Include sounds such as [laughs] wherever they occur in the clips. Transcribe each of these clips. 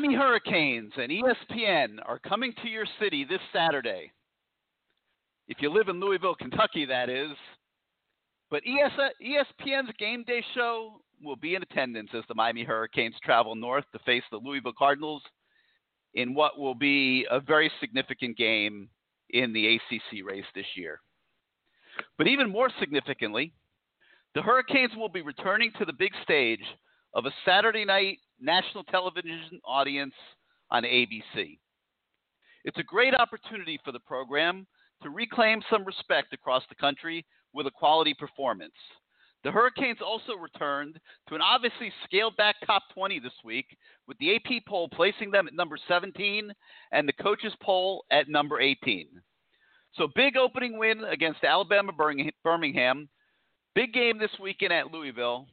Miami Hurricanes and ESPN are coming to your city this Saturday. If you live in Louisville, Kentucky, that is. But ES- ESPN's game day show will be in attendance as the Miami Hurricanes travel north to face the Louisville Cardinals in what will be a very significant game in the ACC race this year. But even more significantly, the Hurricanes will be returning to the big stage of a Saturday night national television audience on ABC. It's a great opportunity for the program to reclaim some respect across the country with a quality performance. The Hurricanes also returned to an obviously scaled back top 20 this week, with the AP poll placing them at number 17 and the coaches poll at number 18. So, big opening win against Alabama Birmingham. Big game this weekend at Louisville.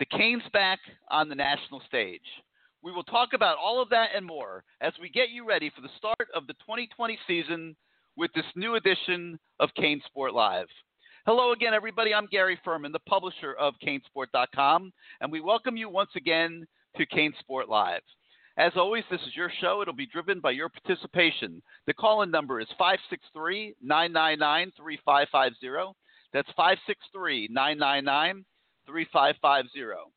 The Canes back on the national stage. We will talk about all of that and more as we get you ready for the start of the 2020 season with this new edition of Cane Sport Live. Hello again, everybody. I'm Gary Ferman, the publisher of CaneSport.com, and we welcome you once again to Cane Sport Live. As always, this is your show. It'll be driven by your participation. The call in number is 563 999 3550. That's 563 999 3550.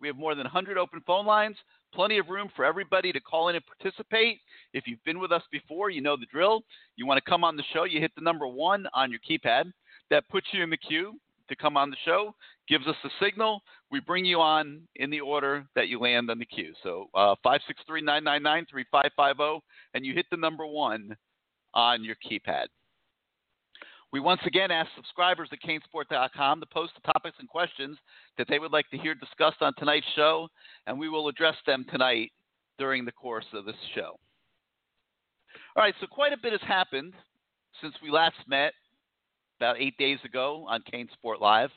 We have more than 100 open phone lines, plenty of room for everybody to call in and participate. If you've been with us before, you know the drill. You want to come on the show, you hit the number one on your keypad. That puts you in the queue to come on the show, gives us the signal. We bring you on in the order that you land on the queue. So uh, 563 999 3550, and you hit the number one on your keypad. We once again ask subscribers at canesport.com to post the topics and questions that they would like to hear discussed on tonight's show, and we will address them tonight during the course of this show. All right, so quite a bit has happened since we last met about eight days ago on Cane Sport Live.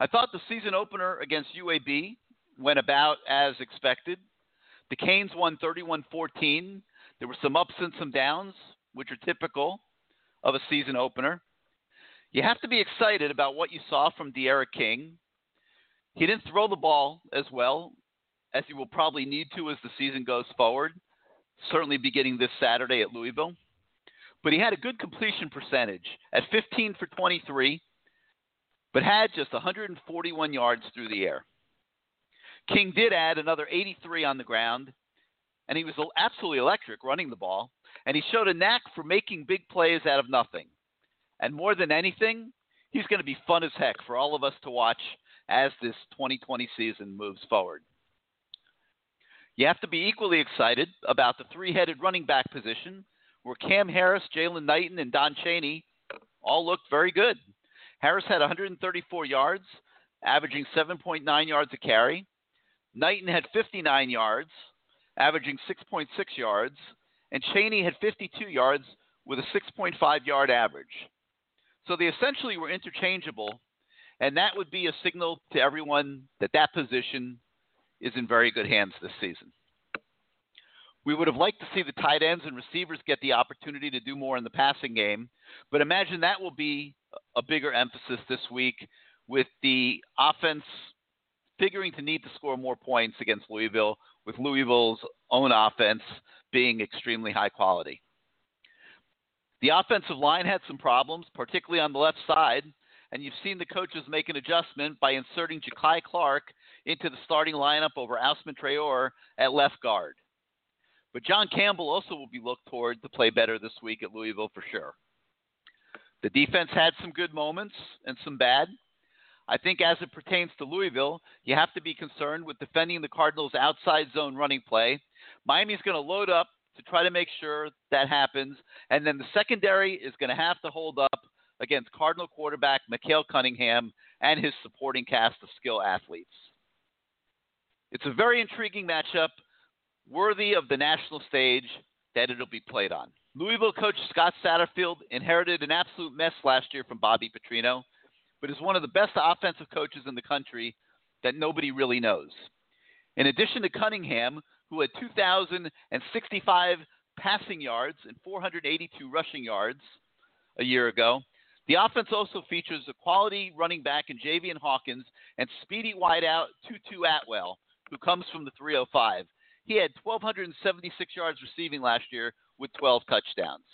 I thought the season opener against UAB went about as expected. The Canes won 31 14. There were some ups and some downs, which are typical of a season opener. You have to be excited about what you saw from D'Eriq King. He didn't throw the ball as well as he will probably need to as the season goes forward, certainly beginning this Saturday at Louisville. But he had a good completion percentage at 15 for 23, but had just 141 yards through the air. King did add another 83 on the ground, and he was absolutely electric running the ball, and he showed a knack for making big plays out of nothing. And more than anything, he's going to be fun as heck for all of us to watch as this 2020 season moves forward. You have to be equally excited about the three headed running back position, where Cam Harris, Jalen Knighton, and Don Chaney all looked very good. Harris had 134 yards, averaging 7.9 yards a carry. Knighton had 59 yards, averaging 6.6 yards. And Chaney had 52 yards with a 6.5 yard average. So they essentially were interchangeable, and that would be a signal to everyone that that position is in very good hands this season. We would have liked to see the tight ends and receivers get the opportunity to do more in the passing game, but imagine that will be a bigger emphasis this week with the offense figuring to need to score more points against Louisville, with Louisville's own offense being extremely high quality. The offensive line had some problems, particularly on the left side, and you've seen the coaches make an adjustment by inserting Jakai Clark into the starting lineup over Austin Traore at left guard. But John Campbell also will be looked toward to play better this week at Louisville for sure. The defense had some good moments and some bad. I think as it pertains to Louisville, you have to be concerned with defending the Cardinals' outside zone running play. Miami's going to load up to try to make sure that happens, and then the secondary is going to have to hold up against Cardinal quarterback Malik Cunningham and his supporting cast of skill athletes. It's a very intriguing matchup, worthy of the national stage that it'll be played on. Louisville coach Scott Satterfield inherited an absolute mess last year from Bobby Petrino but is one of the best offensive coaches in the country that nobody really knows. In addition to Cunningham, who had 2,065 passing yards and 482 rushing yards a year ago, the offense also features a quality running back in Javian Hawkins and speedy wideout Tutu Atwell, who comes from the 305. He had 1,276 yards receiving last year with 12 touchdowns.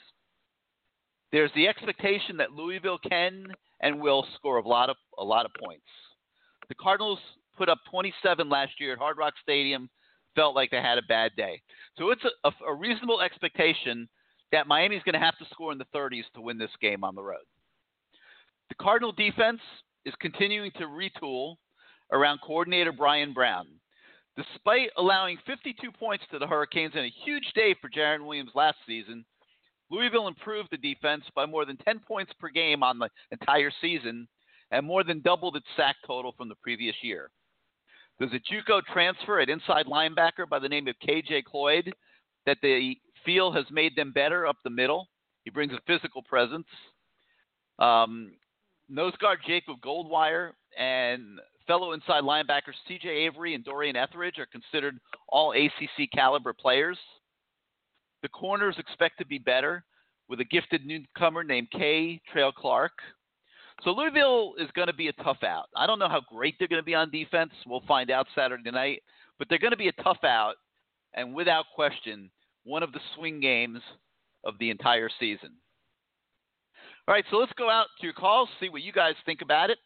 There's the expectation that Louisville can and will score a lot of a lot of points. The Cardinals put up 27 last year at Hard Rock Stadium. Felt like they had a bad day, so it's a, a, a reasonable expectation that Miami's going to have to score in the 30s to win this game on the road. The Cardinal defense is continuing to retool around coordinator Bryan Brown. Despite allowing 52 points to the Hurricanes in a huge day for Jarren Williams last season, Louisville improved the defense by more than 10 points per game on the entire season and more than doubled its sack total from the previous year. There's a JUCO transfer at inside linebacker by the name of KJ Cloyd that they feel has made them better up the middle. He brings a physical presence. Um, nose guard Jacob Goldwire and fellow inside linebackers CJ Avery and Dorian Etheridge are considered all ACC caliber players. The corners expect to be better with a gifted newcomer named Kay Trail Clark. So Louisville is going to be a tough out. I don't know how great they're going to be on defense. We'll find out Saturday night. But they're going to be a tough out, and without question, one of the swing games of the entire season. All right, so let's go out to your calls, see what you guys think about it.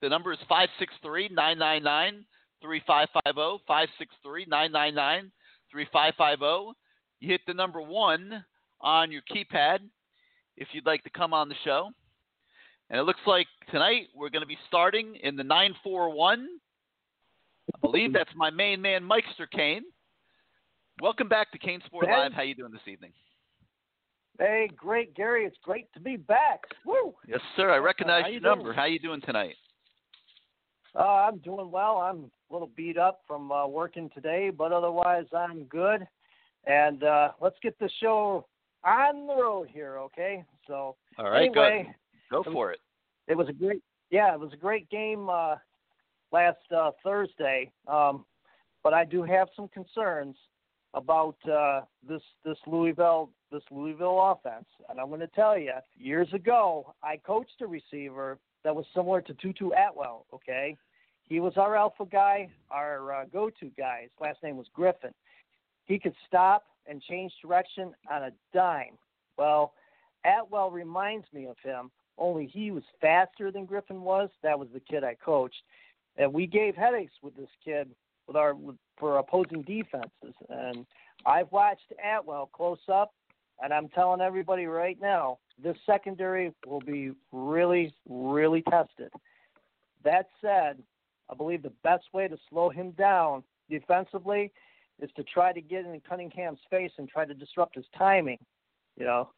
The number is 563 999 3550. 563 999 3550. You hit the number one on your keypad if you'd like to come on the show. And it looks like tonight we're going to be starting in the 941. I believe that's my main man, Mikester Kane. Welcome back to CaneSport ben. Live. How you doing this evening? Hey, great, Gary. It's great to be back. Woo! Yes, sir. I recognize uh, your number. Doing? How you doing tonight? Uh, I'm doing well. I'm a little beat up from uh, working today, but otherwise I'm good. And uh, let's get the show on the road here, okay? So, all right, anyway, go, for it. It was a great, yeah, it was a great game uh, last uh, Thursday. Um, but I do have some concerns about uh, this this Louisville this Louisville offense, and I'm going to tell you. Years ago, I coached a receiver that was similar to Tutu Atwell. Okay, he was our alpha guy, our uh, go-to guy. His last name was Griffin. He could stop and change direction on a dime. Well, Atwell reminds me of him, only he was faster than Griffin was. That was the kid I coached, and we gave headaches with this kid with our with, for opposing defenses. And I've watched Atwell close up, and I'm telling everybody right now, this secondary will be really, really tested. That said, I believe the best way to slow him down defensively is to try to get in Cunningham's face and try to disrupt his timing. You know,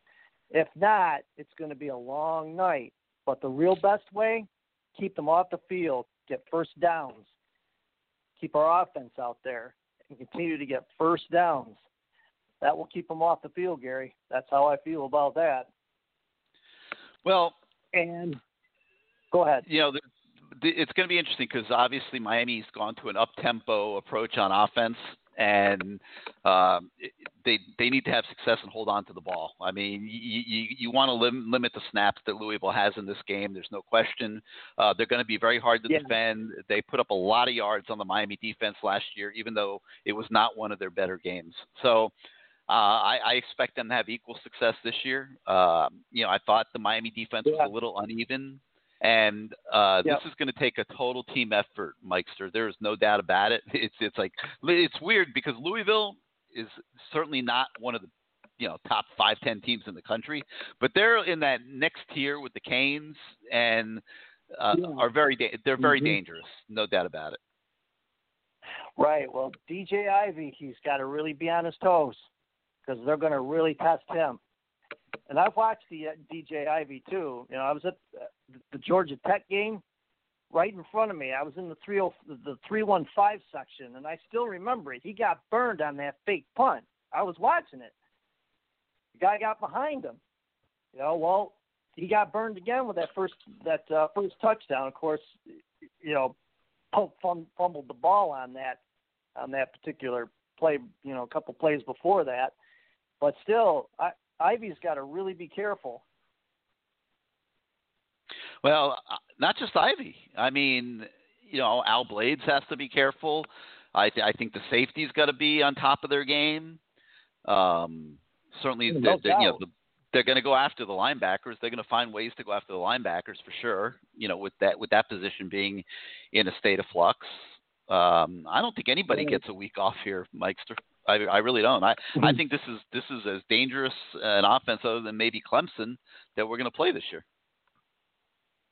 if not, it's going to be a long night. But the real best way, keep them off the field, get first downs, keep our offense out there, and continue to get first downs. That will keep them off the field, Gary. That's how I feel about that. Well, and go ahead. You know, it's going to be interesting because obviously Miami's gone to an up tempo approach on offense, and um, they they need to have success and hold on to the ball. I mean, you you, you want to lim- limit the snaps that Louisville has in this game. There's no question. Uh, they're going to be very hard to yeah. defend. They put up a lot of yards on the Miami defense last year, even though it was not one of their better games. So. Uh, I, I expect them to have equal success this year. Uh, you know, I thought the Miami defense yeah. was a little uneven and uh, yep. this is going to take a total team effort, Mikester. There is no doubt about it. [laughs] It's it's like it's weird because Louisville is certainly not one of the you know top five ten teams in the country, but they're in that next tier with the Canes and uh, yeah. are very da- they're very mm-hmm. dangerous, no doubt about it. Right. Well, DJ Ivey, he's got to really be on his toes because they're going to really test him and I've watched the uh, DJ Ivey too. You know, I was at uh, the Georgia Tech game right in front of me. I was in the three oh the three one five section, and I still remember it. He got burned on that fake punt. I was watching it. The guy got behind him. You know, well, he got burned again with that first that uh, first touchdown. Of course, you know, Pope fumbled the ball on that on that particular play. You know, a couple plays before that. But still, I Ivey's got to really be careful. Well, uh, not just Ivey. I mean, you know, Al Blades has to be careful. I, th- I think the safety's got to be on top of their game. Um, certainly, no the, the, you know, the, they're going to go after the linebackers. They're going to find ways to go after the linebackers for sure. You know, with that with that position being in a state of flux. Um, I don't think anybody gets a week off here, Mikester. I, I really don't. I, I mm-hmm. think this is this is as dangerous an offense other than maybe Clemson that we're going to play this year.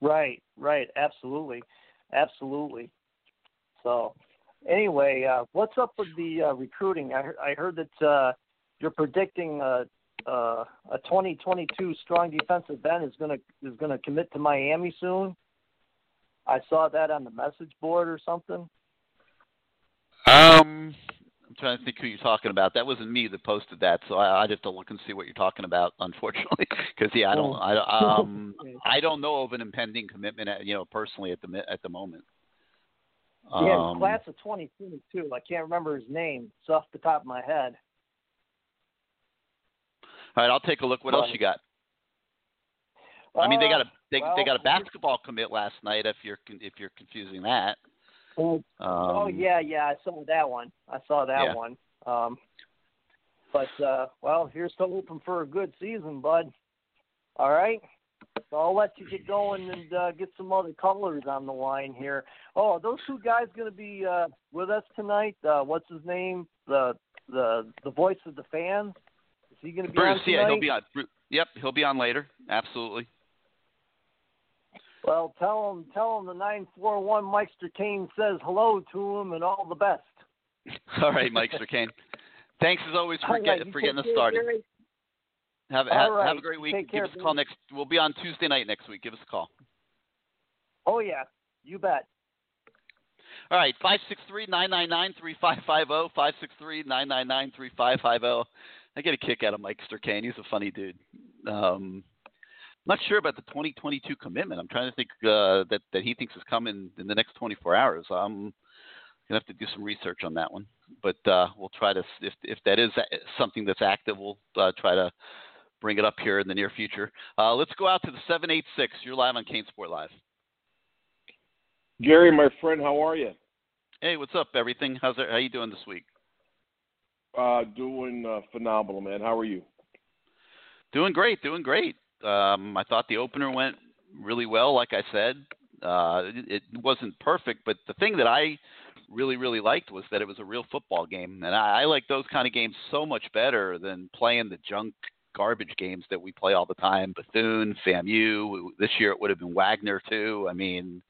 Right, right, absolutely, absolutely. So, anyway, uh, what's up with the uh, recruiting? I, I heard that uh, you're predicting uh, uh, a 2022 strong defensive end is going to is going to commit to Miami soon. I saw that on the message board or something. Um, I'm trying to think who you're talking about. That wasn't me that posted that, so I, I'd have to look and see what you're talking about. Unfortunately, [laughs] because yeah, I don't, I, don't um, [laughs] I don't know of an impending commitment, at, you know, personally at the at the moment. Yeah, um, class of 2022. I can't remember his name. It's off the top of my head. All right, I'll take a look. What else you got? I mean, they got a they, well, they got a basketball commit last night. If you're if you're confusing that. Oh, um, oh yeah, yeah, I saw that one. I saw that yeah. one. Um, but uh, well, here's to hoping for a good season, bud. All right. So I'll let you get going and uh, get some other colors on the line here. Oh, those two guys going to be uh, with us tonight? Uh, what's his name? The the the voice of the fans. Is he going to be Bruce, on tonight? yeah, he'll be on. Yep, he'll be on later. Absolutely. Well, tell him, tell him the nine four one Mikester Kane says hello to him and all the best. [laughs] all right, Mikester Kane. Thanks as always for, get, for getting us started. Have, have, right. have, a great week. Take Give care, us a call next. We'll be on Tuesday night next week. Give us a call. Oh yeah, you bet. All right, five six three nine nine nine three five five zero. Five six three nine nine nine three five five zero. I get a kick out of Mike Kane. He's a funny dude. Um, I'm not sure about the 2022 commitment. I'm trying to think uh, that that he thinks is coming in the next 24 hours. I'm gonna have to do some research on that one, but uh, we'll try to if if that is something that's active, we'll uh, try to bring it up here in the near future. Uh, let's go out to the 786. You're live on CaneSport Live. Gary, my friend, how are you? Hey, what's up? Everything? How's it, how you doing this week? Uh, doing uh, phenomenal, man. How are you? Doing great. Doing great. Um, I thought the opener went really well. Like I said, uh, it, it wasn't perfect, but the thing that I really, really liked was that it was a real football game, and I, I like those kind of games so much better than playing the junk garbage games that we play all the time. Bethune, FAMU. This year it would have been Wagner too. I mean,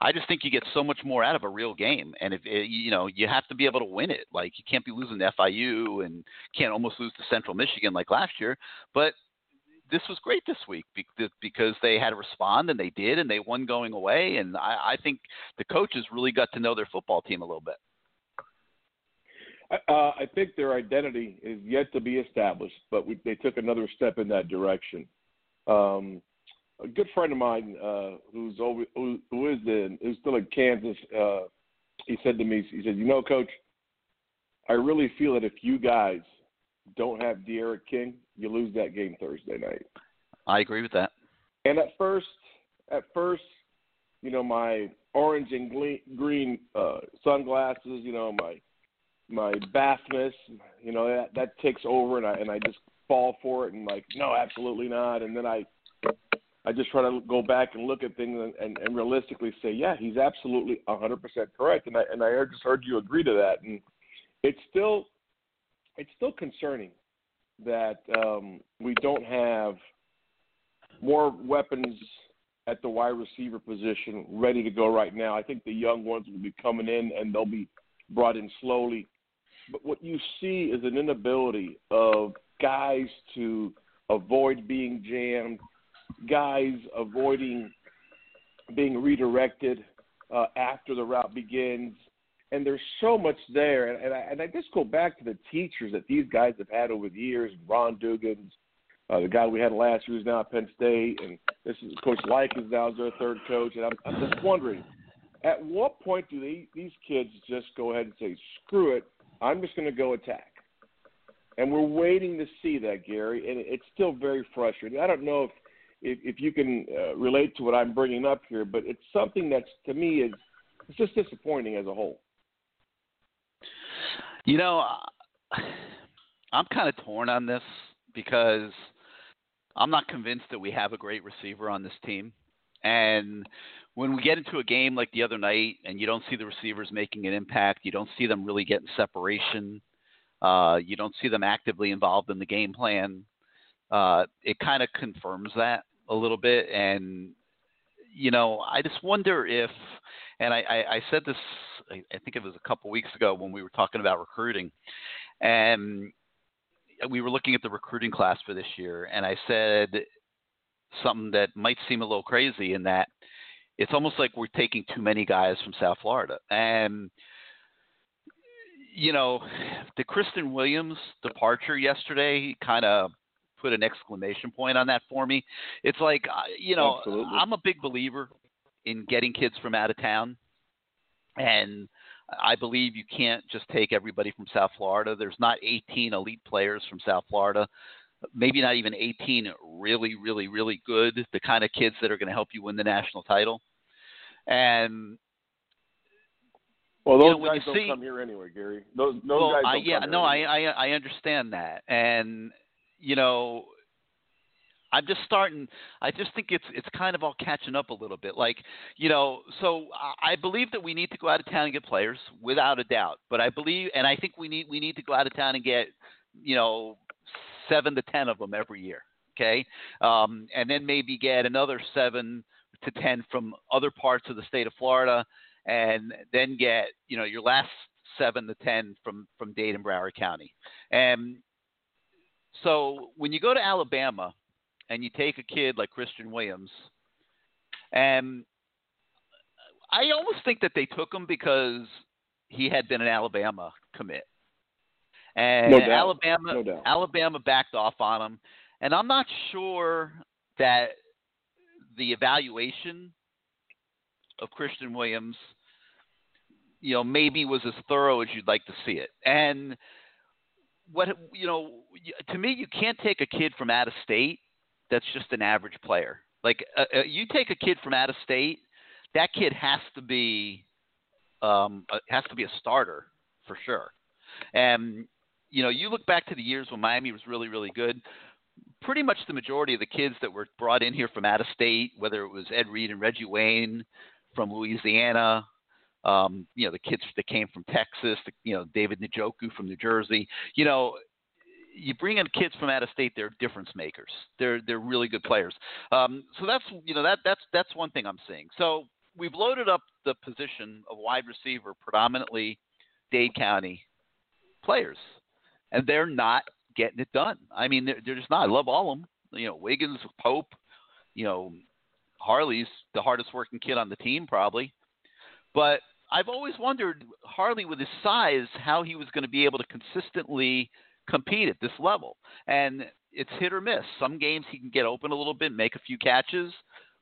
I just think you get so much more out of a real game, and if it, you know, you have to be able to win it. Like you can't be losing to FIU and can't almost lose to Central Michigan like last year. But this was great this week because they had to respond and they did, and they won going away. And I, I think the coaches really got to know their football team a little bit. Uh, I think their identity is yet to be established, but we, they took another step in that direction. Um, a good friend of mine uh, who's over, who, who is in who's still in Kansas, uh, he said to me, he said, "You know, Coach, I really feel that if you guys don't have D'Eriq King, you lose that game Thursday night." I agree with that. And at first, at first, you know, my orange and green uh, sunglasses, you know, my my bathmas, you know, that that takes over, and I and I just fall for it, and like, no, absolutely not. And then I I just try to go back and look at things and, and, and realistically say, yeah, he's absolutely 100% correct, and I and I just heard you agree to that, and it's still it's still concerning that um, we don't have more weapons at the wide receiver position ready to go right now. I think the young ones will be coming in and they'll be brought in slowly. But what you see is an inability of guys to avoid being jammed, guys avoiding being redirected uh, after the route begins. And there's so much there. And, and, I, and I just go back to the teachers that these guys have had over the years Ron Dugans, uh, the guy we had last year who's now at Penn State, and this is Coach Like is now their third coach. And I'm, I'm just wondering, at what point do they, these kids just go ahead and say, screw it, I'm just going to go attack? And we're waiting to see that, Gary, and it's still very frustrating. I don't know if if, if you can uh, relate to what I'm bringing up here, but it's something that's to me is it's just disappointing as a whole. You know, [sighs] I'm kind of torn on this because I'm not convinced that we have a great receiver on this team. And when we get into a game like the other night and you don't see the receivers making an impact, you don't see them really getting separation, uh, you don't see them actively involved in the game plan, uh, it kind of confirms that a little bit. And, you know, I just wonder if, and I, I, I said this, I, I think it was a couple weeks ago when we were talking about recruiting. And we were looking at the recruiting class for this year, and I said something that might seem a little crazy in that it's almost like we're taking too many guys from South Florida. And you know, the Christian Williams departure yesterday kind of put an exclamation point on that for me. It's like uh, you know, Absolutely. I'm a big believer in getting kids from out of town, and I believe you can't just take everybody from South Florida. There's not 18 elite players from South Florida. Maybe not even 18 really, really, really good, the kind of kids that are going to help you win the national title. And well, those you know, guys don't see, come here anyway, Gary. Those, those well, guys don't yeah, come no, I. I, I understand that, and you know, I'm just starting. I just think it's it's kind of all catching up a little bit. Like you know, so I believe that we need to go out of town and get players without a doubt. But I believe, and I think we need we need to go out of town and get you know seven to ten of them every year. Okay, um, and then maybe get another seven to ten from other parts of the state of Florida, and then get you know your last seven to ten from from Dade and Broward County. And so when you go to Alabama and you take a kid like Christian Williams, and I almost think that they took him because he had been an Alabama commit, and No. Alabama No. Alabama backed off on him, and I'm not sure that the evaluation of Christian Williams, you know, maybe was as thorough as you'd like to see it, and what you know to me you can't take a kid from out of state that's just an average player like uh, uh, you take a kid from out of state that kid has to be um, has to be a starter for sure. And you know, you look back to the years when Miami was really, really good. Pretty much the majority of the kids that were brought in here from out of state, whether it was Ed Reed and Reggie Wayne from Louisiana, um, you know, the kids that came from Texas, the, you know, David Njoku from New Jersey, you know, you bring in kids from out of state, they're difference makers. They're they're really good players. Um, so that's you know that that's that's one thing I'm seeing. So we've loaded up the position of wide receiver predominantly Dade County players, and they're not getting it done. I mean, they're, they're just not. I love all of them. You know, Wiggins, Pope, you know, Harley's the hardest working kid on the team probably, but I've always wondered Harley with his size how he was going to be able to consistently compete at this level. And it's hit or miss. Some games he can get open a little bit, make a few catches,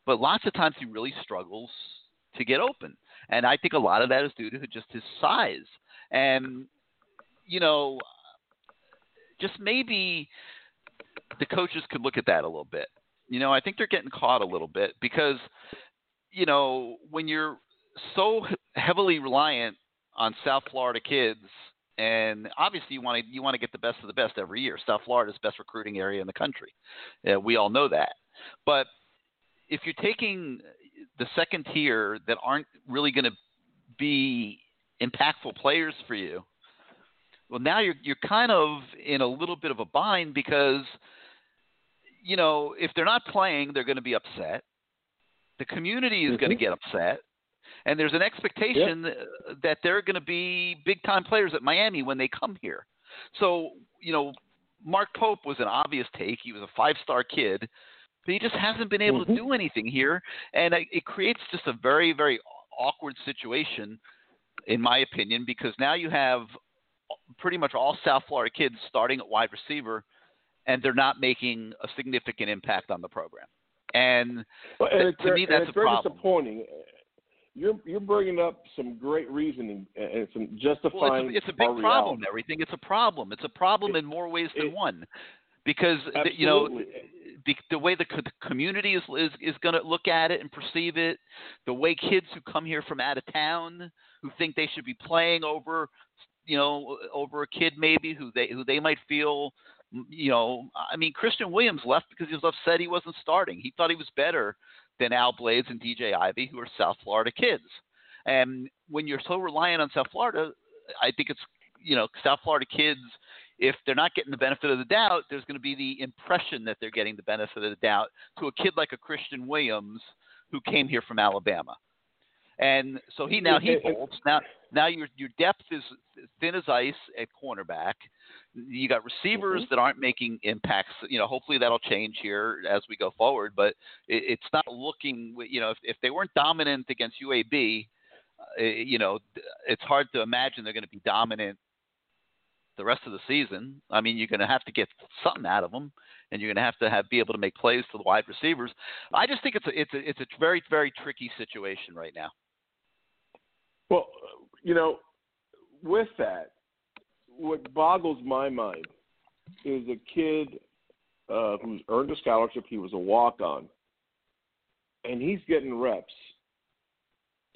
but lots of times he really struggles to get open. And I think a lot of that is due to just his size. And, you know, just maybe the coaches could look at that a little bit. You know, I think they're getting caught a little bit because, you know, when you're so heavily reliant on South Florida kids and obviously you want to you want to get the best of the best every year. South Florida is the best recruiting area in the country. Uh, we all know that. But if you're taking the second tier that aren't really going to be impactful players for you, well, now you're you're kind of in a little bit of a bind because you know if they're not playing, they're going to be upset. The community is mm-hmm. going to get upset and there's an expectation that they're going to be big time players at Miami when they come here. So, you know, Mark Pope was an obvious take. He was a five star kid, but he just hasn't been able mm-hmm. to do anything here. And it creates just a very, very awkward situation, in my opinion, because now you have pretty much all South Florida kids starting at wide receiver, and they're not making a significant impact on the program. And, well, and to me, that's a very problem. disappointing you're you're bringing up some great reasoning and some justifying. Well, it's, a, it's a big problem. Reality. Everything. It's a problem. It's a problem it, in more ways than it, one, because you know the, the way the, the community is is, is going to look at it and perceive it, the way kids who come here from out of town who think they should be playing over, you know, over a kid maybe who they who they might feel you know, I mean, Christian Williams left because he was upset he wasn't starting. He thought he was better than Al Blades and DJ Ivey, who are South Florida kids. And when you're so reliant on South Florida, I think it's you know South Florida kids. If they're not getting the benefit of the doubt, there's going to be the impression that they're getting the benefit of the doubt to a kid like a Christian Williams who came here from Alabama. And so he now he bolts. Now now your your depth is thin as ice at cornerback. You got receivers mm-hmm. that aren't making impacts. You know, hopefully that'll change here as we go forward. But it, it's not looking. You know, if if they weren't dominant against UAB, uh, you know, it's hard to imagine they're going to be dominant the rest of the season. I mean, you're going to have to get something out of them, and you're going to have to have be able to make plays to the wide receivers. I just think it's a it's a it's a very very tricky situation right now. Well, you know, with that, what boggles my mind is a kid uh, who's earned a scholarship. He was a walk on, and he's getting reps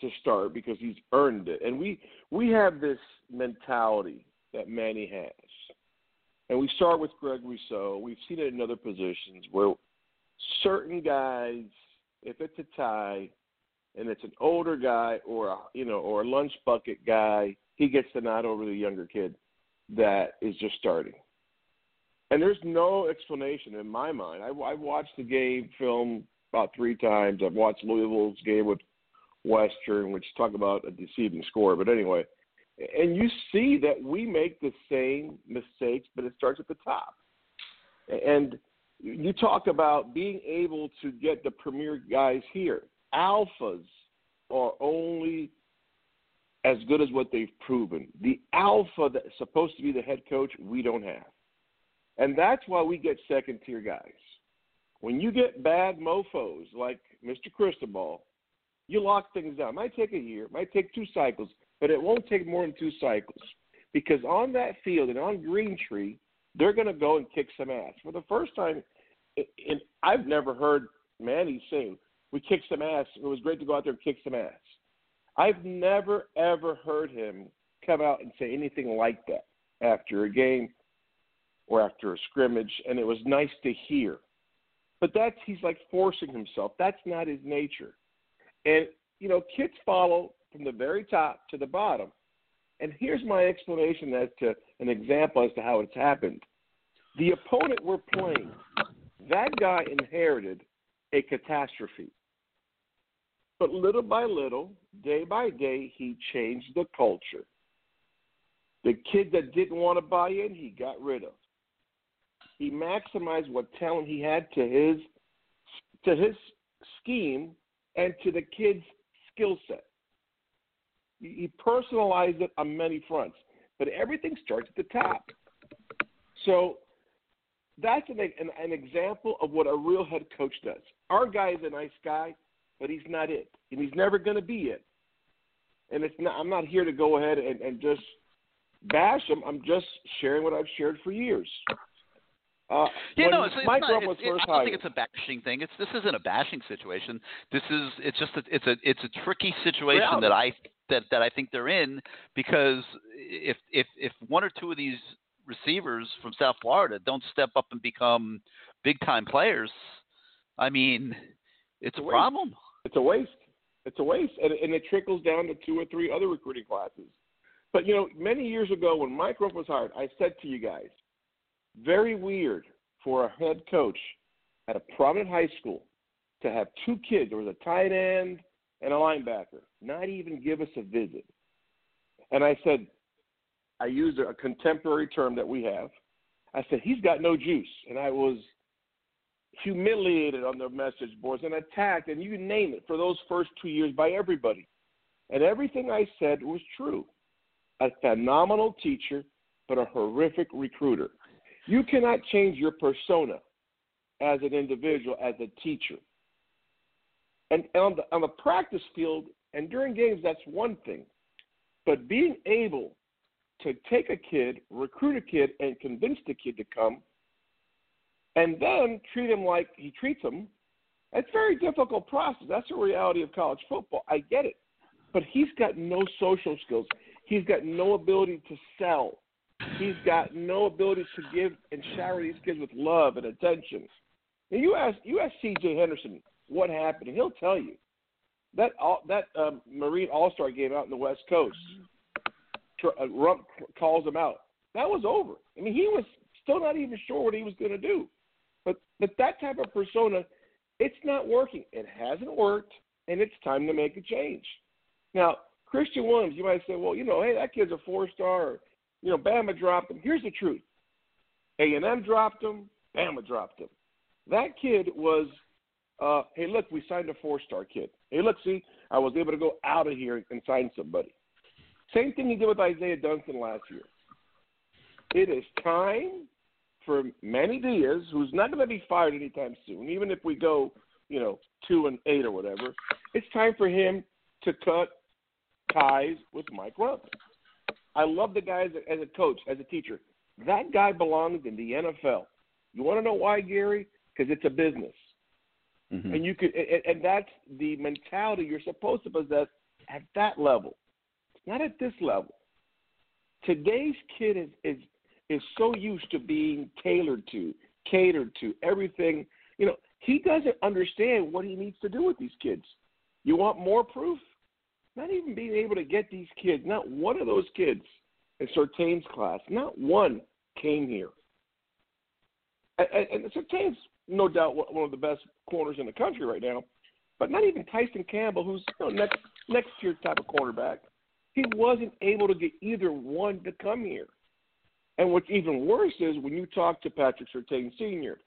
to start because he's earned it. And we we have this mentality that Manny has, and we start with Greg Rousseau. We've seen it in other positions where certain guys, if it's a tie, and it's an older guy or a, you know or a lunch bucket guy, he gets the nod over the younger kid that is just starting. And there's no explanation in my mind. I, I watched the game film about three times. I've watched Louisville's game with Western, which talk about a deceiving score. But anyway, and you see that we make the same mistakes, but it starts at the top. And you talk about being able to get the premier guys here alphas are only as good as what they've proven. The alpha that's supposed to be the head coach, we don't have. And that's why we get second tier guys. When you get bad mofos like Mr. Cristobal, you lock things down. It might take a year, it might take two cycles, but it won't take more than two cycles. Because on that field and on Green Tree, they're going to go and kick some ass. For the first time, and I've never heard Manny say, we kicked some ass. It was great to go out there and kick some ass. I've never ever heard him come out and say anything like that after a game or after a scrimmage, and it was nice to hear. But that's he's like forcing himself. That's not his nature. And you know, kids follow from the very top to the bottom. And here's my explanation as to an example as to how it's happened. The opponent we're playing, that guy inherited a catastrophe. But little by little, day by day, he changed the culture. The kid that didn't want to buy in, he got rid of. He maximized what talent he had to his to his scheme and to the kid's skill set. He personalized it on many fronts, but everything starts at the top. So that's an, an, an example of what a real head coach does. Our guy is a nice guy, but he's not it, and he's never going to be it. And it's not. I'm not here to go ahead and, and just bash him. I'm just sharing what I've shared for years. Uh, yeah, no, it's, Mike it's not, it's, first I don't think it's a bashing thing. It's this isn't a bashing situation. This is it's just a, it's a it's a tricky situation Reality. that I that that I think they're in because if if if one or two of these receivers from South Florida don't step up and become big time players, I mean, it's a Waste. problem. It's a waste. It's a waste, and, and it trickles down to two or three other recruiting classes. But you know, many years ago when Mike Rumph was hired, I said to you guys, very weird for a head coach at a prominent high school to have two kids. There was a tight end and a linebacker. Not even give us a visit. And I said, I used a contemporary term that we have. I said he's got no juice, and I was humiliated on the message boards and attacked, and you name it, for those first two years by everybody. And everything I said was true. A phenomenal teacher, but a horrific recruiter. You cannot change your persona as an individual, as a teacher. And on the, on the practice field and during games, that's one thing. But being able to take a kid, recruit a kid, and convince the kid to come, and then treat him like he treats him, It's a very difficult process. That's the reality of college football. I get it. But he's got no social skills. He's got no ability to sell. He's got no ability to give and shower these kids with love and attention. And you ask you ask C.J. Henderson what happened, and he'll tell you that all, that um, Marine All Star game out in the West Coast. Uh, Rumph calls him out. That was over. I mean, he was still not even sure what he was going to do. But but that type of persona, it's not working. It hasn't worked, and it's time to make a change. Now, Christian Williams, you might say, well, you know, hey, that kid's a four star. You know, Bama dropped him. Here's the truth: A and M dropped him. Bama dropped him. That kid was, uh, hey, look, we signed a four star kid. Hey, look, see, I was able to go out of here and sign somebody. Same thing he did with Isaiah Dunston last year. It is time for Manny Diaz, who's not going to be fired anytime soon, even if we go, you know, two and eight or whatever. It's time for him to cut ties with Mike Rumph. I love the guy as a, as a coach, as a teacher. That guy belongs in the NFL. You want to know why, Gary? Because it's a business, Mm-hmm. and you could, and, and that's the mentality you're supposed to possess at that level, not at this level. Today's kid is is is so used to being tailored to, catered to, everything. You know, he doesn't understand what he needs to do with these kids. You want more proof? Not even being able to get these kids. Not one of those kids in Surtain's class. Not one came here. And, and, Surtain's no doubt one of the best corners in the country right now. But not even Tyson Campbell, who's you know, next next year type of cornerback, he wasn't able to get either one to come here. And what's even worse is when you talk to Patrick Surtain Sr.,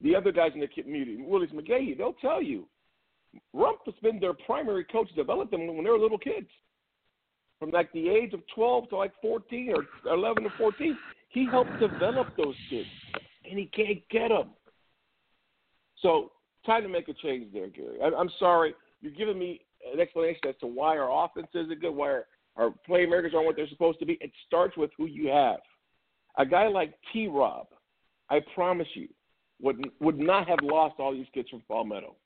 the other guys in the community, Willis McGahee, they'll tell you Rumph has been their primary coach, developed them when they were little kids. From like the age of 12 to like 14 or 11 to 14, he helped develop those kids, and he can't get them. So, time to make a change there, Gary. I, I'm sorry. You're giving me an explanation as to why our offense isn't good, why our, our playmakers aren't what they're supposed to be. It starts with who you have. A guy like T. Rob, I promise you, would would not have lost all these kids from Palmetto.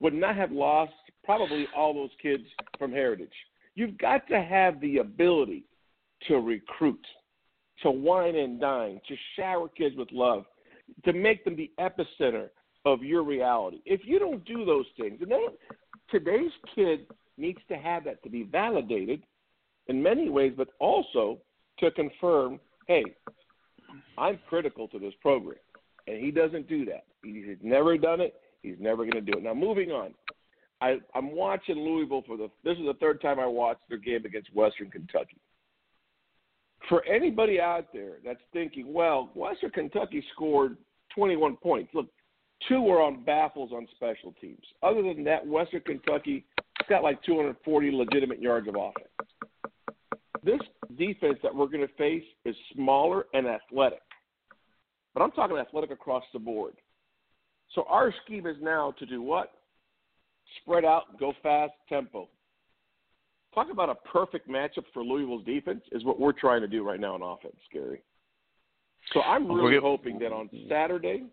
would not have lost probably all those kids from Heritage. You've got to have the ability to recruit, to wine and dine, to shower kids with love, to make them the epicenter of your reality. If you don't do those things, and today's kid needs to have that to be validated in many ways, but also to confirm, hey, I'm critical to this program. And he doesn't do that. He's never done it. He's never going to do it. Now, moving on. I, I'm watching Louisville for the. This is the third time I watched their game against Western Kentucky. For anybody out there that's thinking, well, Western Kentucky scored 21 points. Look, two were on baffles on special teams. Other than that, Western Kentucky got like 240 legitimate yards of offense. This defense that we're going to face is smaller and athletic. But I'm talking athletic across the board. So our scheme is now to do what? Spread out, go fast, tempo. Talk about a perfect matchup for Louisville's defense is what we're trying to do right now in offense, Gary. So I'm really hoping that on Saturday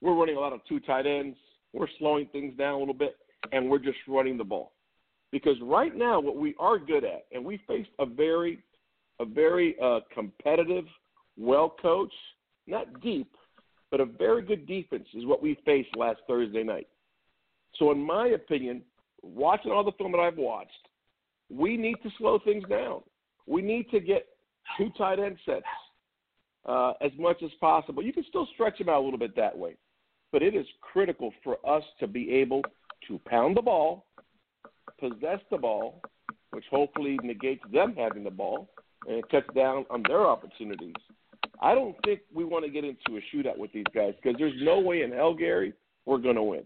we're running a lot of two tight ends. We're slowing things down a little bit, and we're just running the ball. Because right now, what we are good at, and we faced a very, a very uh, competitive, well coached, not deep, but a very good defense is what we faced last Thursday night. So, in my opinion, watching all the film that I've watched, we need to slow things down. We need to get two tight end sets uh, as much as possible. You can still stretch them out a little bit that way, but it is critical for us to be able to pound the ball, possess the ball, which hopefully negates them having the ball and cuts down on their opportunities. I don't think we want to get into a shootout with these guys because there's no way in hell, Gary, we're going to win.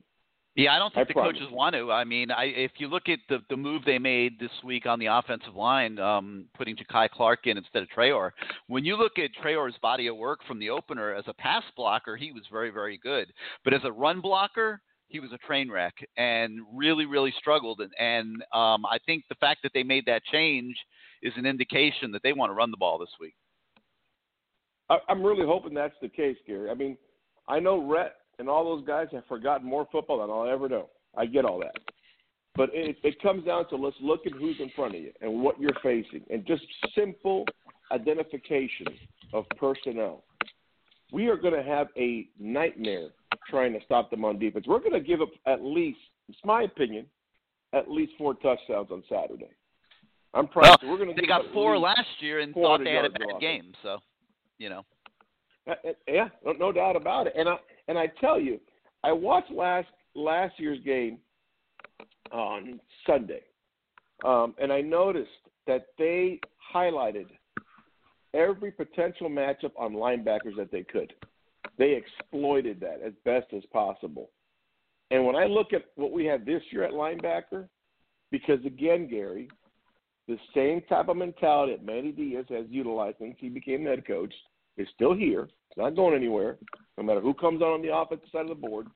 Yeah, I don't think I the promise. coaches want to. I mean, I, if you look at the the move they made this week on the offensive line, um, putting Jakai Clark in instead of Trayor, when you look at Trayor's body of work from the opener as a pass blocker, he was very, very good. But as a run blocker, he was a train wreck and really, really struggled. And, and um, I think the fact that they made that change is an indication that they want to run the ball this week. I'm really hoping that's the case, Gary. I mean, I know Rhett and all those guys have forgotten more football than I'll ever know. I get all that. But it, it comes down to let's look at who's in front of you and what you're facing and just simple identification of personnel. We are going to have a nightmare trying to stop them on defense. We're going to give up at least, it's my opinion, at least four touchdowns on Saturday. I'm Well, proud. we're going to they got four last year and thought they had a bad offense. game. So, you know. Uh, uh, Yeah, no, no doubt about it. And I and I tell you, I watched last last year's game on Sunday, um, and I noticed that they highlighted every potential matchup on linebackers that they could. They exploited that as best as possible. And when I look at what we have this year at linebacker, because again, Gary, the same type of mentality that Manny Diaz has utilized since he became head coach is still here. It's not going anywhere, no matter who comes on on the offensive side of the board.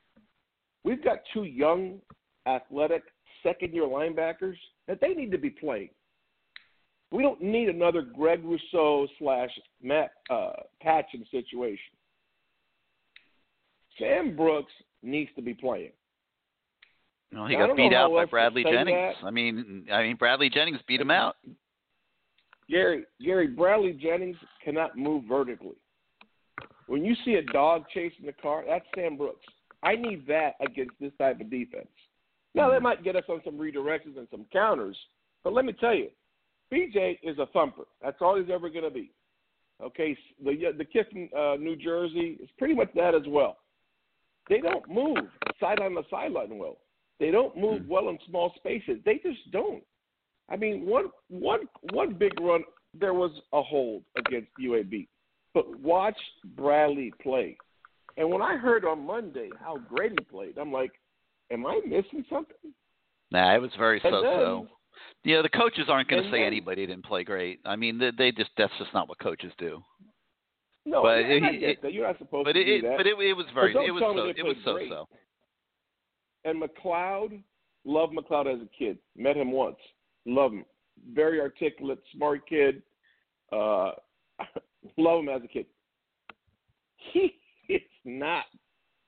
We've got two young, athletic, second year linebackers that they need to be playing. We don't need another Greg Rousseau slash Matt uh, Patchan situation. Sam Brooks needs to be playing. No, he got beat out by Bradley Jennings. that. I mean, I mean Bradley Jennings beat him out. Gary, Gary Bradley Jennings cannot move vertically. When you see a dog chasing the car, that's Sam Brooks. I need that against this type of defense. Now that might get us on some redirections and some counters, but let me tell you, BJ is a thumper. That's all he's ever going to be. Okay, the the kid from uh, New Jersey is pretty much that as well. They don't move sideline to sideline well. They don't move hmm. well in small spaces. They just don't. I mean, one one one big run there was a hold against UAB, but watch Bradley play. And when I heard on Monday how great he played, I'm like, am I missing something? Nah, it was very And so-so. You know, the coaches aren't going to say then- anybody didn't play great. I mean, they, they just that's just not what coaches do. No, But it- it-. You're not supposed But to do that. but it, it was very it was so it was great. so-so. And McLeod, loved McLeod as a kid. Met him once. Love him. Very articulate, smart kid. Uh, [laughs] love him as a kid. He is not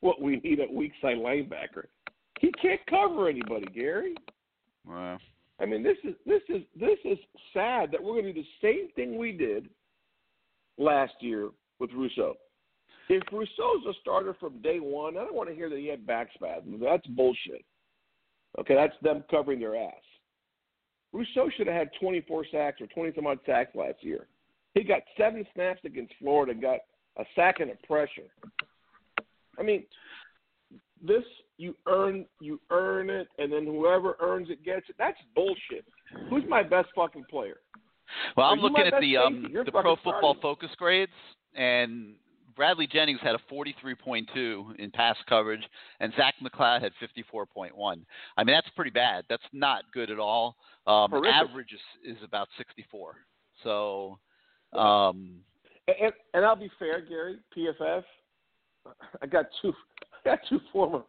what we need at weak side linebacker. He can't cover anybody, Gary. Wow. I mean, this is this is this is sad that we're going to do the same thing we did last year with Rousseau. If Rousseau's a starter from day one, I don't want to hear that he had back spasms. That's bullshit. Okay, that's them covering their ass. Rousseau should have had 24 sacks or 20 some odd sacks last year. He got seven snaps against Florida and got a sack and a pressure. I mean, this you earn you earn it, and then whoever earns it gets it. That's bullshit. Who's my best fucking player? Well, I'm looking at the um, the Pro Football starting. Focus grades, and Bradley Jennings had a 43.2 in pass coverage, and Zach McLeod had 54.1. I mean, that's pretty bad. That's not good at all. Um, average is, is about 64. So, um, And, and, I'll be fair, Gary. PFF. I got two. I got two former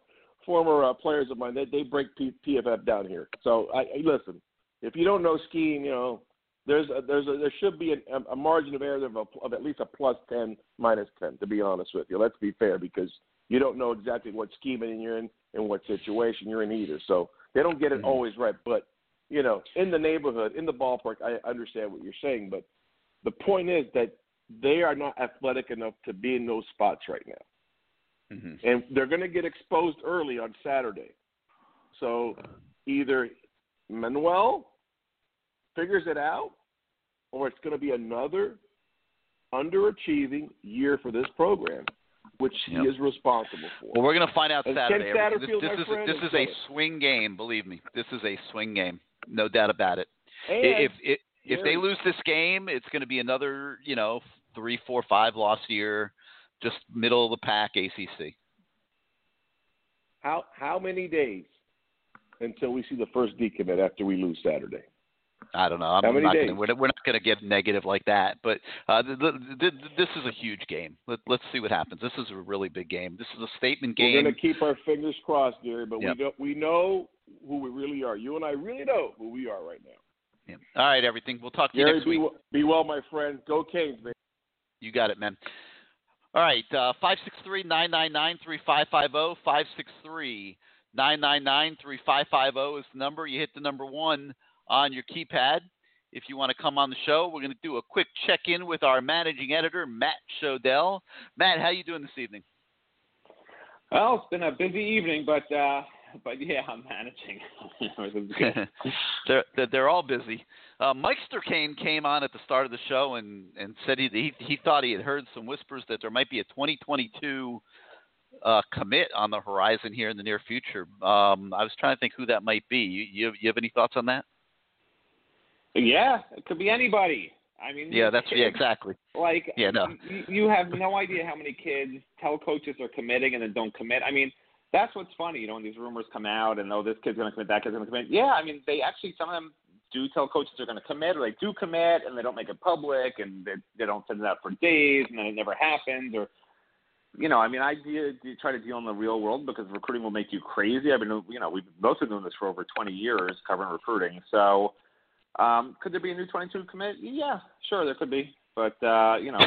former uh, players of mine. They they break P, PFF down here. So I, I listen. If you don't know skiing, you know there's a, there's a, there should be a, a margin of error of, a, of at least a plus ten, minus ten. To be honest with you, let's be fair because you don't know exactly what scheming you're in and what situation you're in either. So they don't get it Mhm. always right. But you know, in the neighborhood, in the ballpark, I understand what you're saying. But the point is that they are not athletic enough to be in those spots right now mhm. and they're going to get exposed early on Saturday. So either Manuel figures it out, or it's going to be another underachieving year for this program, which Yep. he is responsible for. Well, we're going to find out And Saturday. This, this is friend, this is a swing game. Believe me, this is a swing game. No doubt about it. and if if if they lose this game, it's going to be another you know three, four, five loss year, just middle of the pack ACC. how how many days until we see the first decommit after we lose Saturday? I don't know. I'm How many not days? Gonna, we're, we're not going to get negative like that. But uh, the, the, the, this is a huge game. Let, let's see what happens. This is a really big game. This is a statement game. We're going to keep our fingers crossed, Gary, but Yep. we don't we know who we really are. You and I really know who we are right now. Yeah. All right, everything. We'll talk to you Gary, next be, week. w- be well, my friend. Go Canes, man. You got it, man. All right, uh, five six three nine nine nine three five five zero. Five six three nine nine nine three five five zero is the number. You hit the number one on your keypad. If you want to come on the show, we're going to do a quick check in with our managing editor, Matt Shodell. Matt, how are you doing this evening? Well, it's been a busy evening, but uh, but yeah, I'm managing. [laughs] [laughs] They're, they're they're all busy. Uh, Mike Sturkane came on at the start of the show and and said he he, he thought he had heard some whispers that there might be a 2022 uh, commit on the horizon here in the near future. Um, I was trying to think who that might be. You you have, you have any thoughts on that? Yeah, it could be anybody. I mean, Yeah, that's yeah exactly. like Yeah, no. you, you have no idea how many kids tell coaches they're committing and then don't commit. I mean, that's what's funny, you know, when these rumors come out and oh, this kid's going to commit, that kid's going to commit. Yeah, I mean, they actually some of them do tell coaches they're going to commit, or they do commit and they don't make it public, and they, they don't send it out for days, and then it never happens, or you know, I mean, I do, do try to deal in the real world because recruiting will make you crazy. I've been, you know, we've both been doing this for over 20 years covering recruiting. So, um, could there be a new 22 commit? Yeah, sure, there could be. But, uh, you know,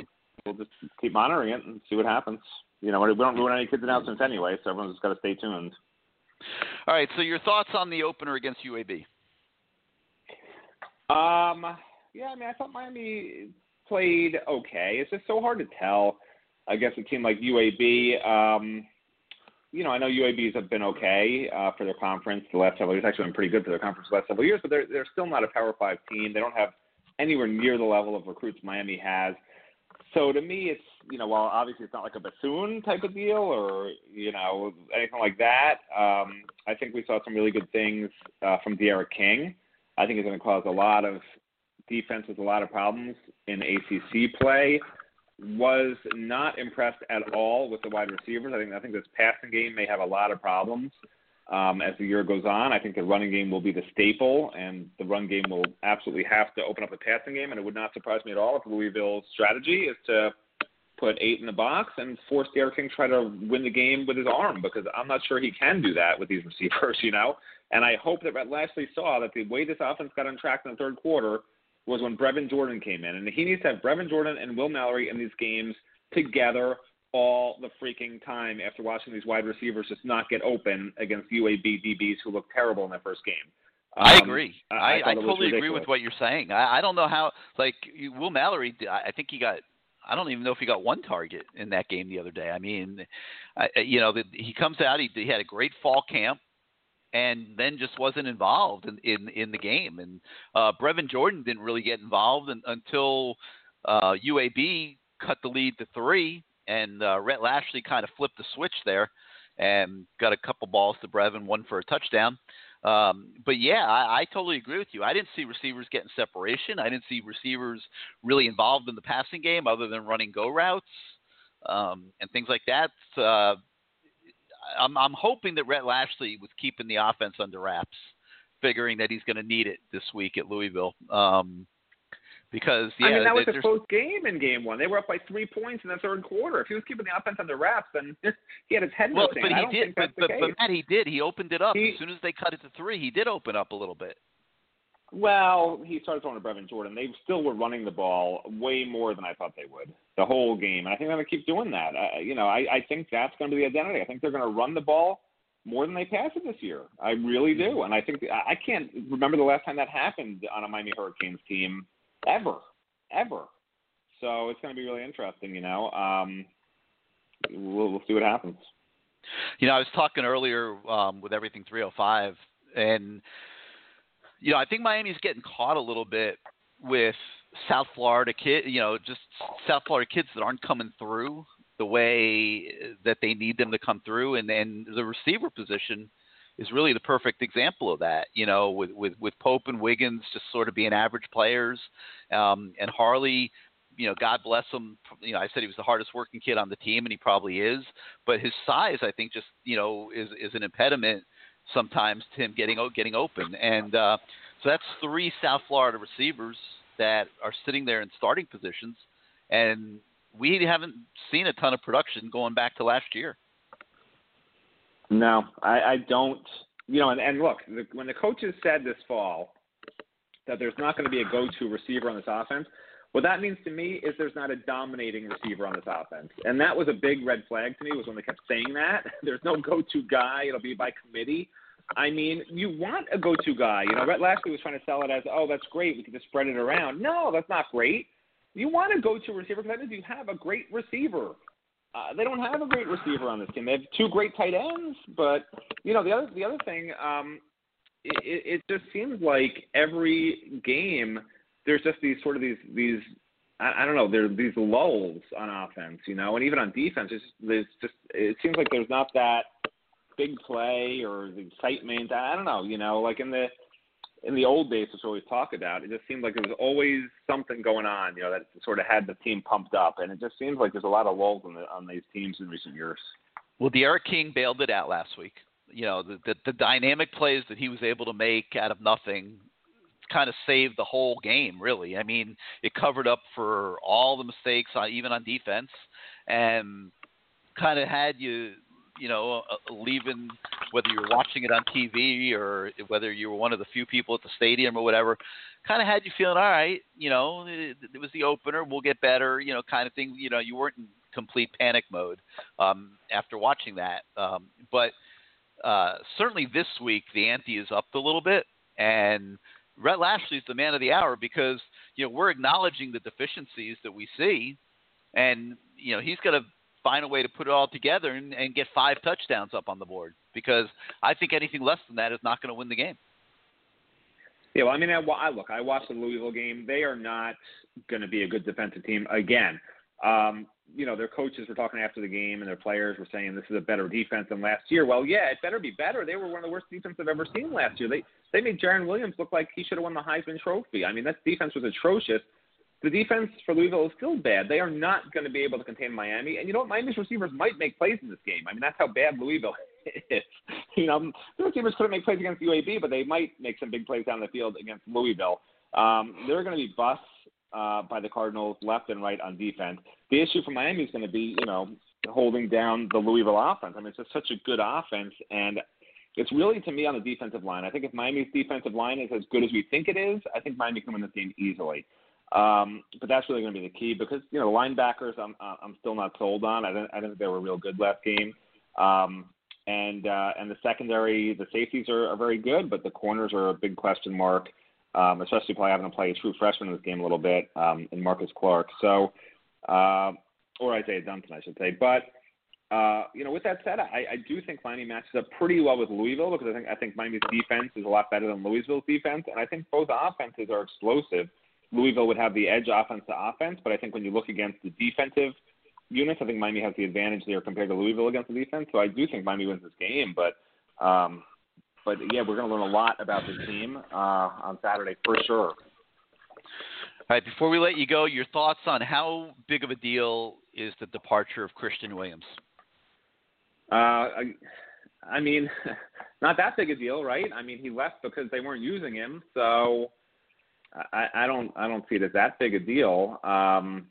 we'll just keep monitoring it and see what happens. You know, we don't ruin any kids' announcements anyway, so everyone's just got to stay tuned. All right. So your thoughts on the opener against UAB? Um, yeah, I mean, I thought Miami played okay. It's just so hard to tell against a team like UAB. Um, you know, I know UABs have been okay uh, for their conference the last several years. Actually, been pretty good for their conference the last several years, but they're they're still not a Power Five team. They don't have anywhere near the level of recruits Miami has. So to me, it's you know, while obviously it's not like a Bethune type of deal or you know anything like that. Um, I think we saw some really good things uh, from D'Eriq King. I think it's going to cause a lot of defense with a lot of problems in ACC play. Was not impressed at all with the wide receivers. I think I think this passing game may have a lot of problems um, as the year goes on. I think the running game will be the staple, and the run game will absolutely have to open up the passing game. And it would not surprise me at all if Louisville's strategy is to put eight in the box and force D'Eriq King to try to win the game with his arm because I'm not sure he can do that with these [laughs] receivers, you know. And I hope that Rhett Lashlee saw that the way this offense got on track in the third quarter was when Brevin Jordan came in. And he needs to have Brevin Jordan and Will Mallory in these games together all the freaking time after watching these wide receivers just not get open against UAB DBs who look terrible in their first game. Um, I agree. I, I, I totally agree with what you're saying. I, I don't know how. Like Will Mallory, I think he got. I don't even know if he got one target in that game the other day. I mean, I, you know, the, he comes out. He, he had a great fall camp, and then just wasn't involved in in, in the game. And uh, Brevin Jordan didn't really get involved in, until uh, UAB cut the lead to three, and uh, Rhett Lashlee kind of flipped the switch there and got a couple balls to Brevin, one for a touchdown. Um, but yeah, I, I totally agree with you. I didn't see receivers getting separation. I didn't see receivers really involved in the passing game other than running go routes um, and things like that. Uh, I'm, I'm hoping that Rhett Lashlee was keeping the offense under wraps, figuring that he's going to need it this week at Louisville. Um, because yeah, I mean that was a close game in game one. They were up by three points in the third quarter. If he was keeping the offense under wraps, then [laughs] he had his head well. But I he don't did. think But, but, but. Matt, he did. He opened it up He- as soon as they cut it to three. He did open up a little bit. Well, he started throwing to Brevin Jordan. They still were running the ball way more than I thought they would the whole game. And I think they're going to keep doing that. I, you know, I, I think that's going to be the identity. I think they're going to run the ball more than they pass it this year. I really do. And I think I can't remember the last time that happened on a Miami Hurricanes team ever, ever. So it's going to be really interesting. You know, um, we'll, we'll see what happens. You know, I was talking earlier um, with everything 305, and you know, I think Miami's getting caught a little bit with South Florida kid. You know, just South Florida kids that aren't coming through the way that they need them to come through, and and the receiver position is really the perfect example of that. You know, with with with Pope and Wiggins just sort of being average players, um, and Harley you know, God bless him. You know, I said he was the hardest working kid on the team, and he probably is. But his size, I think, just you know, is is an impediment sometimes to him getting getting open. And uh, so that's three South Florida receivers that are sitting there in starting positions, and we haven't seen a ton of production going back to last year. No, I, I don't. You know, and, and look, the, when the coaches said this fall that there's not going to be a go-to receiver on this offense, what that means to me is there's not a dominating receiver on this offense, and that was a big red flag to me. Was when they kept saying that [laughs] there's no go-to guy; it'll be by committee. I mean, you want a go-to guy. You know, Rhett Lashlee was trying to sell it as, oh, that's great. We can just spread it around. No, that's not great. You want a go-to receiver because that means you have a great receiver. Uh, they don't have a great receiver on this team. They have two great tight ends, but you know the other the other thing, um, it, it just seems like every game there's just these sort of these these I, I don't know there's these lulls on offense, you know, and even on defense, it's there's just it seems like there's not that big play or the excitement. I don't know, you know, like in the in the old days, which we always talk about, it just seemed like there was always something going on, you know, that sort of had the team pumped up, and it just seems like there's a lot of lulls on, the, on these teams in recent years. Well, D'Eriq King bailed it out last week. You know, the, the the dynamic plays that he was able to make out of nothing kind of saved the whole game. Really, I mean, it covered up for all the mistakes, on, even on defense, and kind of had you you know, uh, leaving whether you're watching it on TV or whether you were one of the few people at the stadium or whatever, kind of had you feeling all right. You know, it, it was the opener. We'll get better. You know, kind of thing. You know, you weren't in complete panic mode um, after watching that. Um, but uh, certainly this week the ante is up a little bit, and Rhett Lashlee is the man of the hour because you know we're acknowledging the deficiencies that we see, and you know he's got to find a way to put it all together and, and get five touchdowns up on the board because I think anything less than that is not going to win the game. Yeah, well, I mean, I, I look, I watched the Louisville game. They are not going to be a good defensive team again. Um, you know, their coaches were talking after the game, and their players were saying this is a better defense than last year. Well, yeah, it better be better. They were one of the worst defenses I've ever seen last year. They they made Jarren Williams look like he should have won the Heisman Trophy. I mean, that defense was atrocious. The defense for Louisville is still bad. They are not going to be able to contain Miami. And you know what? Miami's receivers might make plays in this game. I mean, that's how bad Louisville [laughs] is. You know, the receivers couldn't make plays against UAB, but they might make some big plays down the field against Louisville. Um, they're going to be busts uh, by the Cardinals left and right on defense. The issue for Miami is going to be, you know, holding down the Louisville offense. I mean, it's just such a good offense, and it's really to me on the defensive line. I think if Miami's defensive line is as good as we think it is, I think Miami can win this game easily. Um, but that's really going to be the key because you know the linebackers I'm I'm still not sold on. I didn't I didn't think they were real good last game. Um, and uh, and the secondary, the safeties are, are very good, but the corners are a big question mark, um, especially probably having to play a true freshman in this game a little bit um, in Marcus Clark. So, uh, or Isaiah Dunson, I should say. But uh, you know, with that said, I, I do think Miami matches up pretty well with Louisville because I think I think Miami's defense is a lot better than Louisville's defense, and I think both offenses are explosive. Louisville would have the edge offense to offense, but I think when you look against the defensive units, I think Miami has the advantage there compared to Louisville against the defense. So I do think Miami wins this game, but um, but yeah, we're going to learn a lot about the team uh, on Saturday for sure. All right, before we let you go, your thoughts on how big of a deal is the departure of Christian Williams? Uh, I, I mean, [laughs] not that big a deal, right? I mean, he left because they weren't using him, so I, I don't, I don't see it as that big a deal. Um,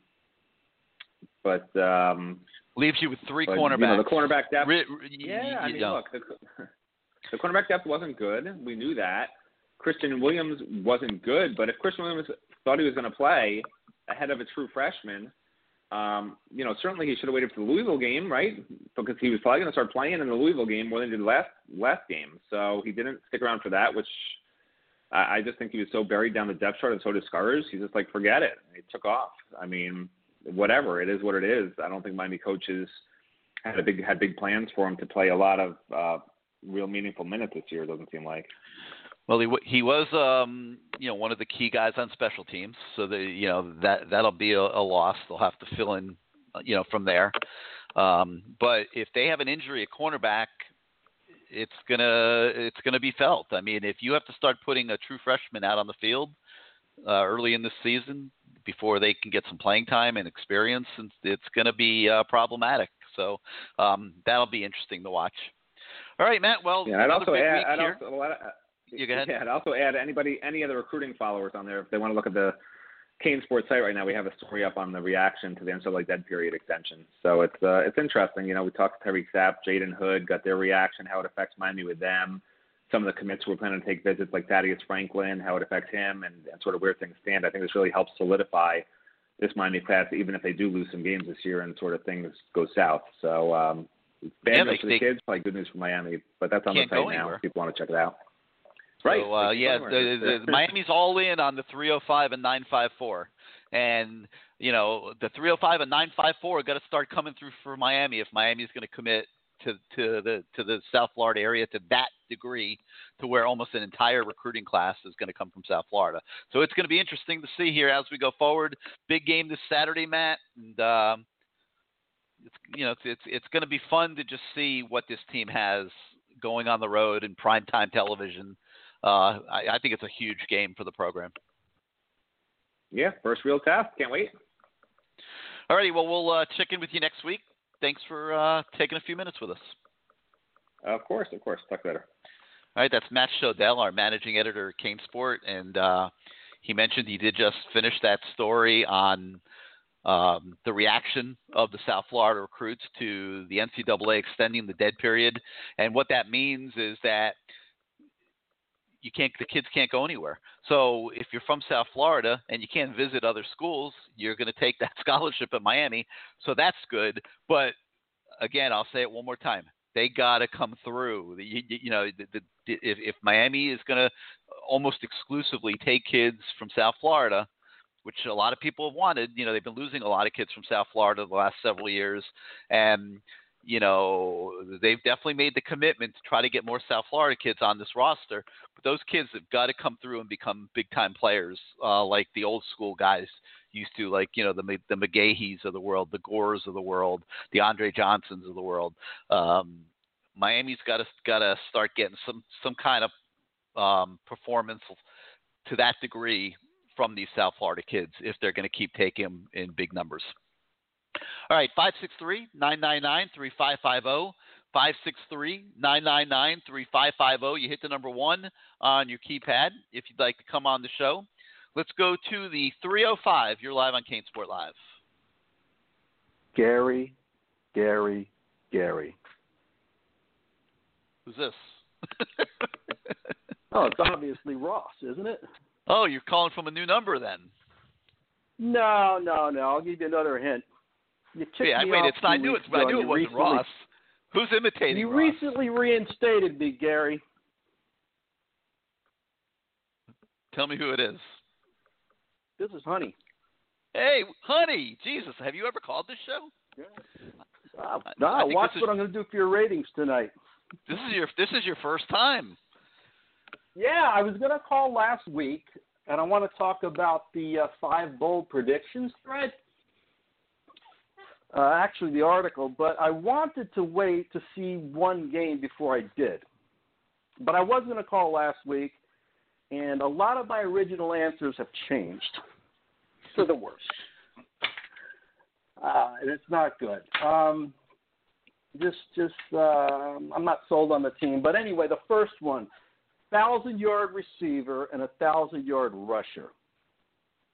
but um, leaves you with three but, cornerbacks. You know, the cornerback depth. Yeah, I mean, know. look, the, [laughs] the cornerback depth wasn't good. We knew that. Christian Williams wasn't good, but if Christian Williams thought he was going to play ahead of a true freshman, um, you know, certainly he should have waited for the Louisville game, right? Because he was probably going to start playing in the Louisville game more than he did last last game. So he didn't stick around for that, which I, I just think he was so buried down the depth chart and so discouraged. He's just like, forget it. He took off. I mean, whatever it is, what it is. I don't think Miami coaches had a big had big plans for him to play a lot of uh, real meaningful minutes this year. It doesn't seem like. Well, he he was um, you know one of the key guys on special teams, so the you know that that'll be a, a loss. They'll have to fill in, you know, from there. Um, but if they have an injury at cornerback, it's gonna it's gonna be felt. I mean, if you have to start putting a true freshman out on the field uh, early in the season before they can get some playing time and experience, it's going to be uh, problematic. So um, that'll be interesting to watch. All right, Matt. Well, yeah, I'd also add, I'd also, well, you go ahead. Yeah, I'd also add anybody, any other recruiting followers on there, if they want to look at the CaneSport site right now, we have a story up on the reaction to the NCAA dead period extension. So it's uh, it's interesting. You know, we talked to Terry Sapp, Jaden Hood, got their reaction, how it affects Miami with them. Some of the commits who are planning to take visits, like Thaddeus Franklin, how it affects him, and, and sort of where things stand. I think this really helps solidify this Miami class, even if they do lose some games this year and sort of things go south. So um, bad yeah, news for the kids, probably good news for Miami. But that's on the site now. If people want to check it out. Right. So, uh, yeah, the, the, Miami's all in on the 305 and 954, and you know the 305 and 954 got to start coming through for Miami if Miami's going to commit to to the to the South Florida area to that degree, to where almost an entire recruiting class is going to come from South Florida. So it's going to be interesting to see here as we go forward. Big game this Saturday, Matt, and um, it's you know it's it's, it's going to be fun to just see what this team has going on the road in primetime television uh, I, I think it's a huge game for the program. Yeah, first real test. Can't wait. All righty. Well, we'll uh, check in with you next week. Thanks for uh, taking a few minutes with us. Of course, of course. Talk later. All right, that's Matt Shodell, our managing editor at CaneSport, and uh, he mentioned he did just finish that story on um, the reaction of the South Florida recruits to the NCAA extending the dead period, and what that means is that you can't the kids can't go anywhere. So if you're from South Florida and you can't visit other schools, you're going to take [laughs] that scholarship at Miami. So that's good. But again, I'll say it one more time. They got to come through. You, you know, the, the, if, if Miami is going to almost exclusively take kids from South Florida, which a lot of people have wanted, you know, they've been losing a lot of kids from South Florida the last several years, and you know, they've definitely made the commitment to try to get more South Florida kids on this roster. But those kids have got to come through and become big time players, uh, like the old school guys used to, like you know the the McGahees of the world, the Gores of the world, the Andre Johnsons of the world. Um, Miami's got to got to start getting some some kind of um, performance to that degree from these South Florida kids if they're going to keep taking them in big numbers. All right, 563 999 3550. 563 999 3550. You hit the number one on your keypad if you'd like to come on the show. Let's go to the 305. You're live on CaneSport Live. Gary, Gary, Gary. Who's this? [laughs] oh, it's obviously Ross, isn't it? Oh, you're calling from a new number then. No, no, no. I'll give you another hint. You kicked Yeah, me wait, off it's I two knew it. I knew it wasn't recently- Ross. Who's imitating You Ross? recently reinstated me, Gary. Tell me who it is. This is Honey. Hey, honey, Jesus, have you ever called this show? Uh, no, I watch this is- what I'm going to do for your ratings tonight. This is your this is your first time. Yeah, I was going to call last week, and I want to talk about the uh, five bold predictions thread. Uh, actually, the article, but I wanted to wait to see one game before I did. But I was going to call last week, and a lot of my original answers have changed [laughs] for the worse. Uh, and it's not good. Um, just, just, uh, I'm not sold on the team. But anyway, the first one thousand yard receiver and a thousand yard rusher.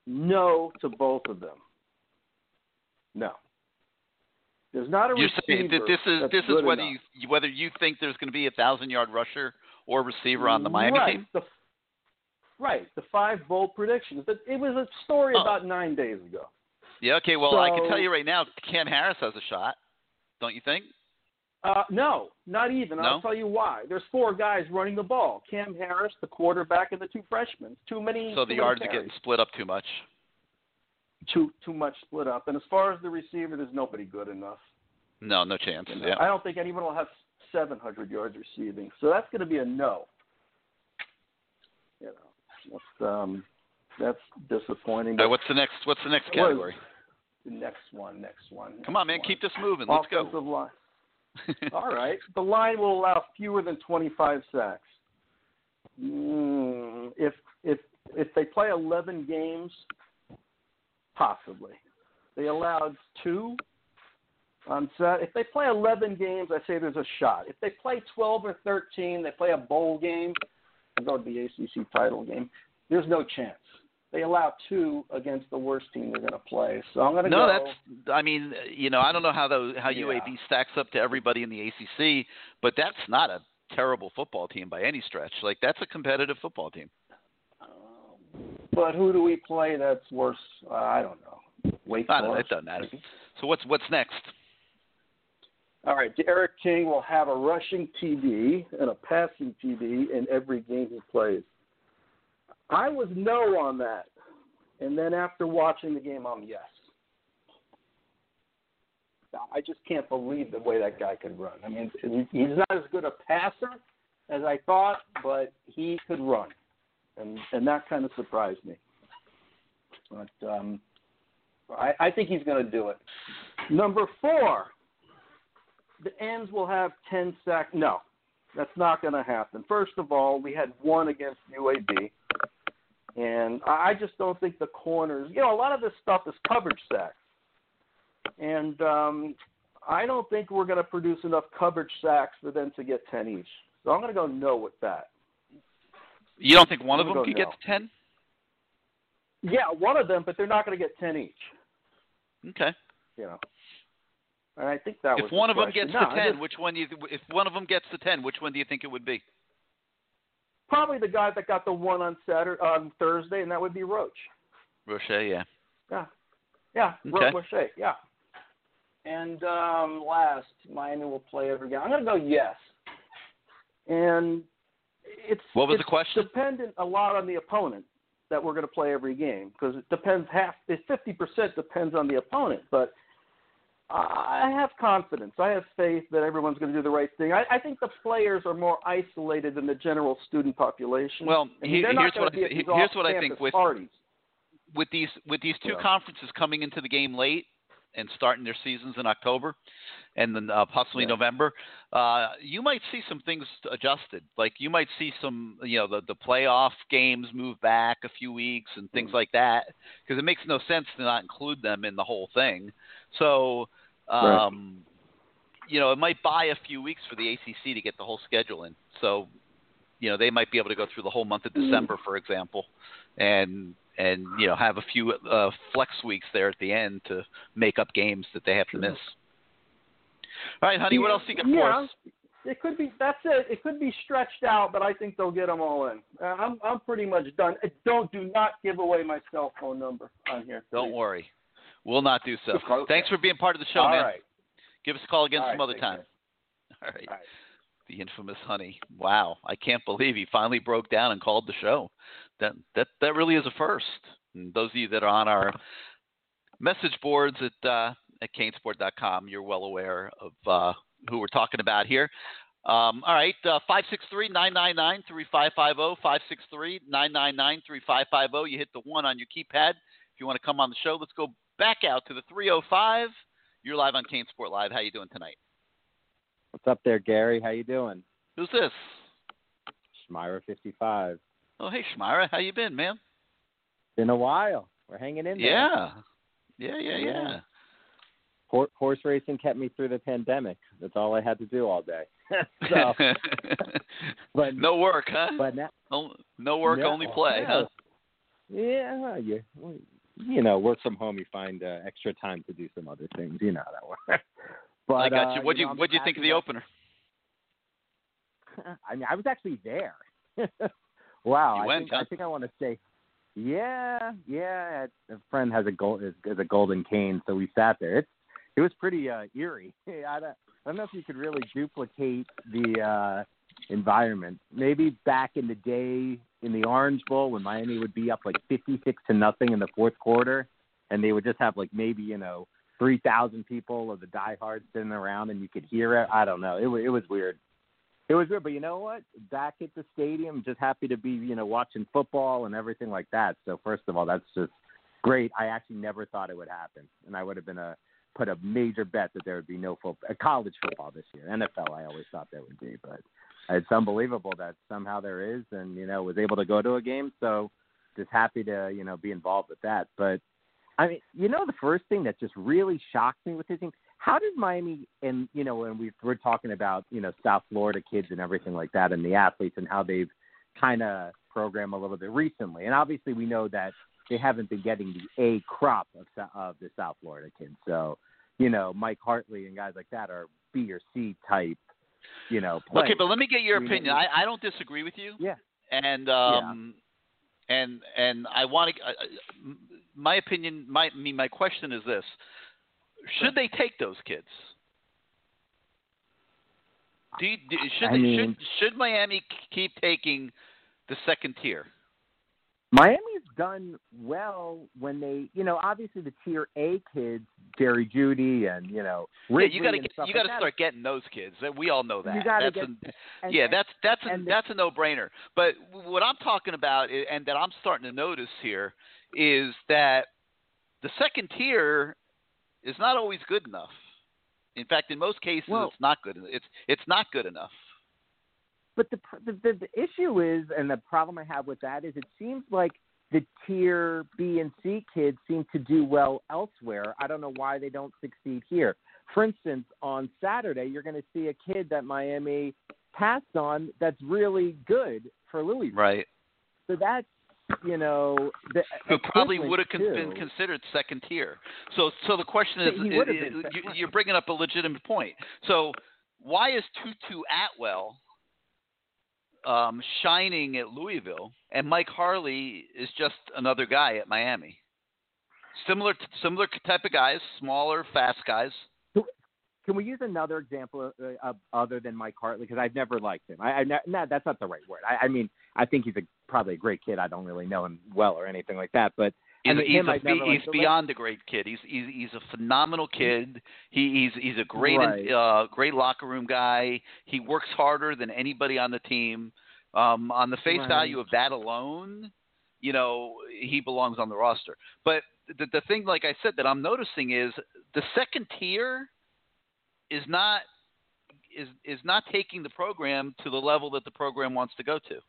No to both of them. No. There's not a You're saying that this is this is whether enough. you whether you think there's going to be a thousand yard rusher or receiver on the Miami right. team. The, right. The five bold predictions. But it was a story Oh. about nine days ago. Yeah. Okay. Well, I can tell you right now, Cam Harris has a shot. Don't you think? Uh, no, not even. No? I'll tell you why. There's four guys running the ball: Cam Harris, the quarterback, and the two freshmen. Too many. So the yards are getting split up too much. Too too much split up. And as far as the receiver, there's nobody good enough. No, no chance. You know, Yeah. I don't think anyone will have 700 yards receiving. So that's going to be a no. You know, that's um, that's disappointing. Right, what's the next? What's the next category? the next one? Next one. Come on, man, next keep this moving. Let's Offensive go. line. [laughs] All right. The line will allow fewer than 25 sacks. Mm, if if if they play 11 games, possibly. They allowed two on set. If they play 11 games, I say there's a shot. If they play 12 or 13, they play a bowl game, they go to the ACC title game. There's no chance. They allow two against the worst team they're going to play. So I'm going to No, go. that's. I mean, you know, I don't know how the how Yeah. UAB stacks up to everybody in the ACC, but that's not a terrible football team by any stretch. Like that's a competitive football team. But who do we play that's worse? Uh, I don't know. Wake I don't know. Forest. It doesn't matter. So what's what's next? All right, D'Eriq King will have a rushing TD and a passing TD in every game he plays. I was no on that, and then after watching the game, I'm yes. I just can't believe the way that guy could run. I mean, he's not as good a passer as I thought, but he could run, and and that kind of surprised me. But um, I, I think he's going to do it. Number four, the ends will have 10 sacks. No, that's not going to happen. First of all, we had one against UAB, and I just don't think the corners, you know, a lot of this stuff is coverage sacks. And um, I don't think we're going to produce enough coverage sacks for them to get 10 each. So I'm going to go no with that. You don't think one of them could go get to ten? Yeah, one of them, but they're not going to get 10 each, Okay. you know. And I think that was If the one of them gets No, to ten, just- which one do you? If one of them gets to ten, which one do you think it would be? probably the guy that got the one on Saturday on Thursday, and that would be Roach. Roche, yeah. Yeah, yeah, Okay. Roche, yeah. And um, last, Miami will play every game. I'm going to go yes. And it's What was it's the question? Dependent a lot on the opponent that we're going to play every game because it depends half. It's fifty percent depends on the opponent, but I have confidence. I have faith that everyone's going to do the right thing. I, I think the players are more isolated than the general student population. Well, he- here's what I be at thi- these here's what I think with- parties. with these with these two Yeah. conferences coming into the game late and starting their seasons in October and then uh, possibly Yeah. November, uh, you might see some things adjusted. Like you might see some, you know, the the playoff games move back a few weeks and things like that because it makes no sense to not include them in the whole thing. So, um, you know, it might buy a few weeks for the ACC to get the whole schedule in. So, you know, they might be able to go through the whole month of December, for example, and and you know have a few uh, flex weeks there at the end to make up games that they have to miss. All right, honey, what else you got for yeah, us? it could be that's it. It could be stretched out, but I think they'll get them all in. Uh, I'm I'm pretty much done. Uh, Don't do not give away my cell phone number on here. Don't worry. We'll not do so. Okay. Thanks for being part of the show, All man. right. Give us a call again All some right, other time. [laughs] All right. All right. The infamous Honey. Wow, I can't believe he finally broke down and called the show. That that that really is a first. And those of you that are on our message boards at uh, at canesport.com, you're well aware of uh, who we're talking about here. Um, all right, uh, 563-999-3550, 563-999-3550. You hit the one on your keypad if you want to come on the show. Let's go back out to the 305. You're live on CaneSport Live. How you doing tonight? What's up there, Gary? How you doing? Who's this? Schmira fifty five. Oh, hey, Shmira. How you been, man? Been a while. We're hanging in there. Yeah. Yeah, yeah, yeah. Yeah. Hor- horse racing kept me through the pandemic. That's all I had to do all day. [laughs] so, [laughs] but no work, huh? but now, No, no work, No, only play, yeah. huh? yeah, you you know, work from home. You find uh, extra time to do some other things. You know how that works. [laughs] But I got uh, you. What do you know, what do you think of the opener? I mean, I was actually there. Wow, I went, think huh? I think I want to say, yeah, yeah. A friend has a gold is, is a golden cane, so we sat there. It's it was pretty uh, eerie. [laughs] I don't, I don't know if you could really duplicate the uh, environment. Maybe back in the day in the Orange Bowl when Miami would be up like fifty-six to nothing in the fourth quarter, and they would just have like maybe you know three thousand people of the diehards sitting around, and you could hear it. I don't know. It was it was weird. It was weird, but you know what? Back at the stadium, just happy to be, you know, watching football and everything like that. So first of all, that's just great. I actually never thought it would happen, and I would have been a put a major bet that there would be no football, uh, college football this year. NFL, I always thought there would be, but it's unbelievable that somehow there is, and you know, was able to go to a game. So just happy to, you know, be involved with that. But I mean, you know, the first thing that just really shocked me with this thing, how does Miami and you know, when we we're talking about you know South Florida kids and everything like that, and the athletes and how they've kind of programmed a little bit recently, and obviously we know that they haven't been getting the A crop of of the South Florida kids. So you know, Mike Harley and guys like that are B or C type, you know. Okay, but let me get your opinion. I, I don't disagree with you. Yeah. And um and and I want to uh, uh, my opinion my I mean my question is this. Should they take those kids? Do, you, do should I they, mean- should should Miami keep taking the second tier? Miami's done well when they, you know, obviously the tier A kids, Jerry Jeudy and you know, Ridley yeah, you got to and get stuff you got to like start getting those kids. We all know that. You gotta that's get- a, and- yeah, and- that's that's a, that's a no-brainer. But what I'm talking about, and that I'm starting to notice here, is that the second tier is not always good enough. In fact, in most cases, Well- it's not good. It's it's not good enough. But the, the the the issue is, and the problem I have with that is, it seems like the tier B and C kids seem to do well elsewhere. I don't know why they don't succeed here. For instance, on Saturday, you're going to see a kid that Miami passed on that's really good for Louisville. Right. So that's you know the Who probably would have con- been considered second tier. So so the question is, He would have been i- i- second. you- you're bringing up a legitimate point. So why is Tutu Atwell um, shining at Louisville, and Mike Harley is just another guy at Miami? Similar, similar type of guys, smaller, fast guys. Can we use another example uh, of, other than Mike Harley? Because I've never liked him. I, I no, that's not the right word. I, I mean, I think he's a, probably a great kid. I don't really know him well or anything like that. But I He's, mean, he's, a, he's beyond a great kid. He's he's, he's a phenomenal kid. He, he's he's a great Right. uh, great locker room guy. He works harder than anybody on the team. Um, on the face Right. value of that alone, you know, he belongs on the roster. But the the thing, like I said, that I'm noticing is the second tier is not is is not taking the program to the level that the program wants to go to.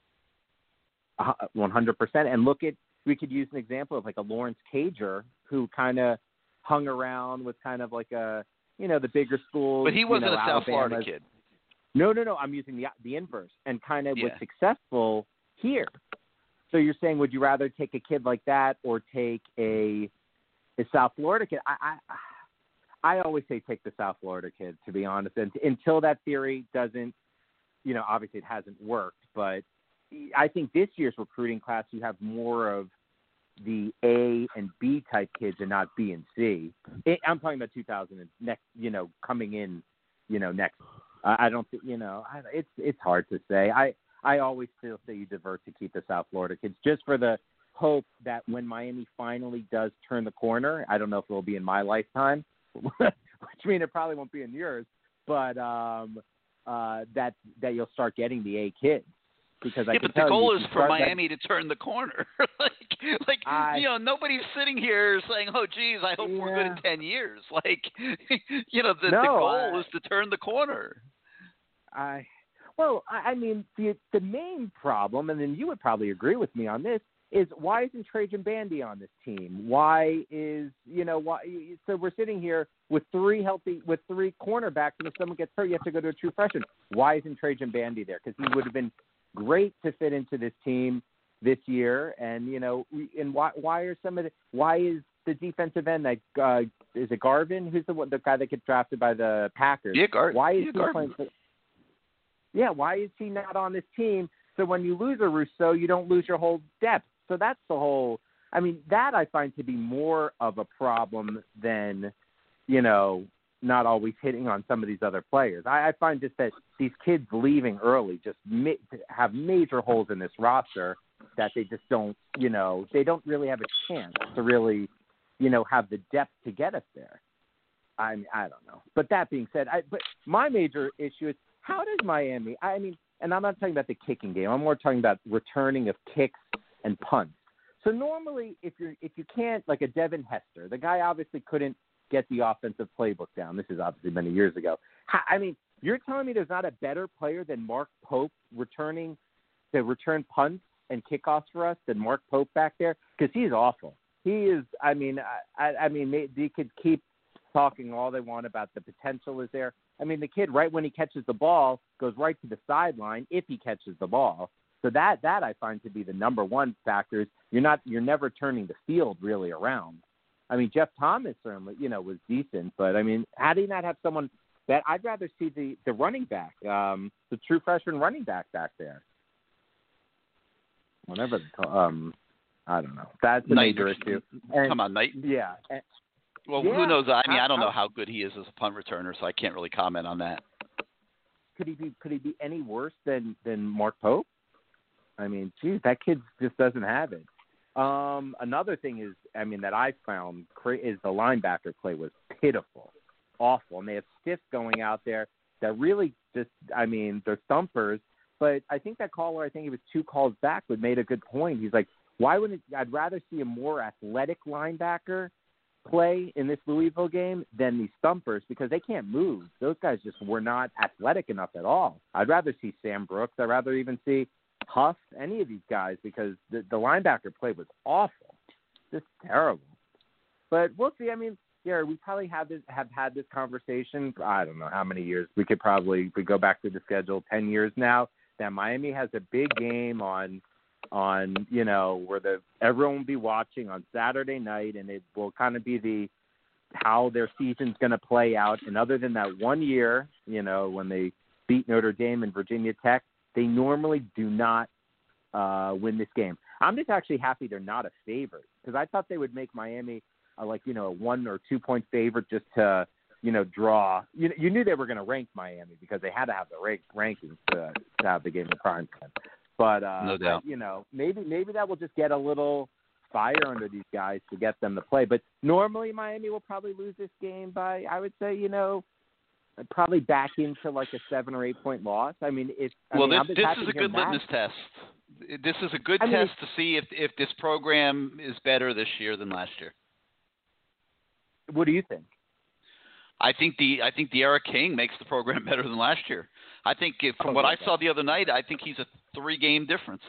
Uh, One hundred percent. And look at we could use an example of like a Lawrence Cager who kind of hung around with kind of like a you know the bigger schools. But he wasn't know, a South Florida kid. No, no, no. I'm using the the inverse, and kind of was successful here. So you're saying, would you rather take a kid like that or take a a South Florida kid? I I, I always say take the South Florida kid. To be honest, and until that theory doesn't you know, obviously it hasn't worked, but I think this year's recruiting class you have more of the A and B type kids and not B and C. I'm talking about 2000 and next, you know, coming in, you know, next. I don't think, you know, I, it's it's hard to say. I I always still say you divert to keep the South Florida kids just for the hope that when Miami finally does turn the corner, I don't know if it will be in my lifetime, [laughs] which means it probably won't be in yours, but um, uh, that that you'll start getting the A kids because yeah, I but the goal you, is for Miami that, to turn the corner. [laughs] like, like I, you know, nobody's sitting here saying, "Oh, geez, I hope yeah. we're good in ten years." [laughs] Like, [laughs] you know, the, no, the goal I, is to turn the corner. I well, I, I mean, the the main problem, and then you would probably agree with me on this, is why isn't Trajan Bandy on this team? Why is you know why? So we're sitting here with three healthy, with three cornerbacks, and if someone gets hurt, you have to go to a true freshman. Why isn't Trajan Bandy there? Because he would have been great to fit into this team this year. And you know, and why why are some of the why is the defensive end like uh, is it Garvin? Who's the one the guy that gets drafted by the Packers? Yeah, Gar- why is yeah, he Garvin. playing? For, yeah, why is he not on this team? So when you lose a Rousseau, you don't lose your whole depth. So that's the whole. I mean, that I find to be more of a problem than, you know, not always hitting on some of these other players. I, I find just that these kids leaving early just ma- have major holes in this roster that they just don't, you know, they don't really have a chance to really, you know, have the depth to get us there. I mean, I don't know. But that being said, I but my major issue is how does Miami? I mean, and I'm not talking about the kicking game. I'm more talking about returning of kicks and punts. So normally, if you're if you can't like a Devin Hester, the guy obviously couldn't get the offensive playbook down. This is obviously many years ago. I mean, you're telling me there's not a better player than Mark Pope returning to return punts and kickoffs for us than Mark Pope back there because he's awful. He is. I mean, I, I mean, they, they could keep talking all they want about the potential is there. I mean, the kid right when he catches the ball goes right to the sideline if he catches the ball. So that that I find to be the number one factor is you're not you're never turning the field really around. I mean, Jeff Thomas certainly you know was decent, but I mean, how do you not have someone that I'd rather see the the running back, um, the true freshman running back back there. Whatever, um, I don't know. That's a Knight, major issue. And, Come on, Knight. Yeah. And, Well, Yeah, who knows? I mean, how- I don't know how- how good he is as a punt returner, so I can't really comment on that. could he be could he be any worse than than Mark Pope? I mean, geez, that kid just doesn't have it. Um, another thing is, I mean, that I found is the linebacker play was pitiful, awful, and they have stiffs going out there that really just, I mean, they're thumpers. But I think that caller, I think he was two calls back, would made a good point. He's like, why wouldn't I'd rather see a more athletic linebacker play in this Louisville game than these thumpers because they can't move. Those guys just were not athletic enough at all. I'd rather see Sam Brooks. I'd rather even see Huff, any of these guys, because the, the linebacker play was awful, just terrible. But we'll see. I mean, yeah, we probably have this, have had this conversation. I don't know how many years. We could probably we go back to the schedule ten years now. That Miami has a big game on on you know where the everyone will be watching on Saturday night, and it will kind of be the how their season's going to play out. And other than that one year, you know, when they beat Notre Dame and Virginia Tech, they normally do not uh, win this game. I'm just actually happy they're not a favorite because I thought they would make Miami uh, like you know a one or two point favorite just to you know draw. You you knew they were going to rank Miami because they had to have the rank rankings to, to have the game in prime time. But uh, No doubt. you know maybe maybe that will just get a little fire under these guys to get them to play. But normally Miami will probably lose this game by I would say you know probably back into like a seven or eight point loss. I mean, if I well, mean, this this is a good litmus test. This is a good I mean, test to see if if this program is better this year than last year. What do you think? I think the I think D'Eriq King makes the program [laughs] better than last year. I think if, from Oh, what I okay. saw the other night, I think he's a three game difference.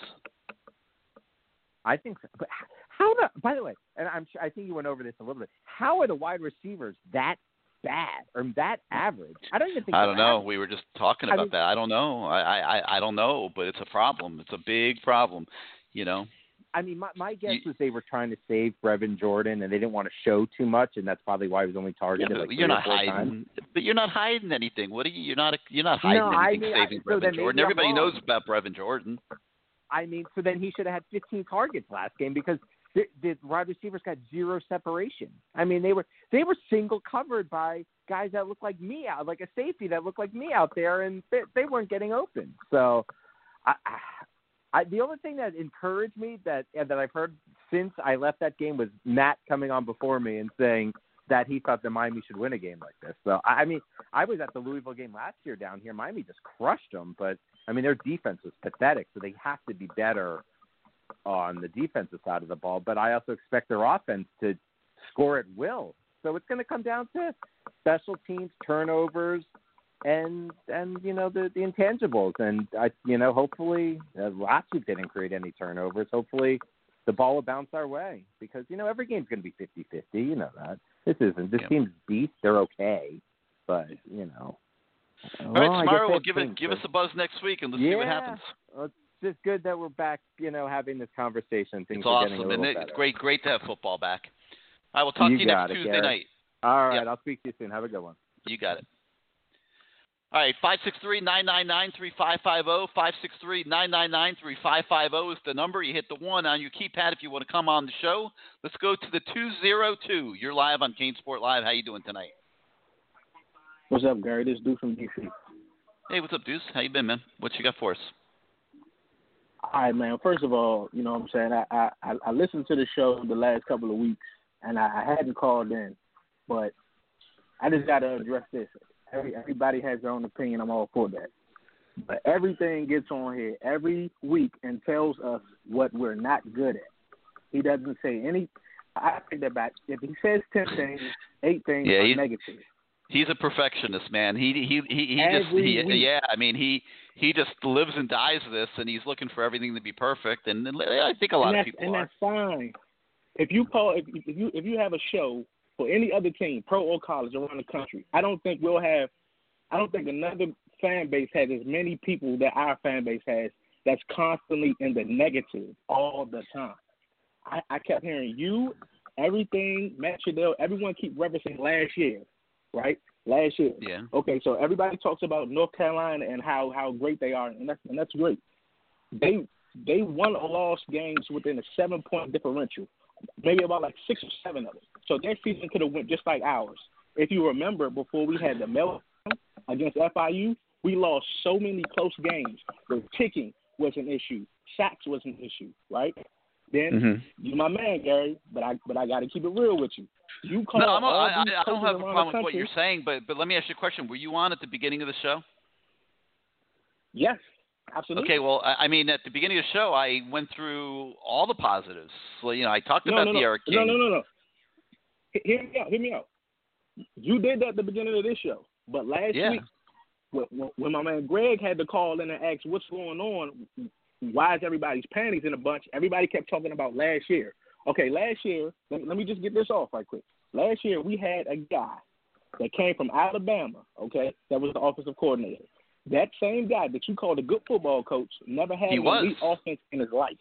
I think so. But how the? By the way, and I'm sure I think you went over this a little bit. How are the wide receivers that bad or that average? I don't even think. I don't know. average. We were just talking I about mean- that. I don't know. I, I I- I don't know, but it's a problem. It's a big problem. You know, I mean, my my guess was they were trying to save Brevin Jordan, and they didn't want to show too much, and that's probably why he was only Yeah, targeted but like you're not hiding. times. But you're not hiding anything. What are you? You're not. You're not hiding No, I anything. mean, I- saving so Brevin Jordan. Everybody knows about Brevin Jordan. I mean, so then he should have had 15 targets last game because the, the wide receivers got zero separation. I mean, they were they were single covered by guys that looked like me out, like a safety that looked like me out there, and they, they weren't getting open. So, I, I, the only thing that encouraged me that that I've heard since I left that game was Matt coming on before me and saying that he thought that Miami should win a game like this. So, I I mean, I was at the Louisville game last year down here. Miami just crushed them, but I mean, their defense was pathetic, so they have to be better on the defensive side of the ball. But I also expect their offense to score at will. So it's going to come down to special teams, turnovers, and and you know the the intangibles. And I you know hopefully uh, last week they didn't create any turnovers. Hopefully the ball will bounce our way because you know every game's going to be 50-50. You know that this isn't this Yeah. team's beast. They're okay, but you know. All well, right, tomorrow we'll give things, it. Give but- us a buzz next week, and let's see what happens. It's just good that we're back, you know, having this conversation. Things It's are getting a little and better. it's great. Great to have football back. I will talk You to you next it, Tuesday Gary. night. All right, Yep. I'll speak to you soon. Have a good one. You got it. All right, 563-999-3550, 563-999-3550 is the number. You hit the one on your keypad if you want to come on the show. Let's go to the 202. You're live on CaneSport Live. How you doing tonight? What's up, Gary? This dude from DC. Hey, what's up, Deuce? How you been, man? What you got for us? All right, man. First of all, you know what I'm saying? I I, I- listened to the show the last couple of weeks, and I, I hadn't called in, but I just got to address this. Every, everybody has their own opinion. I'm all for that. But everything gets on here every week and tells us what we're not good at. He doesn't say any. I take that back. If he says ten things, eight things Yeah, are negative. He's a perfectionist, man. He he he, he just he, yeah. I mean, he he just lives and dies this, and he's looking for everything to be perfect. And and I think a lot of people and are. that's fine. If you call, if, if you if you have a show for any other team, pro or college around the country, I don't think we'll have. I don't think another fan base has as many people that our fan base has. That's constantly in the negative all the time. I, I kept hearing you, everything, Matt Shodell, everyone keep referencing last year, right? Last year. Yeah. Okay, so everybody talks about North Carolina and how how great they are, and that's and that's great. They they won or lost games within a seven point differential, maybe about like six or seven of them. So their season could have went just like ours. If you remember, before we had the meltdown against FIU, we lost so many close games. The kicking was an issue, sacks was an issue, right? Then Mhm. you my man, Gary, but I but I got to keep it real with you. You call No, I, I, I don't have a problem with what you're saying, but but let me ask you a question. Were you on at the beginning of the show? Yes, absolutely. Okay, well, I I mean, at the beginning of the show, I went through all the positives. So, you know, I talked no, about no, the no. D'Eriq King. No, no, no, no. Hear me out. Hear me out. You did that at the beginning of this show, but last Yeah. week, when- when my man Greg had to call in and ask what's going on, why is everybody's panties in a bunch? Everybody kept talking about last year. Okay, last year, let, let me just get this off right quick. Last year, we had a guy that came from Alabama, okay, that was the offensive coordinator. That same guy that you called a good football coach never had He an was. elite offense in his life.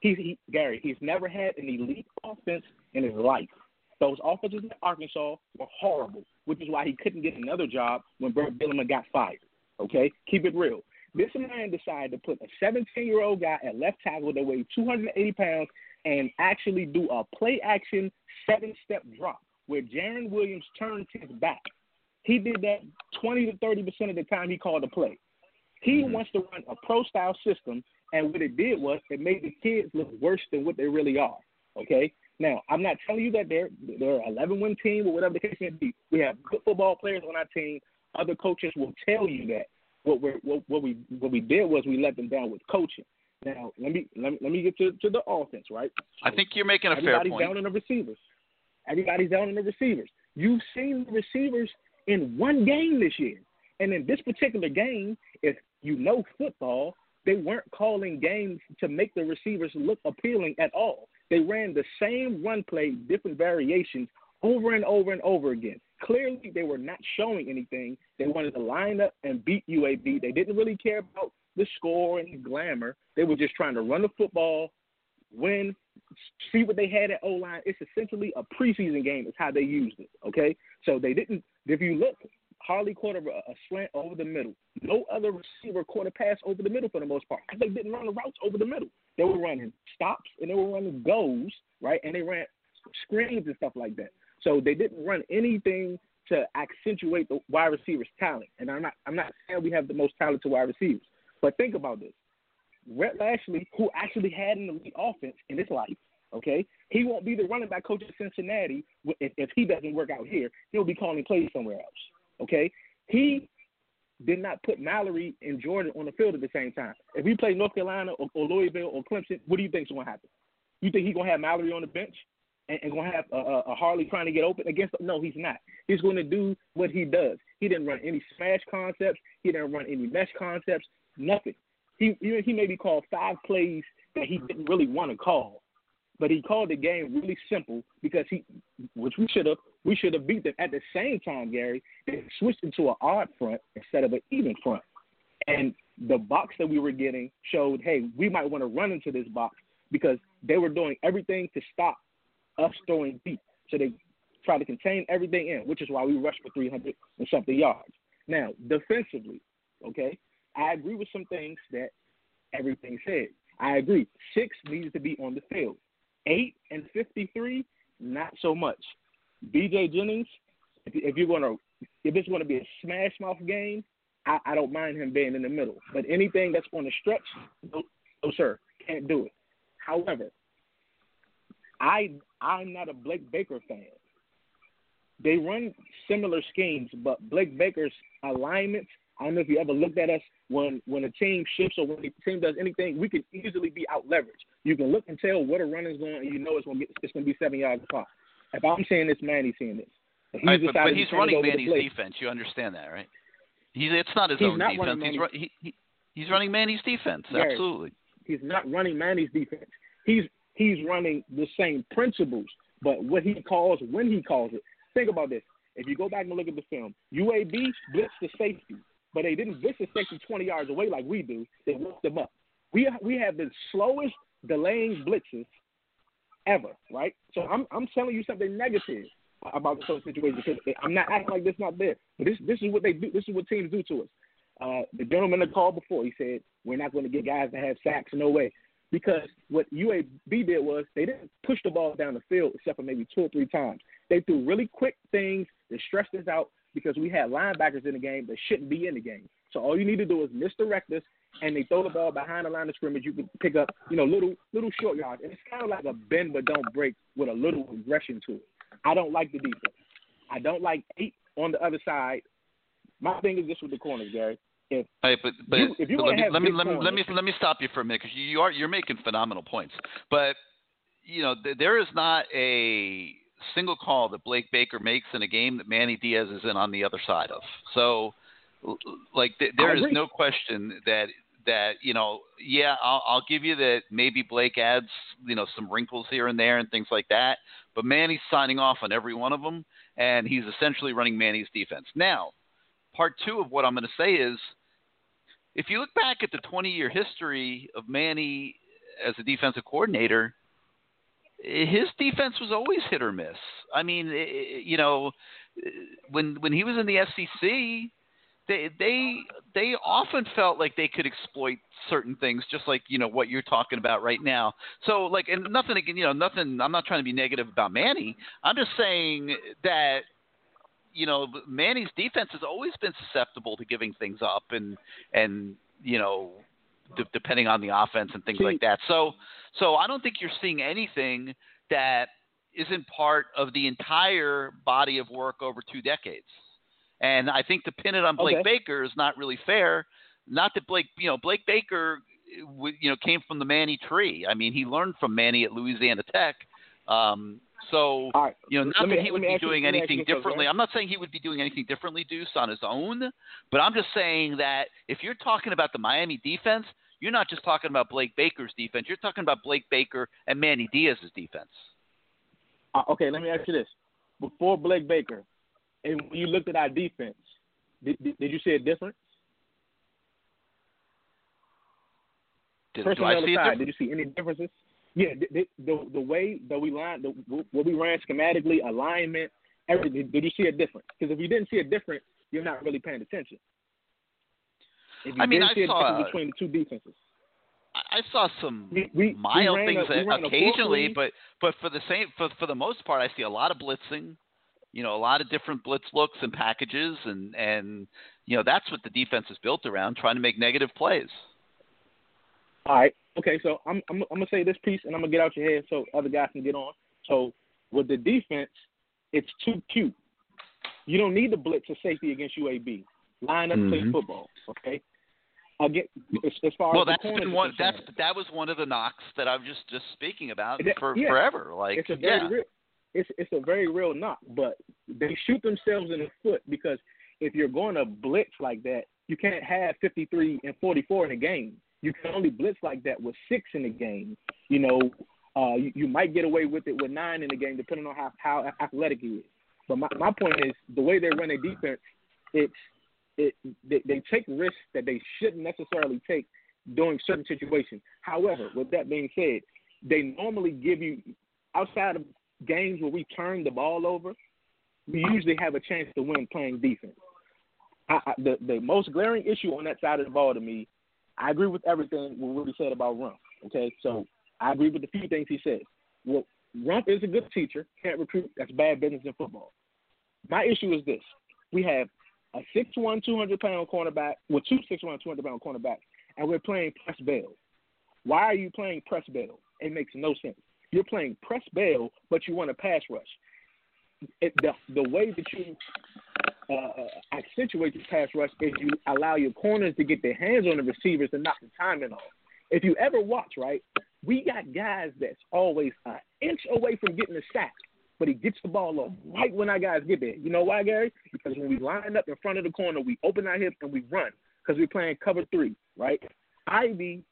He, he Gary, he's never had an elite offense in his life. Those offenses in Arkansas were horrible, which is why he couldn't get another job when Bert Bielema got fired. Okay, keep it real. This man decided to put a 17-year-old guy at left tackle that weighed 280 pounds and actually do a play-action seven-step drop where Jarren Williams turned his back. He did that 20 to 30 percent of the time he called a play. He mm-hmm. wants to run a pro-style system, and what it did was it made the kids look worse than what they really are. Okay. Now, I'm not telling you that they're they're an 11 win team or whatever the case may be. We have good football players on our team. Other coaches will tell you that. What we what, what we what we did was we let them down with coaching. Now, let me let me, let me get to, to the offense, right? I think you're making a fair point. Everybody's down in the receivers. Everybody's down in the receivers. You've seen the receivers in one game this year. And in this particular game, if you know football, they weren't calling games to make the receivers look appealing at all. They ran the same run play, different variations, over and over and over again. Clearly, they were not showing anything. They wanted to line up and beat UAB. They didn't really care about the score and the glamour. They were just trying to run the football, win, see what they had at O line. It's essentially a preseason game. Is how they used it. Okay, so they didn't. If you look, Harley caught a, a slant over the middle. No other receiver caught a pass over the middle for the most part. They didn't run the routes over the middle. They were running stops and they were running goes, right? And they ran screens and stuff like that. So they didn't run anything to accentuate the wide receivers' talent. And I'm not I'm not saying we have the most talented wide receivers, but think about this. Rhett Lashlee, who actually had an elite offense in his life, okay, he won't be the running back coach at Cincinnati if, if he doesn't work out here. He'll be calling plays somewhere else. Okay, he did not put Mallory and Jordan on the field at the same time. If we play North Carolina or, or Louisville or Clemson, what do you think is going to happen? You think he's going to have Mallory on the bench and, and going to have a, a Harley trying to get open against? No, he's not. He's going to do what he does. He didn't run any smash concepts. He didn't run any mesh concepts. Nothing. He he, maybe called five plays that he didn't really want to call, but he called the game really simple because he, which we should have, we should have beat them at the same time. Gary they switched into an odd front instead of an even front, and the box that we were getting showed, hey, we might want to run into this box because they were doing everything to stop us throwing deep. So they try to contain everything in, which is why we rushed for 300 and something yards. Now, defensively, okay, I agree with some things that everything said. I agree. Six needs to be on the field. Eight and 53, not so much. BJ Jennings, if, you're going to, if it's going to be a smash mouth game, I, I don't mind him being in the middle. But anything that's going to stretch, no, no sir, can't do it. However, I I'm not a Blake Baker fan. They run similar schemes, but Blake Baker's alignments. I don't know if you ever looked at us when when a team shifts or when a team does anything, we can easily be out leveraged. You can look and tell what a run is going, and you know it's going to be it's going to be seven yards apart. If I'm saying this, Manny's saying this. He's right, but, but he's running Manny's defense. You understand that, right? He's it's not his he's own not defense. He's, he, he, he's running Manny's defense. Gary, Absolutely. He's not running Manny's defense. He's he's running the same principles, but what he calls when he calls it. Think about this. If you go back and look at the film, UAB blitzed the safety, but they didn't blitz the safety 20 yards away like we do. They woke them up. We we have the slowest delaying blitzes ever, right? So I'm I'm telling you something negative about the whole situation because I'm not acting like this not there. But this this is what they do. This is what teams do to us. Uh, the gentleman that called before, he said we're not going to get guys to have sacks. No way because what UAB did was they didn't push the ball down the field except for maybe two or three times. They threw really quick things that stressed us out because we had linebackers in the game that shouldn't be in the game. So all you need to do is misdirect us, and they throw the ball behind the line of scrimmage. You can pick up, you know, little little short yards, and it's kind of like a bend but don't break with a little aggression to it. I don't like the defense. I don't like eight on the other side. My thing is this with the corners, Gary. If Right, but but, you, if you but let, me, let me let me let me let me stop you for a minute because you, are you're making phenomenal points. But you know th- there is not a single call that Blake Baker makes in a game that Manny Diaz is in on the other side of. So like th- there is no question that that you know yeah I'll, I'll give you that maybe Blake adds you know some wrinkles here and there and things like that. But Manny's signing off on every one of them, and he's essentially running Manny's defense now. Part two of what I'm going to say is if you look back at the 20 year history of Manny as a defensive coordinator, his defense was always hit or miss. I mean, you know, when when he was in the SEC, they they they often felt like they could exploit certain things, just like you know what you're talking about right now. So like, and nothing again, you know, nothing. I'm not trying to be negative about Manny. I'm just saying that you know Manny's defense has always been susceptible to giving things up and and you know d- depending on the offense and things See- like that. So so I don't think you're seeing anything that isn't part of the entire body of work over two decades. And I think to pin it on Blake Okay. Baker is not really fair. Not that Blake, you know, Blake Baker, you know, came from the Manny tree. I mean, he learned from Manny at Louisiana Tech. Um, so right. you know, not Let me- that he would be doing let me ask you anything differently. I'm not saying he would be doing anything differently, Deuce, on his own. But I'm just saying that if you're talking about the Miami defense, you're not just talking about Blake Baker's defense. You're talking about Blake Baker and Manny Diaz's defense. Uh, okay, let me ask you this: Before Blake Baker, and you looked at our defense, did, did, did you see a difference? Did, do I see a difference? did you see any differences? Yeah, the the, the way that we line, the, what we ran schematically, alignment, everything. Did you see a difference? Because if you didn't see a difference, you're not really paying attention. If you I mean, I saw- between the two defenses. I saw some We- we- mild things we ran a occasionally, but but for the same for for the most part, I see a lot of blitzing. You know, a lot of different blitz looks and packages, and and you know that's what the defense is built around, trying to make negative plays. All right. Okay. So I'm I'm, I'm gonna say this piece, and I'm gonna get out your head so other guys can get on. So with the defense, it's too cute. You don't need to blitz a safety against UAB. Line up, play Mhm. football. Okay. Again, as, as far Well, as the that's corners been one. That's that was one of the knocks that I was just just speaking about That- for yeah. forever. Like, it's a very yeah, real, it's it's a very real knock, but they shoot themselves in the foot because if you're going to blitz like that, you can't have 53 and 44 in a game. You can only blitz like that with six in the game. You know, uh, you, you might get away with it with nine in the game, depending on how how athletic he is. But my my point is the way they run their defense, it's it they, they take risks that they shouldn't necessarily take during certain situations. However, with that being said, they normally give you outside of games where we turn the ball over, we usually have a chance to win playing defense. I, I, the the most glaring issue on that side of the ball to me, I agree with everything what he said about Rumph. Okay, so I agree with the few things he said. Well, Rumph is a good teacher, can't recruit. That's bad business in football. My issue is this: we have a 6'1", 200 pound cornerback with two 6'1", 200 pound cornerbacks, and we're playing press bail. Why are you playing press bail? It makes no sense. You're playing press bail, but you want a pass rush. It, the the way that you uh, accentuate the pass rush if you allow your corners to get their hands on the receivers and knock the timing off. If you ever watch, right, we got guys that's always an inch away from getting a sack, but he gets the ball off right when our guys get there. You know why, Gary? Because when we line up in front of the corner, we open our hips and we run because we're playing cover three, right? Ivey,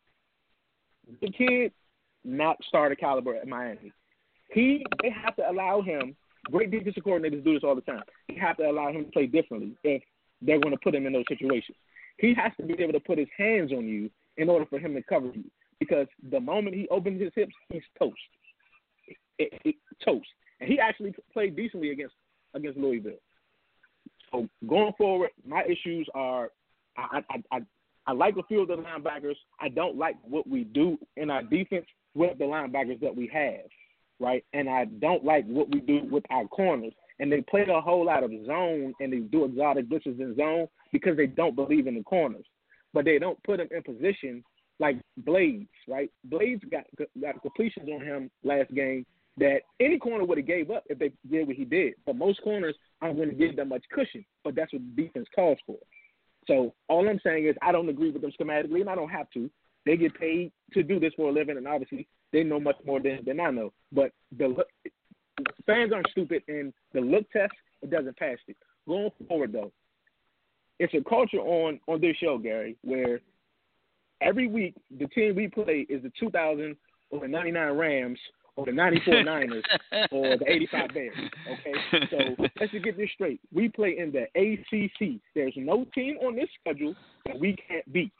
the kid, not starter caliber at Miami. He, they have to allow him. Great defensive coordinators do this all the time. You have to allow him to play differently if they're going to put him in those situations. He has to be able to put his hands on you in order for him to cover you. Because the moment he opens his hips, he's toast. It, it, toast. And he actually played decently against against Louisville. So going forward, my issues are I I, I I like a few of the linebackers. I don't like what we do in our defense with the linebackers that we have, right? And I don't like what we do with our corners. And they play a whole lot of zone and they do exotic blitzes in zone because they don't believe in the corners. But they don't put them in position like Blades, right? Blades got got completions on him last game that any corner would have gave up if they did what he did. But most corners aren't going to give them much cushion. But that's what defense calls for. So all I'm saying is I don't agree with them schematically, and I don't have to. They get paid to do this for a living, and obviously they know much more than, than I know. But the look, fans aren't stupid, and the look test it doesn't pass it. Going forward, though, it's a culture on on this show, Gary, where every week the team we play is the 2000 or the 99 Rams or the 94 [laughs] Niners or the 85 Bears. Okay, so let's just get this straight. We play in the ACC. There's no team on this schedule that we can't beat,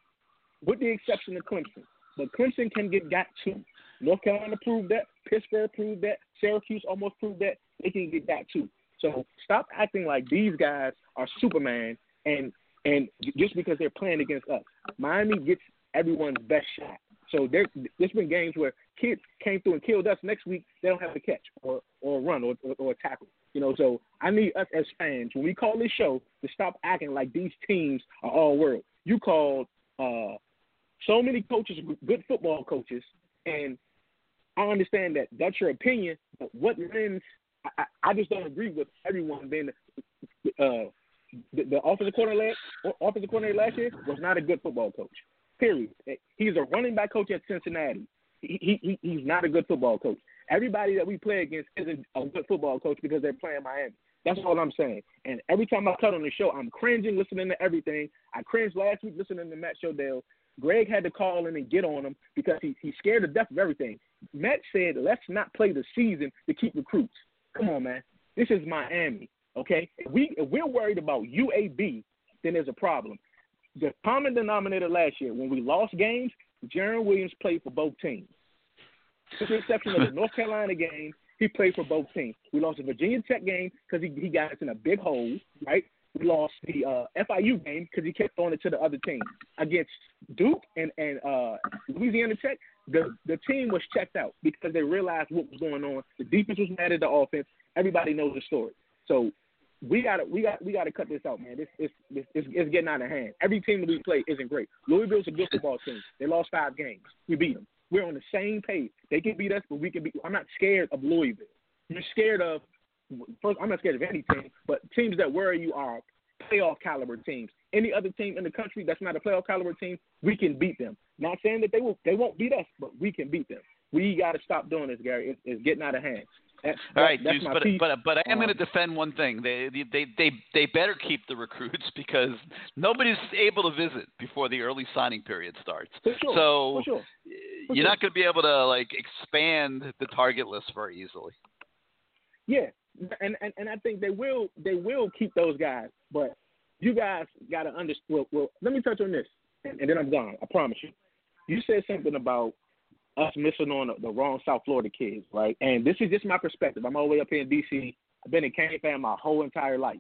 with the exception of Clemson. But Clemson can get got two. North Carolina proved that. Pittsburgh proved that. Syracuse almost proved that. They can get that too. So stop acting like these guys are Superman and and just because they're playing against us. Miami gets everyone's best shot. So there, there's been games where kids came through and killed us. Next week they don't have to catch or or run or or, or tackle. You know, so I need us as fans when we call this show to stop acting like these teams are all world. You called uh, so many coaches, good football coaches, and I understand that that's your opinion. But what lens? I, I just don't agree with everyone being uh, the, the offensive coordinator offensive coordinator last year was not a good football coach. Period. He's a running back coach at Cincinnati. He, he he's not a good football coach. Everybody that we play against isn't a good football coach because they're playing Miami. That's all I'm saying. And every time I cut on the show, I'm cringing listening to everything. I cringed last week listening to Matt Shodell. Greg had to call in and get on him because he, he's scared to death of everything. Matt said, let's not play the season to keep recruits. Come on, man. This is Miami, okay? If, we, if we're worried about UAB, then there's a problem. The common denominator last year, when we lost games, Jarren Williams played for both teams. With the exception of the [laughs] North Carolina game, he played for both teams. We lost the Virginia Tech game because he, he got us in a big hole, right? Lost the uh, FIU game because he kept throwing it to the other team. Against Duke and and uh, Louisiana Tech, the the team was checked out because they realized what was going on. The defense was mad at the offense. Everybody knows the story. So we got to we got we got to cut this out, man. This it's it's it's getting out of hand. Every team that we play isn't great. Louisville's a good football team. They lost five games. We beat them. We're on the same page. They can beat us, but we can beat. I'm not scared of Louisville. You're scared of first. I'm not scared of any team, but teams that worry you are playoff caliber teams. Any other team in the country that's not a playoff caliber team, we can beat them. Not saying that they will. They won't beat us, but we can beat them. We got to stop doing this, Gary. It's, it's getting out of hand. That, All right, that's Deuce, but piece. but but I am Um, going to defend one thing. They they they they better keep the recruits [laughs] because nobody's able to visit before the early signing period starts. Sure, so for sure. For you're sure. not going to be able to like expand the target list very easily. Yeah, and, and and I think they will they will keep those guys, but you guys got to understand. Well, well, let me touch on this, and, and then I'm gone. I promise you. You said something about us missing on the, the wrong South Florida kids, right? And this is just my perspective. I'm all the way up here in D.C. I've been a Cane fan my whole entire life.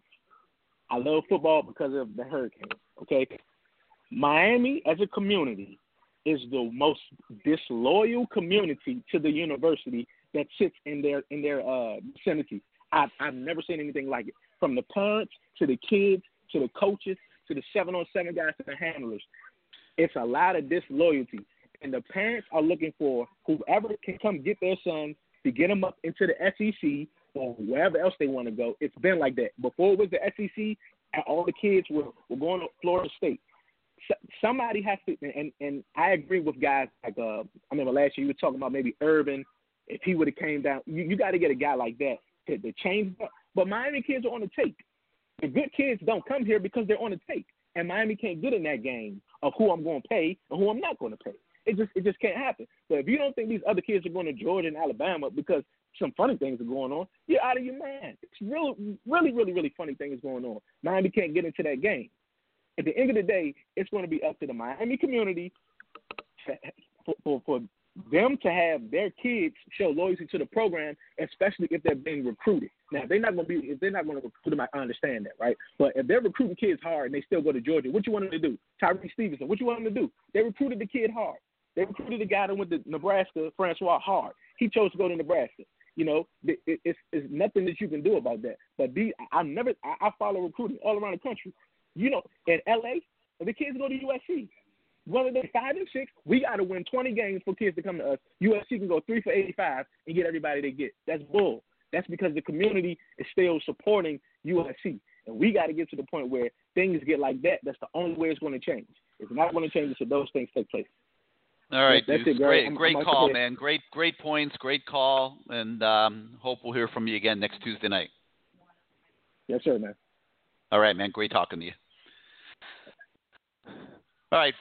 I love football because of the Hurricanes. Okay, Miami as a community is the most disloyal community to the university that sits in their in their uh, vicinity. I've I've never seen anything like it. From the parents to the kids to the coaches to the seven on seven guys to the handlers, it's a lot of disloyalty, and the parents are looking for whoever can come get their son to get them up into the SEC or wherever else they want to go. It's been like that. Before it was the SEC, all the kids were, were going to Florida State. S- somebody has to, and and I agree with guys like uh, I remember last year you were talking about maybe Urban. If he would have came down, you, you got to get a guy like that to, to change. But Miami kids are on the take. The good kids don't come here because they're on the take, and Miami can't get in that game of who I'm going to pay and who I'm not going to pay. It just it just can't happen. But if you don't think these other kids are going to Georgia and Alabama because some funny things are going on, you're out of your mind. It's really, really, really, really funny things going on. Miami can't get into that game. At the end of the day, it's going to be up to the Miami community for, for, for them to have their kids show loyalty to the program, especially if they're being recruited. Now, they're not going to be, if they're not going to recruit them, I understand that, right? But if they're recruiting kids hard and they still go to Georgia, what you want them to do? Tyrique Stevenson, what you want them to do? They recruited the kid hard. They recruited the guy that went to Nebraska, Francois Hard. He chose to go to Nebraska. You know, it, it, it's, it's nothing that you can do about that. But these, I never, I follow recruiting all around the country. You know, in LA, the kids go to USC, whether they're five and six, we got to win 20 games for kids to come to us. USC can go three for 85 and get everybody they get. That's bull. That's because the community is still supporting USC. And we got to get to the point where things get like that. That's the only way it's going to change. It's not going to change until those things take place. All right, That's Deuce. it, great, I'm- great I'm call, man. Great, great points, great call, and um, hope we'll hear from you again next Tuesday night. Yes, sir, man. All right, man. Great talking to you. All right,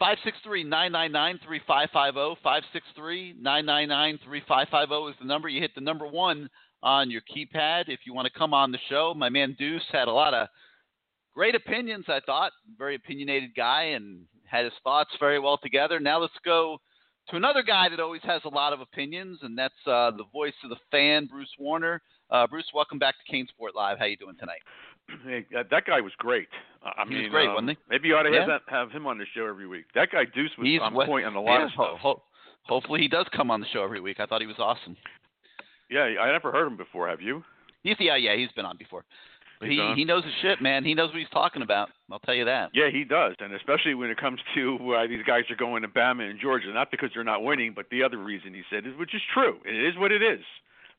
563-999-3550. 563-999-3550 is the number. You hit the number one on your keypad if you want to come on the show. My man Deuce had a lot of great opinions, I thought. Very opinionated guy and had his thoughts very well together. Now let's go to another guy that always has a lot of opinions, and that's uh, the voice of the fan, Bruce Warner. Uh, Bruce, welcome back to CaneSport Live. How you doing tonight? Hey, that, guy was great. I He was great, um, wasn't he? Maybe you ought to Yeah. have that, have him on the show every week. That guy Deuce was He's on what- point on a lot yeah, of stuff. ho- ho- hopefully he does come on the show every week. I thought he was awesome. Yeah, I never heard him before. Have you? He's yeah, yeah, he's been on before. But he he knows his shit, man. He knows what he's talking about. I'll tell you that. Yeah, he does, and especially when it comes to why these guys are going to Bama and Georgia, not because they're not winning, but the other reason he said is, which is true. It is what it is,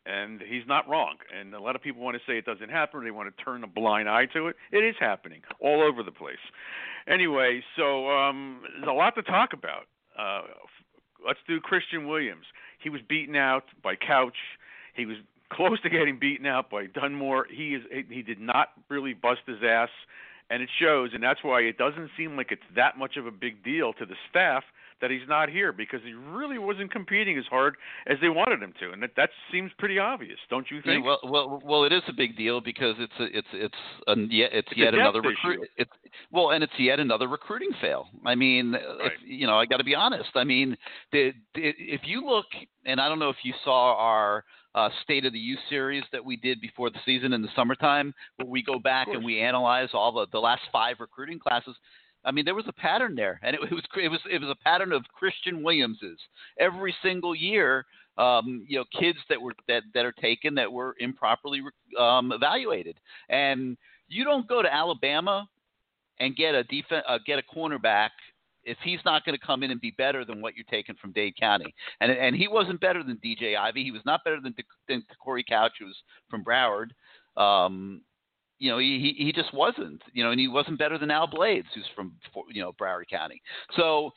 and he's not wrong. And a lot of people want to say it doesn't happen, or they want to turn a blind eye to it. It is happening all over the place. Anyway, so um, there's a lot to talk about. Uh, let's do Christian Williams. He was beaten out by Couch. He was [laughs] close to getting beaten out by Dunmore. He is he did not really bust his ass, and it shows. And that's why it doesn't seem like it's that much of a big deal to the staff that he's not here because he really wasn't competing as hard as they wanted him to, and that that seems pretty obvious, don't you think? Yeah, well, well, well, it is a big deal because it's a, it's it's a, yet it's, It's yet another recruit. It's well, and it's yet another recruiting fail. I mean, if, you know, I got to be honest. I mean, the, the, if you look, and I don't know if you saw our uh, State of the Youth series that we did before the season in the summertime, where we go back and we analyze all the the last five recruiting classes. I mean, there was a pattern there, and it, was it was it was a pattern of Christian Williamses every single year. Um, you know, kids that were that that are taken that were improperly um, evaluated, and you don't go to Alabama and get a defense uh, get a cornerback if he's not going to come in and be better than what you're taking from Dade County. And and he wasn't better than DJ Ivey. He was not better than, than Corey Couch, who was from Broward. Um, you know, he, he just wasn't. You know, and he wasn't better than Al Blades, who's from you know Broward County. So,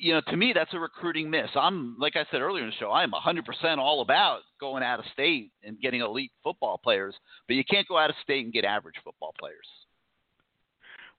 you know, to me, that's a recruiting miss. I'm like I said earlier in the show, I am 100% all about going out of state and getting elite football players, but you can't go out of state and get average football players.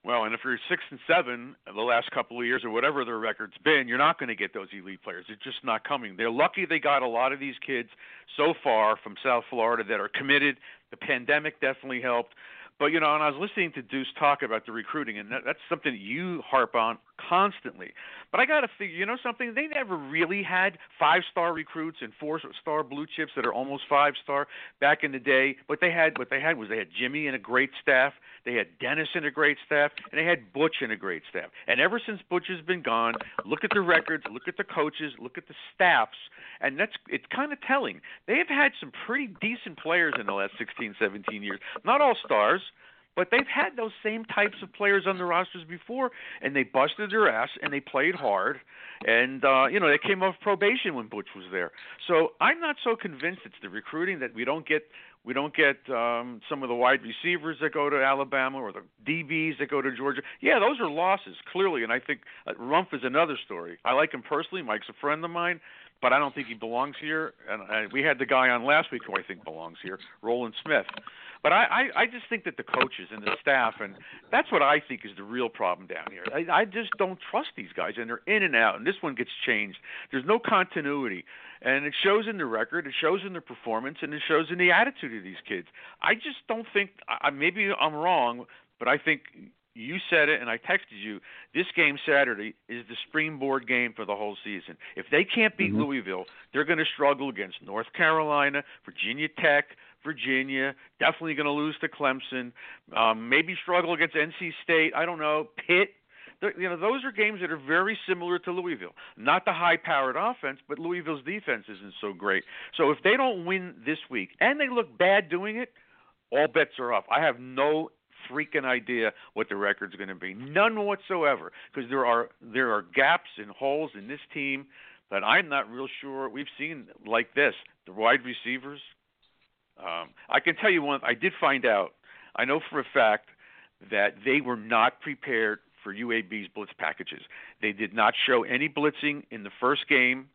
Well, and if you're six and seven the last couple of years or whatever their record's been, you're not going to get those elite players. They're just not coming. They're lucky they got a lot of these kids so far from South Florida that are committed. The pandemic definitely helped. But you know, and I was listening to Deuce talk about the recruiting, and that, that's something that you harp on constantly. But I got to figure, you know, something they never really had five-star recruits and four-star blue chips that are almost five-star back in the day. What they had, what they had was they had Jimmy and a great staff, they had Dennis and a great staff, and they had Butch and a great staff. And ever since Butch has been gone, look at the records, look at the coaches, look at the staffs, and that's it's kind of telling. They have had some pretty decent players in the last 16, 17 years. Not all stars, but they've had those same types of players on the rosters before, and they busted their ass and they played hard, and uh, you know they came off probation when Butch was there. So I'm not so convinced it's the recruiting that we don't get we don't get um, some of the wide receivers that go to Alabama or the DBs that go to Georgia. Yeah, those are losses clearly, and I think uh, Rumph is another story. I like him personally. Mike's a friend of mine, but I don't think he belongs here. And I, we had the guy on last week who I think belongs here, Roland Smith. But I, I, I just think that the coaches and the staff, and that's what I think is the real problem down here. I, I just don't trust these guys, and they're in and out, and this one gets changed. There's no continuity, and it shows in the record, it shows in the performance, and it shows in the attitude of these kids. I just don't think. I, maybe I'm wrong, but I think you said it, and I texted you. This game Saturday is the springboard game for the whole season. If they can't beat Mhm. Louisville, they're going to struggle against North Carolina, Virginia Tech, Virginia. Definitely going to lose to Clemson. Um, maybe struggle against NC State. I don't know. Pitt. They're- You know, those are games that are very similar to Louisville. Not the high-powered offense, but Louisville's defense isn't so great. So if they don't win this week and they look bad doing it, all bets are off. I have no freaking idea what the record's going to be. None whatsoever, because there are there are gaps and holes in this team that I'm not real sure we've seen like this. The wide receivers. Um, I can tell you one. I did find out. I know for a fact that they were not prepared for UAB's blitz packages. They did not show any blitzing in the first game.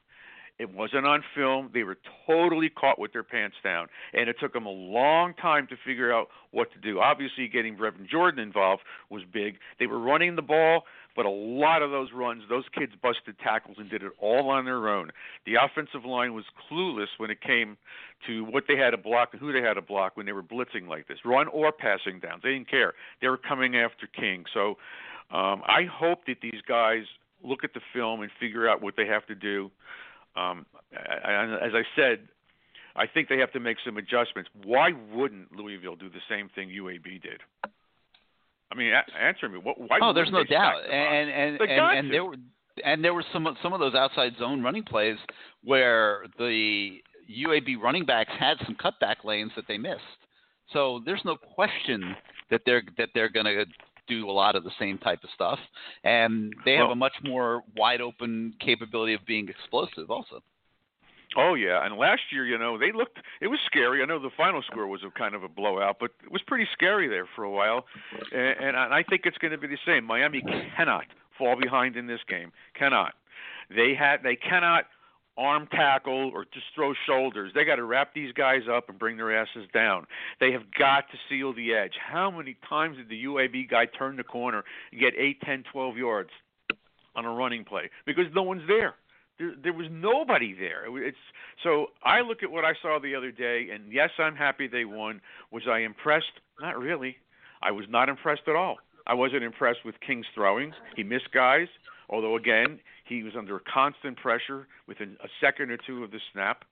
It wasn't on film. They were totally caught with their pants down, and it took them a long time to figure out what to do. Obviously, getting Brevin Jordan involved was big. They were running the ball, but a lot of those runs, those kids busted tackles and did it all on their own. The offensive line was clueless when it came to what they had to block and who they had to block when they were blitzing like this, run or passing downs. They didn't care. They were coming after King. So um, I hope that these guys look at the film and figure out what they have to do. Um, I, I, as I said, I think they have to make some adjustments. Why wouldn't Louisville do the same thing UAB did? I mean, a- answer me. What, why oh, there's no doubt, stack the box? and and and, and there were and there were some some of those outside zone running plays where the UAB running backs had some cutback lanes that they missed. So there's no question that they're that they're going to do a lot of the same type of stuff, and they have Well- a much more wide open capability of being explosive also. Oh yeah, and last year, you know, they looked. It was scary. I know the final score was a kind of a blowout, but it was pretty scary there for a while. And, and I think it's going to be the same. Miami cannot fall behind in this game. Cannot. They had. They cannot arm tackle or just throw shoulders. They got to wrap these guys up and bring their asses down. They have got to seal the edge. How many times did the UAB guy turn the corner and get eight, ten, twelve yards? on a running play because no one's there. There, there was nobody there. It's so I look at what I saw the other day, and yes, I'm happy they won. Was I impressed? Not really. I was not impressed at all. I wasn't impressed with King's throwing. He missed guys, although again he was under constant pressure within a second or two of the snap.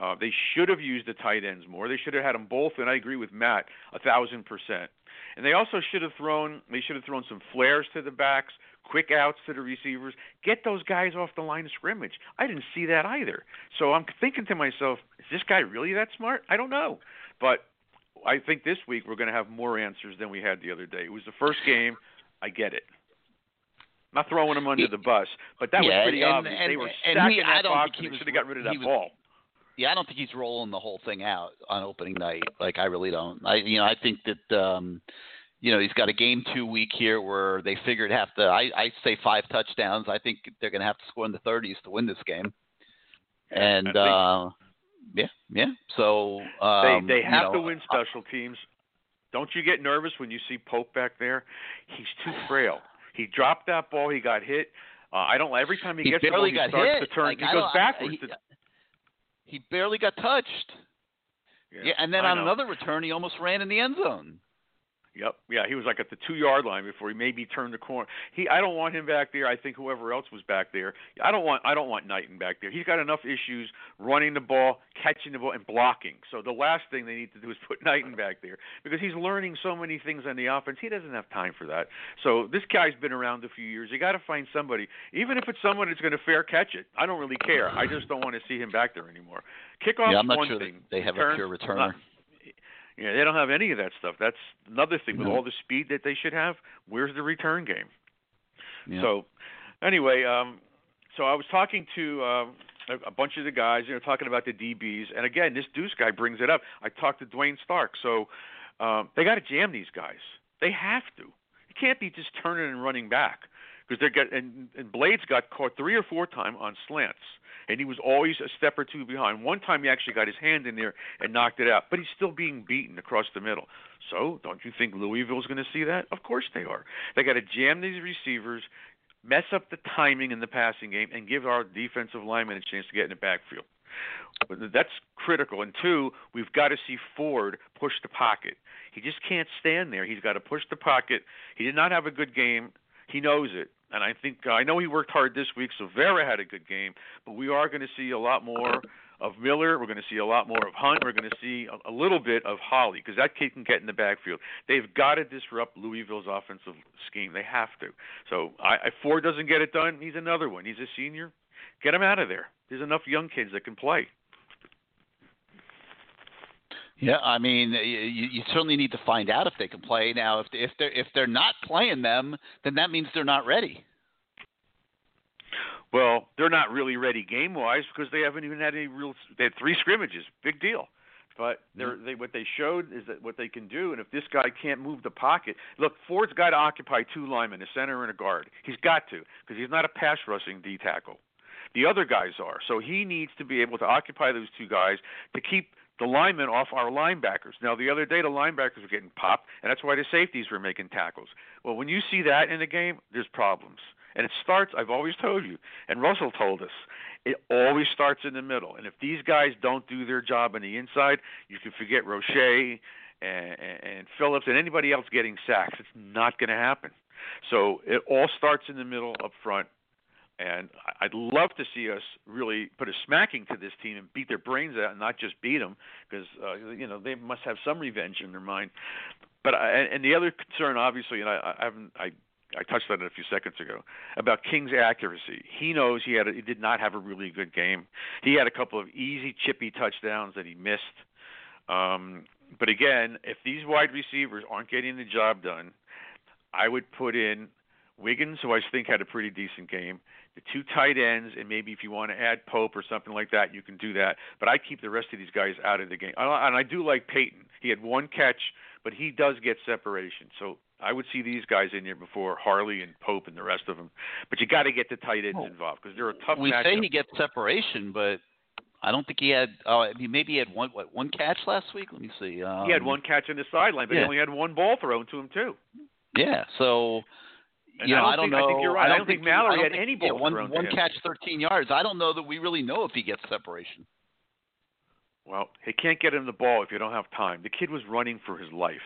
Uh, they should have used the tight ends more. They should have had them both, and I agree with Matt a thousand percent. And they also should have thrown. They should have thrown some flares to the backs, quick outs to the receivers. Get those guys off the line of scrimmage. I didn't see that either. So I'm thinking to myself, is this guy really that smart? I don't know, but I think this week we're going to have more answers than we had the other day. It was the first game. I get it. Not throwing them under the bus, but that yeah, was pretty and, obvious. And, they were and stacking he, that I don't box, think he should have got rid of that was, ball. Yeah, I don't think he's rolling the whole thing out on opening night. Like I really don't. I you know I think that um you know he's got a game two week here where they figured have to. I I say five touchdowns. I think they're going to have to score in the 30s to win this game. And uh yeah, yeah. So um, they they have you know, to win special teams. Don't you get nervous when you see Pope back there? He's too frail. He dropped that ball. He got hit. Uh, I don't. Every time he, He gets the ball, he got starts hit. to turn. Like, he I goes don't- I- backwards. he- he barely got touched. Yeah, and then I on know. another return, he almost ran in the end zone. Yep. Yeah, he was like at the two yard line before he maybe turned the corner. He I don't want him back there. I think whoever else was back there. I don't want I don't want Knighton back there. He's got enough issues running the ball, catching the ball and blocking. So the last thing they need to do is put [laughs] Knighton back there because he's learning so many things on the offense. He doesn't have time for that. So this guy's been around a few years. You got to find somebody, even if it's someone that's going to fair catch it. I don't really care. I just don't want to see him back there anymore. Kickoff's yeah, I'm not one sure thing. they have a pure returner. not- yeah, they don't have any of that stuff. That's another thing. With No. all the speed that they should have, where's the return game? Yeah. So, anyway, um, so I was talking to uh, a, a bunch of the guys, you know, talking about the DBs, and again, this Deuce guy brings it up. I talked to Duane Stark, so um, they got to jam these guys. They have to. It can't be just turning and running back because they're get and, and Blades got caught three or four times on slants, and he was always a step or two behind. One time he actually got his hand in there and knocked it out, but he's still being beaten across the middle. So don't you think Louisville's going to see that? Of course they are. They got to jam these receivers, mess up the timing in the passing game, and give our defensive linemen a chance to get in the backfield. But That's critical. And two, we've got to see Ford push the pocket. He just can't stand there. He's got to push the pocket. He did not have a good game. He knows it. And I think uh, I know he worked hard this week. Silvera had a good game, but we are going to see a lot more of Miller. We're going to see a lot more of Hunt. We're going to see a, a little bit of Holly because that kid can get in the backfield. They've got to disrupt Louisville's offensive scheme. They have to. So I, if Ford doesn't get it done, he's another one. He's a senior. Get him out of there. There's enough young kids that can play. Yeah, I mean, you, you certainly need to find out if they can play. Now, if if they're if they're not playing them, then that means they're not ready. Well, they're not really ready game wise because they haven't even had any real. They had three scrimmages, big deal. But mm-hmm. they're, they what they showed is that what they can do, and if this guy can't move the pocket, look, Ford's got to occupy two linemen, a center and a guard. He's got to because he's not a pass rushing D tackle. The other guys are, so he needs to be able to occupy those two guys to keep the linemen off our linebackers. Now, the other day the linebackers were getting popped, and that's why the safeties were making tackles. Well, when you see that in the game, there's problems. And it starts, I've always told you, and Russell told us, it always starts in the middle. And if these guys don't do their job on the inside, you can forget Roche and, and Phillips and anybody else getting sacks. It's not going to happen. So it all starts in the middle up front. And I'd love to see us really put a smacking to this team and beat their brains out, and not just beat them, because uh, you know they must have some revenge in their mind. But I, and and the other concern, obviously, and I, I haven't I I touched on it a few seconds ago about King's accuracy. He knows he had a, he did not have a really good game. He had a couple of easy chippy touchdowns that he missed. Um, but again, if these wide receivers aren't getting the job done, I would put in Wiggins, who I think had a pretty decent game, the two tight ends, and maybe if you want to add Pope or something like that, you can do that. But I keep the rest of these guys out of the game. And I do like Payton. He had one catch, but he does get separation. So I would see these guys in here before Harley and Pope and the rest of them. But you got to get the tight ends involved because they're a tough we say he gets separation, but I don't think he had. Uh, he maybe he had one what one catch last week. Let me see. Um, he had one catch on the sideline, but he only had one ball thrown to him too. Yeah, so you know, I don't, think, know. I think you're right. I don't, think, Mallory I don't had think, any yeah, one thrown to one him. catch, 13 yards. I don't know that we really know if he gets separation. Well, he can't get him the ball if you don't have time. The kid was running for his life.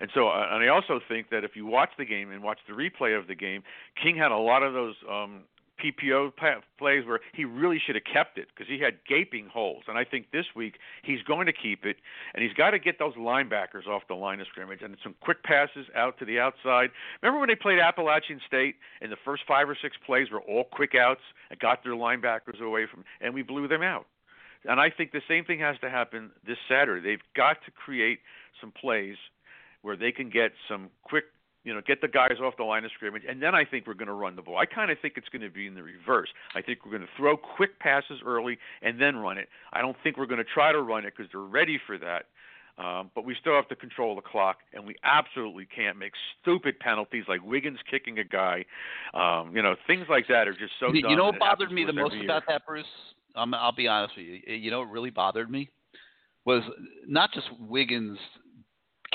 And so, uh, and I also think that if you watch the game and watch the replay of the game, King had a lot of those um, RPO plays where he really should have kept it because he had gaping holes. And I think this week he's going to keep it, and he's got to get those linebackers off the line of scrimmage and some quick passes out to the outside. Remember when they played Appalachian State and the first five or six plays were all quick outs and got their linebackers away from, and we blew them out. And I think the same thing has to happen this Saturday. They've got to create some plays where they can get some quick, you know, get the guys off the line of scrimmage, and then I think we're going to run the ball. I kind of think it's going to be in the reverse. I think we're going to throw quick passes early and then run it. I don't think we're going to try to run it because they're ready for that. Um, but we still have to control the clock, and we absolutely can't make stupid penalties like Wiggins kicking a guy. Um, you know, things like that are just so. you, dumb, you know what bothered me the most every about that, Bruce? Um, I'll be honest with you. You know what really bothered me was not just Wiggins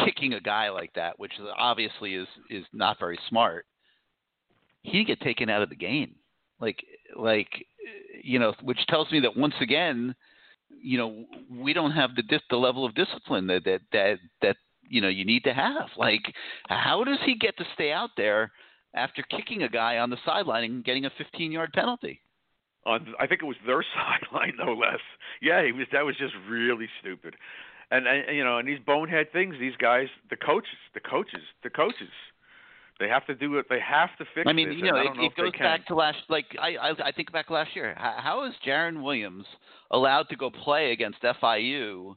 kicking a guy like that, which obviously is is not very smart. He get taken out of the game, like like you know, which tells me that once again, you know, we don't have the dis- the level of discipline that that that that you know you need to have. Like, how does he get to stay out there after kicking a guy on the sideline and getting a 15 yard penalty? on I think it was their [laughs] sideline no less. Yeah, he was that was just really stupid. And, and you know, and these bonehead things, these guys, the coaches, the coaches, the coaches, they have to do it. They have to fix I mean, this. you know, it, know it goes back to last. Like I, I, I think back last year. How, how is Jarren Williams allowed to go play against FIU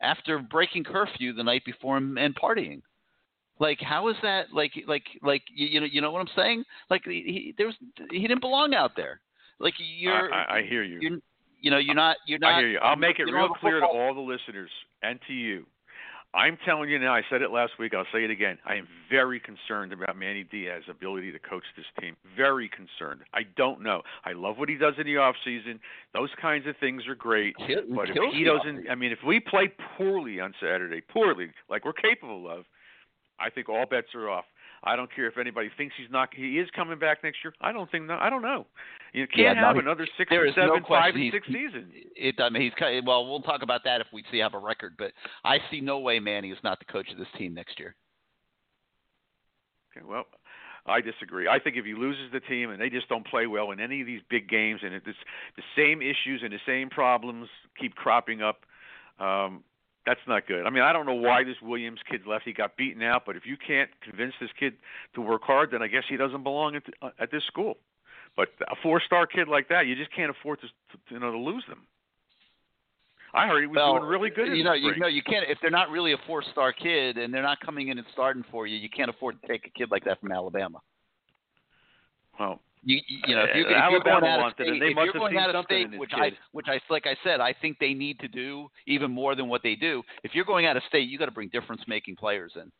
after breaking curfew the night before and, and partying? Like, how is that? Like, like, like, you, you know, you know what I'm saying? Like, he, he there was, he didn't belong out there. Like, you're, I, I, I hear you. You're, know, you're not, you're not. I hear you. I'll make it real don't clear to all the listeners and to you. I'm telling you now, I said it last week, I'll say it again. I am very concerned about Manny Diaz's ability to coach this team. Very concerned. I don't know. I love what he does in the off season. Those kinds of things are great. Kill- but if he doesn't I mean if we play poorly on Saturday, poorly, like we're capable of, I think all bets are off. I don't care if anybody thinks he's not he is coming back next year. I don't think no I don't know. You can't no, have he- another six or is no seven, five and six seasons. It, I mean, he's kind of, well. We'll talk about that if we see have a record, but I see no way Manny is not the coach of this team next year. Okay, well, I disagree. I think if he loses the team and they just don't play well in any of these big games, and it's the same issues and the same problems keep cropping up, um, that's not good. I mean, I don't know why this Williams kid left. He got beaten out, but if you can't convince this kid to work hard, then I guess he doesn't belong at, uh, at this school. But a four-star kid like that, you just can't afford to, to you know to lose them. I heard he was well, doing really good. You know, you know, you can't if they're not really a four-star kid and they're not coming in and starting for you. You can't afford to take a kid like that from Alabama. Well, You, you know, if, you, if you're going out of state. They if must you're have going seen out of state, which. I, which I, like I said, I think they need to do even more than what they do. If you're going out of state, you got to bring difference-making players in.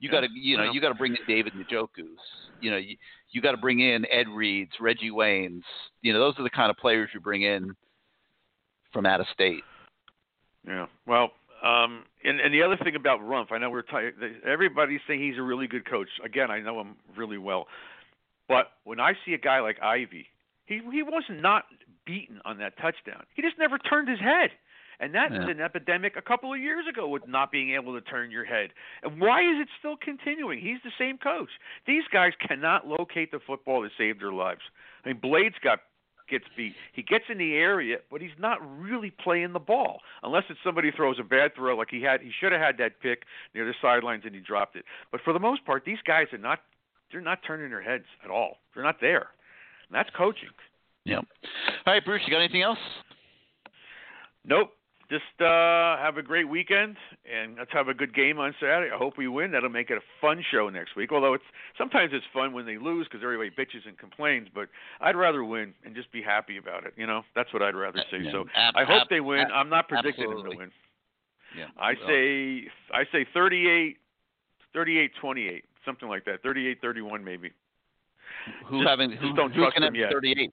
You Yeah, got to, you know, you got to bring in David Njoku's. You know, you, you got to bring in Ed Reeds, Reggie Waynes. You know, those are the kind of players you bring in from out of state. Yeah. Well, um, and and the other thing about Rumph, I know we're t- everybody's saying he's a really good coach. Again, I know him really well, but when I see a guy like Ivey, he he was not beaten on that touchdown. He just never turned his head. And that was Yeah. an epidemic a couple of years ago with not being able to turn your head. And why is it still continuing? He's the same coach. These guys cannot locate the football that saved their lives. I mean, Blades got gets beat. He gets in the area, but he's not really playing the ball unless it's somebody throws a bad throw like he had. He should have had that pick near the sidelines and he dropped it. But for the most part, these guys are not. They're not turning their heads at all. They're not there. And that's coaching. Yeah. All right, Bruce, you got anything else? Nope. Just uh, have a great weekend, and let's have a good game on Saturday. I hope we win. That'll make it a fun show next week. Although it's sometimes it's fun when they lose because everybody bitches and complains. But I'd rather win and just be happy about it. You know, that's what I'd rather see. Yeah. So Ab- I hope ab- they win. ab- I'm not predicting absolutely. them to win. Yeah. I say I say 38, 38, 28, something like that. 38, 31 maybe. who just- having who, don't who's trust gonna have yet. the 38?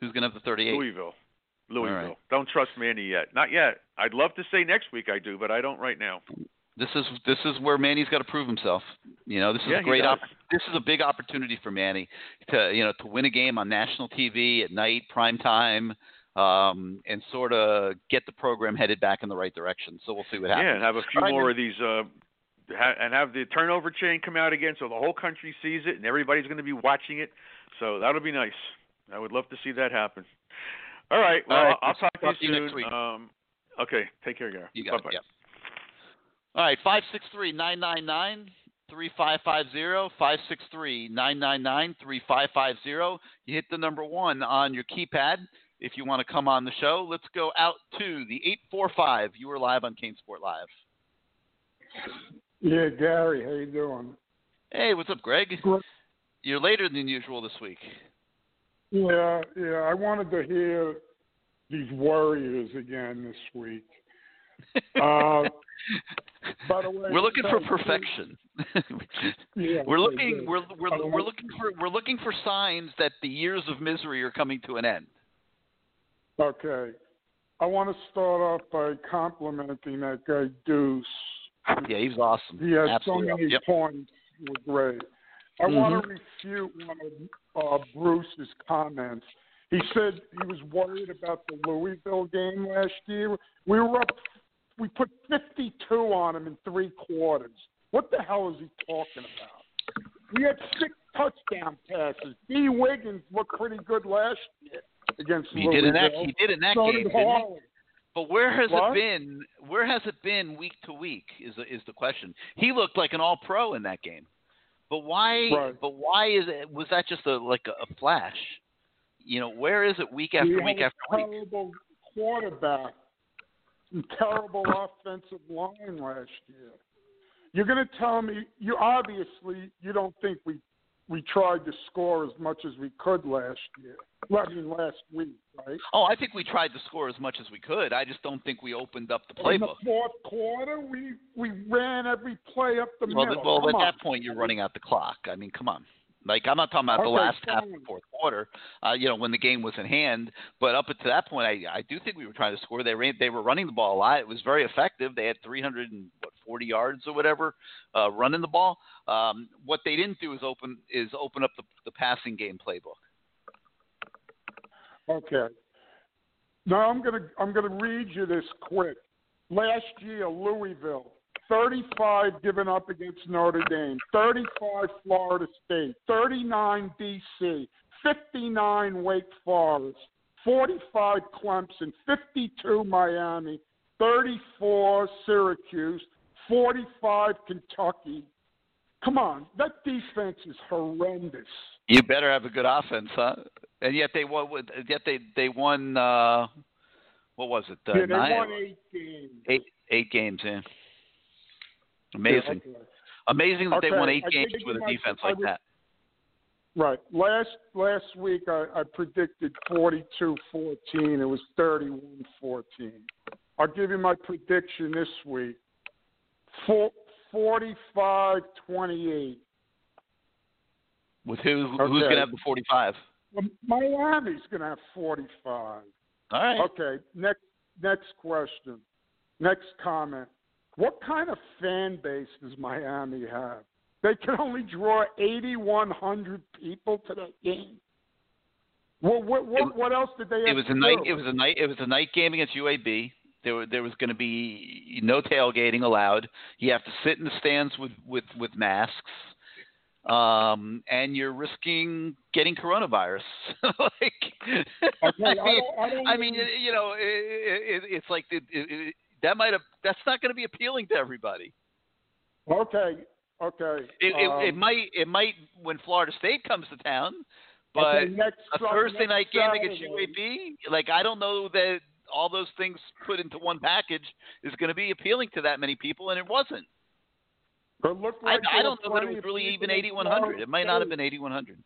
Who's gonna have the 38? Louisville. Louisville. right. Don't trust Manny yet. Not yet. I'd love to say next week I do, but I don't right now. This is this is where Manny's got to prove himself. You know, this is Yeah, a great op- this is a big opportunity for Manny to you know to win a game on national TV at night, prime time, um, and sort of get the program headed back in the right direction. So we'll see what happens. Yeah, and have a few right, more of these, uh, ha- and have the turnover chain come out again, so the whole country sees it, and everybody's going to be watching it. So that'll be nice. I would love to see that happen. All right. Well, All right, I'll talk to you to you soon. next week. Um, okay. Take care, Gary. You got Bye-bye. it. Yeah. All right, five six three nine nine nine three five five zero five six three nine nine nine three five five zero. You hit the number one on your keypad if you want to come on the show. Let's go out to the eight four five. You are live on CaneSport Live. Yeah, Gary, how you doing? Hey, what's up, Greg? You're later than usual this week. Yeah, yeah. I wanted to hear these Warriors again this week. Uh, [laughs] by the way, We're looking for perfection. [laughs] Yeah, we're looking we're we're we're looking for we're looking for signs that the years of misery are coming to an end. Okay. I want to start off by complimenting that guy Deuce. Yeah, he was awesome. He had Absolutely. so many Yep. points. Were great. I want Mhm. to refute one of uh, Bruce's comments. He said he was worried about the Louisville game last year. We were up. We put 52 on him in three quarters. What the hell is he talking about? We had six touchdown passes. D. Wiggins looked pretty good last year against He Louisville. did in that he did in that so game. Did didn't he? Harley. But where has What? it been? Where has it been week to week? Is the, is the question. He looked like an All Pro in that game. But why? Right. But why is it? Was that just a like a, a flash? You know, where is it week after we week after a week? terrible quarterback terrible offensive line last year. You're going to tell me you obviously you don't think we we tried to score as much as we could last year. Well, I mean last week, right? Oh, I think we tried to score as much as we could. I just don't think we opened up the playbook. In the fourth quarter, we we ran every play up the Well, middle. well, Come at on. that point, you're running out the clock. I mean, come on. Like I'm not talking about the Okay, last half of fine. the fourth quarter, uh, you know, when the game was in hand. But up to that point, I, I do think we were trying to score. They ran, they were running the ball a lot. It was very effective. They had 340 yards or whatever uh, running the ball. Um, what they didn't do is open is open up the, the passing game playbook. Okay. Now I'm gonna I'm gonna read you this quick. Last year, Louisville, 35 given up against Notre Dame, 35 Florida State, 39 BC, 59 Wake Forest, 45 Clemson, 52 Miami, 34 Syracuse, 45 Kentucky. Come on, that defense is horrendous. You better have a good offense, huh? And yet they won. Yet they they won. Uh, what was it? Uh, yeah, they nine, won eight games. eight eight games in. Amazing. Yeah, okay. Amazing that they won eight I games with a my- defense like was- that. Right. Last last week I, I predicted 42-14. It was 31-14. I'll give you my prediction this week. Four, 45-28. With who? Who's going to have the 45? Well, Miami's going to have 45. All right. Okay. Next next question. Next comment. What kind of fan base does Miami have? They can only draw 8,100 people to that game. What what what, what else did they have It was a night. do? It was a night. It was a night game against UAB. There, there was going to be no tailgating allowed. You have to sit in the stands with with with masks, um, and you're risking getting coronavirus. [laughs] like, I [laughs] I mean, don't- I I mean, you know, it, it, it's like it, that might have. That's not going to be appealing to everybody. Okay, okay. It, it, it um, might it might when Florida State comes to town, but Okay, next a Thursday night game against UAB, like I don't know that all those things put into one package is going to be appealing to that many people, and it wasn't. It looked I, like I there don't know that it was really even 8100. It might not have been 8100.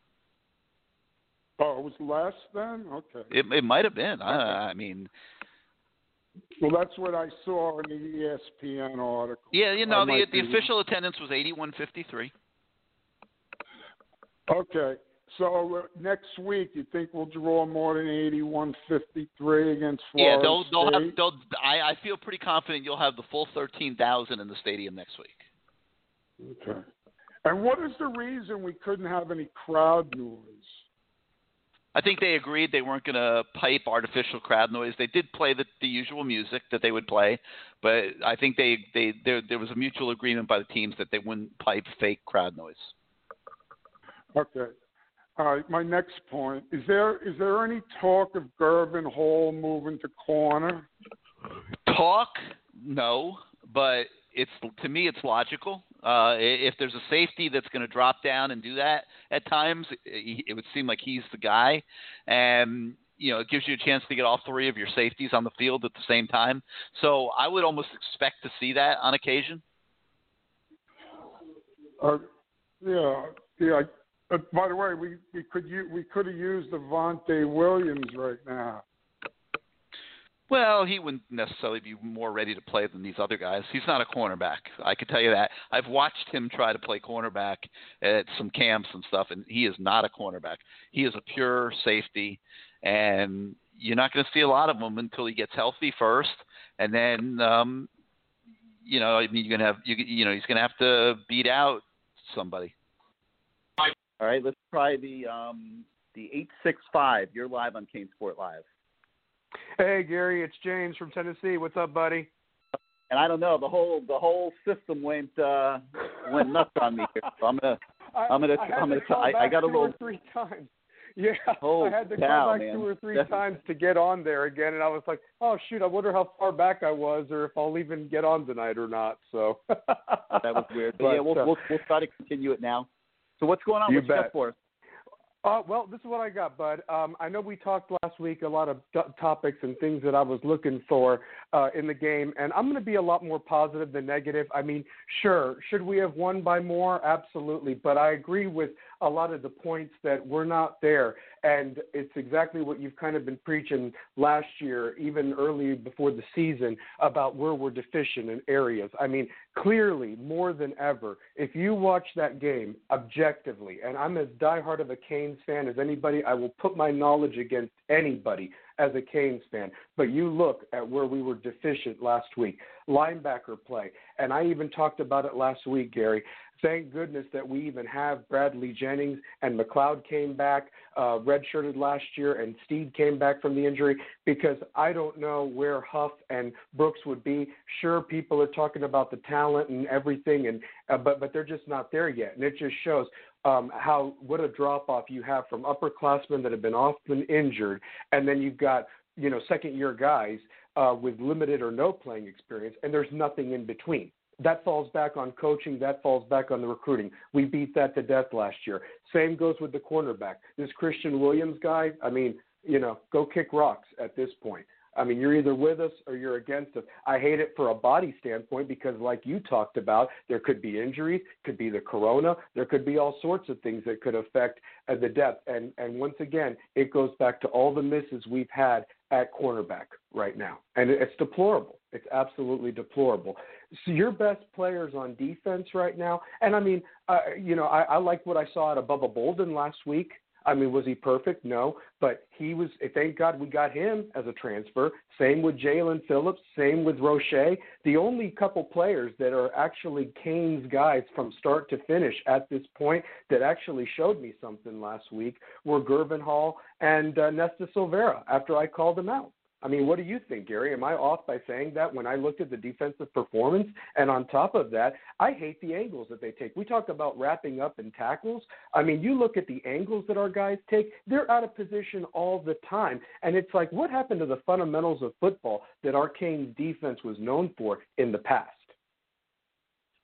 Oh, it was less then. Okay. It it might have been. I, I mean, Well, that's what I saw in the ESPN article. yeah, you know, the the official attendance was 8153. Okay, So uh, next week, you think we'll draw more than eighty-one fifty-three against Yeah, Florida they'll they'll have State? they'll. I I feel pretty confident you'll have the full thirteen thousand in the stadium next week. Okay. And what is the reason we couldn't have any crowd noise? I think they agreed they weren't going to pipe artificial crowd noise. They did play the, the usual music that they would play, but I think they they there there was a mutual agreement by the teams that they wouldn't pipe fake crowd noise. Okay. All right. My next point is there is there any talk of Gurvan Hall moving to corner? Talk, no, but it's to me it's logical. Uh, if there's a safety that's going to drop down and do that at times, it, it would seem like he's the guy, and you know it gives you a chance to get all three of your safeties on the field at the same time. So I would almost expect to see that on occasion. Uh, yeah. Yeah. Uh, by the way, we we could u- we could have used Avantae Williams right now. Well, he wouldn't necessarily be more ready to play than these other guys. He's not a cornerback. I can tell you that. I've watched him try to play cornerback at some camps and stuff, and he is not a cornerback. He is a pure safety, and you're not going to see a lot of him until he gets healthy first, and then, um, you know, I mean, you're gonna have you, you know, he's going to have to beat out somebody. All right, let's try the um, the eight six five. You're live on CaneSport Live, Hey Gary, it's James from Tennessee. What's up, buddy? and I don't know the whole the whole system went uh, went nuts on me here. So I'm gonna I'm gonna I had I'm gonna call I, I got a little three times. [laughs] Yeah, Oh, I had to cow, call back man. two or three times to get on there again, and I was like, "Oh shoot, I wonder how far back I was, or if I'll even get on tonight or not." So that was weird. [laughs] But, yeah, we'll, uh, we'll we'll try to continue it now. So what's going on? You what you got for us? Uh, well, this is what I got, bud. Um, I know we talked last week a lot of t- topics and things that I was looking for uh, in the game, and I'm going to be a lot more positive than negative. I mean, sure, should we have won by more? Absolutely, but I agree with a lot of the points that we're not there, and it's exactly what you've kind of been preaching last year, even early before the season, about where we're deficient in areas. I mean, clearly, more than ever, if you watch that game objectively, and I'm as diehard of a Canes fan as anybody, I will put my knowledge against anybody as a Canes fan. But you look at where we were deficient last week linebacker play. And I even talked about it last week, Gary. Thank goodness that we even have Bradley Jennings and McCloud came back, uh, redshirted last year, and Steed came back from the injury because I don't know where Huff and Brooks would be. Sure, people are talking about the talent and everything, and uh, but but they're just not there yet, and it just shows um, how what a drop off you have from upperclassmen that have been often injured, and then you've got you know second year guys uh, with limited or no playing experience, and there's nothing in between. That falls back on coaching. That falls back on the recruiting. We beat that to death last year. Same goes with the cornerback. This Christian Williams guy. I mean, you know, go kick rocks at this point. I mean, you're either with us or you're against us. I hate it for a body standpoint because, like you talked about, there could be injuries, could be the corona, there could be all sorts of things that could affect uh, the depth. And and once again, it goes back to all the misses we've had at cornerback right now, and it's deplorable. It's absolutely deplorable. So your best players on defense right now, and I mean, uh, you know, I, I like what I saw out of Bubba Bolden last week. I mean, was he perfect? No, but he was. Thank God we got him as a transfer. Same with Jaelan Phillips. Same with Roche. The only couple players that are actually Canes guys from start to finish at this point that actually showed me something last week were Gurvan Hall and uh, Nesta Silvera. After I called them out. I mean, what do you think, Gary? Am I off by saying that when I looked at the defensive performance? And on top of that, I hate the angles that they take. We talk about wrapping up and tackles. I mean, you look at the angles that our guys take, they're out of position all the time. And it's like, what happened to the fundamentals of football that our defense was known for in the past?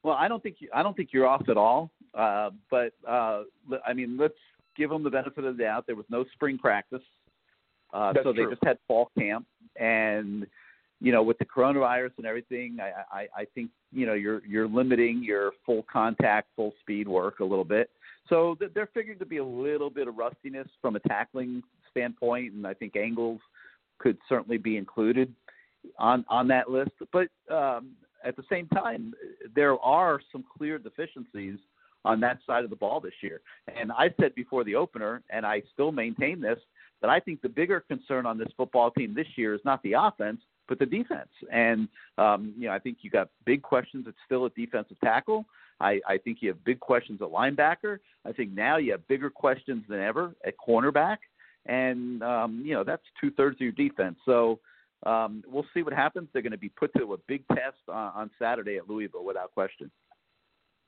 Well, I don't think you, I don't think you're off at all. Uh, but uh, I mean, let's give them the benefit of the doubt. There was no spring practice, uh, That's so they true. just had fall camp. And you know, with the coronavirus and everything, I, I, I think you know you're you're limiting your full contact, full speed work a little bit. So th- they're figured to be a little bit of rustiness from a tackling standpoint, and I think angles could certainly be included on on that list. But um, at the same time, there are some clear deficiencies on that side of the ball this year. And I said before the opener, and I still maintain this, that I think the bigger concern on this football team this year is not the offense, but the defense. And um, you know, I think you got big questions. It's still at defensive tackle. I, I think you have big questions at linebacker. I think now you have bigger questions than ever at cornerback. And um, you know, that's two thirds of your defense. So um, we'll see what happens. They're going to be put to a big test on, on Saturday at Louisville, without question.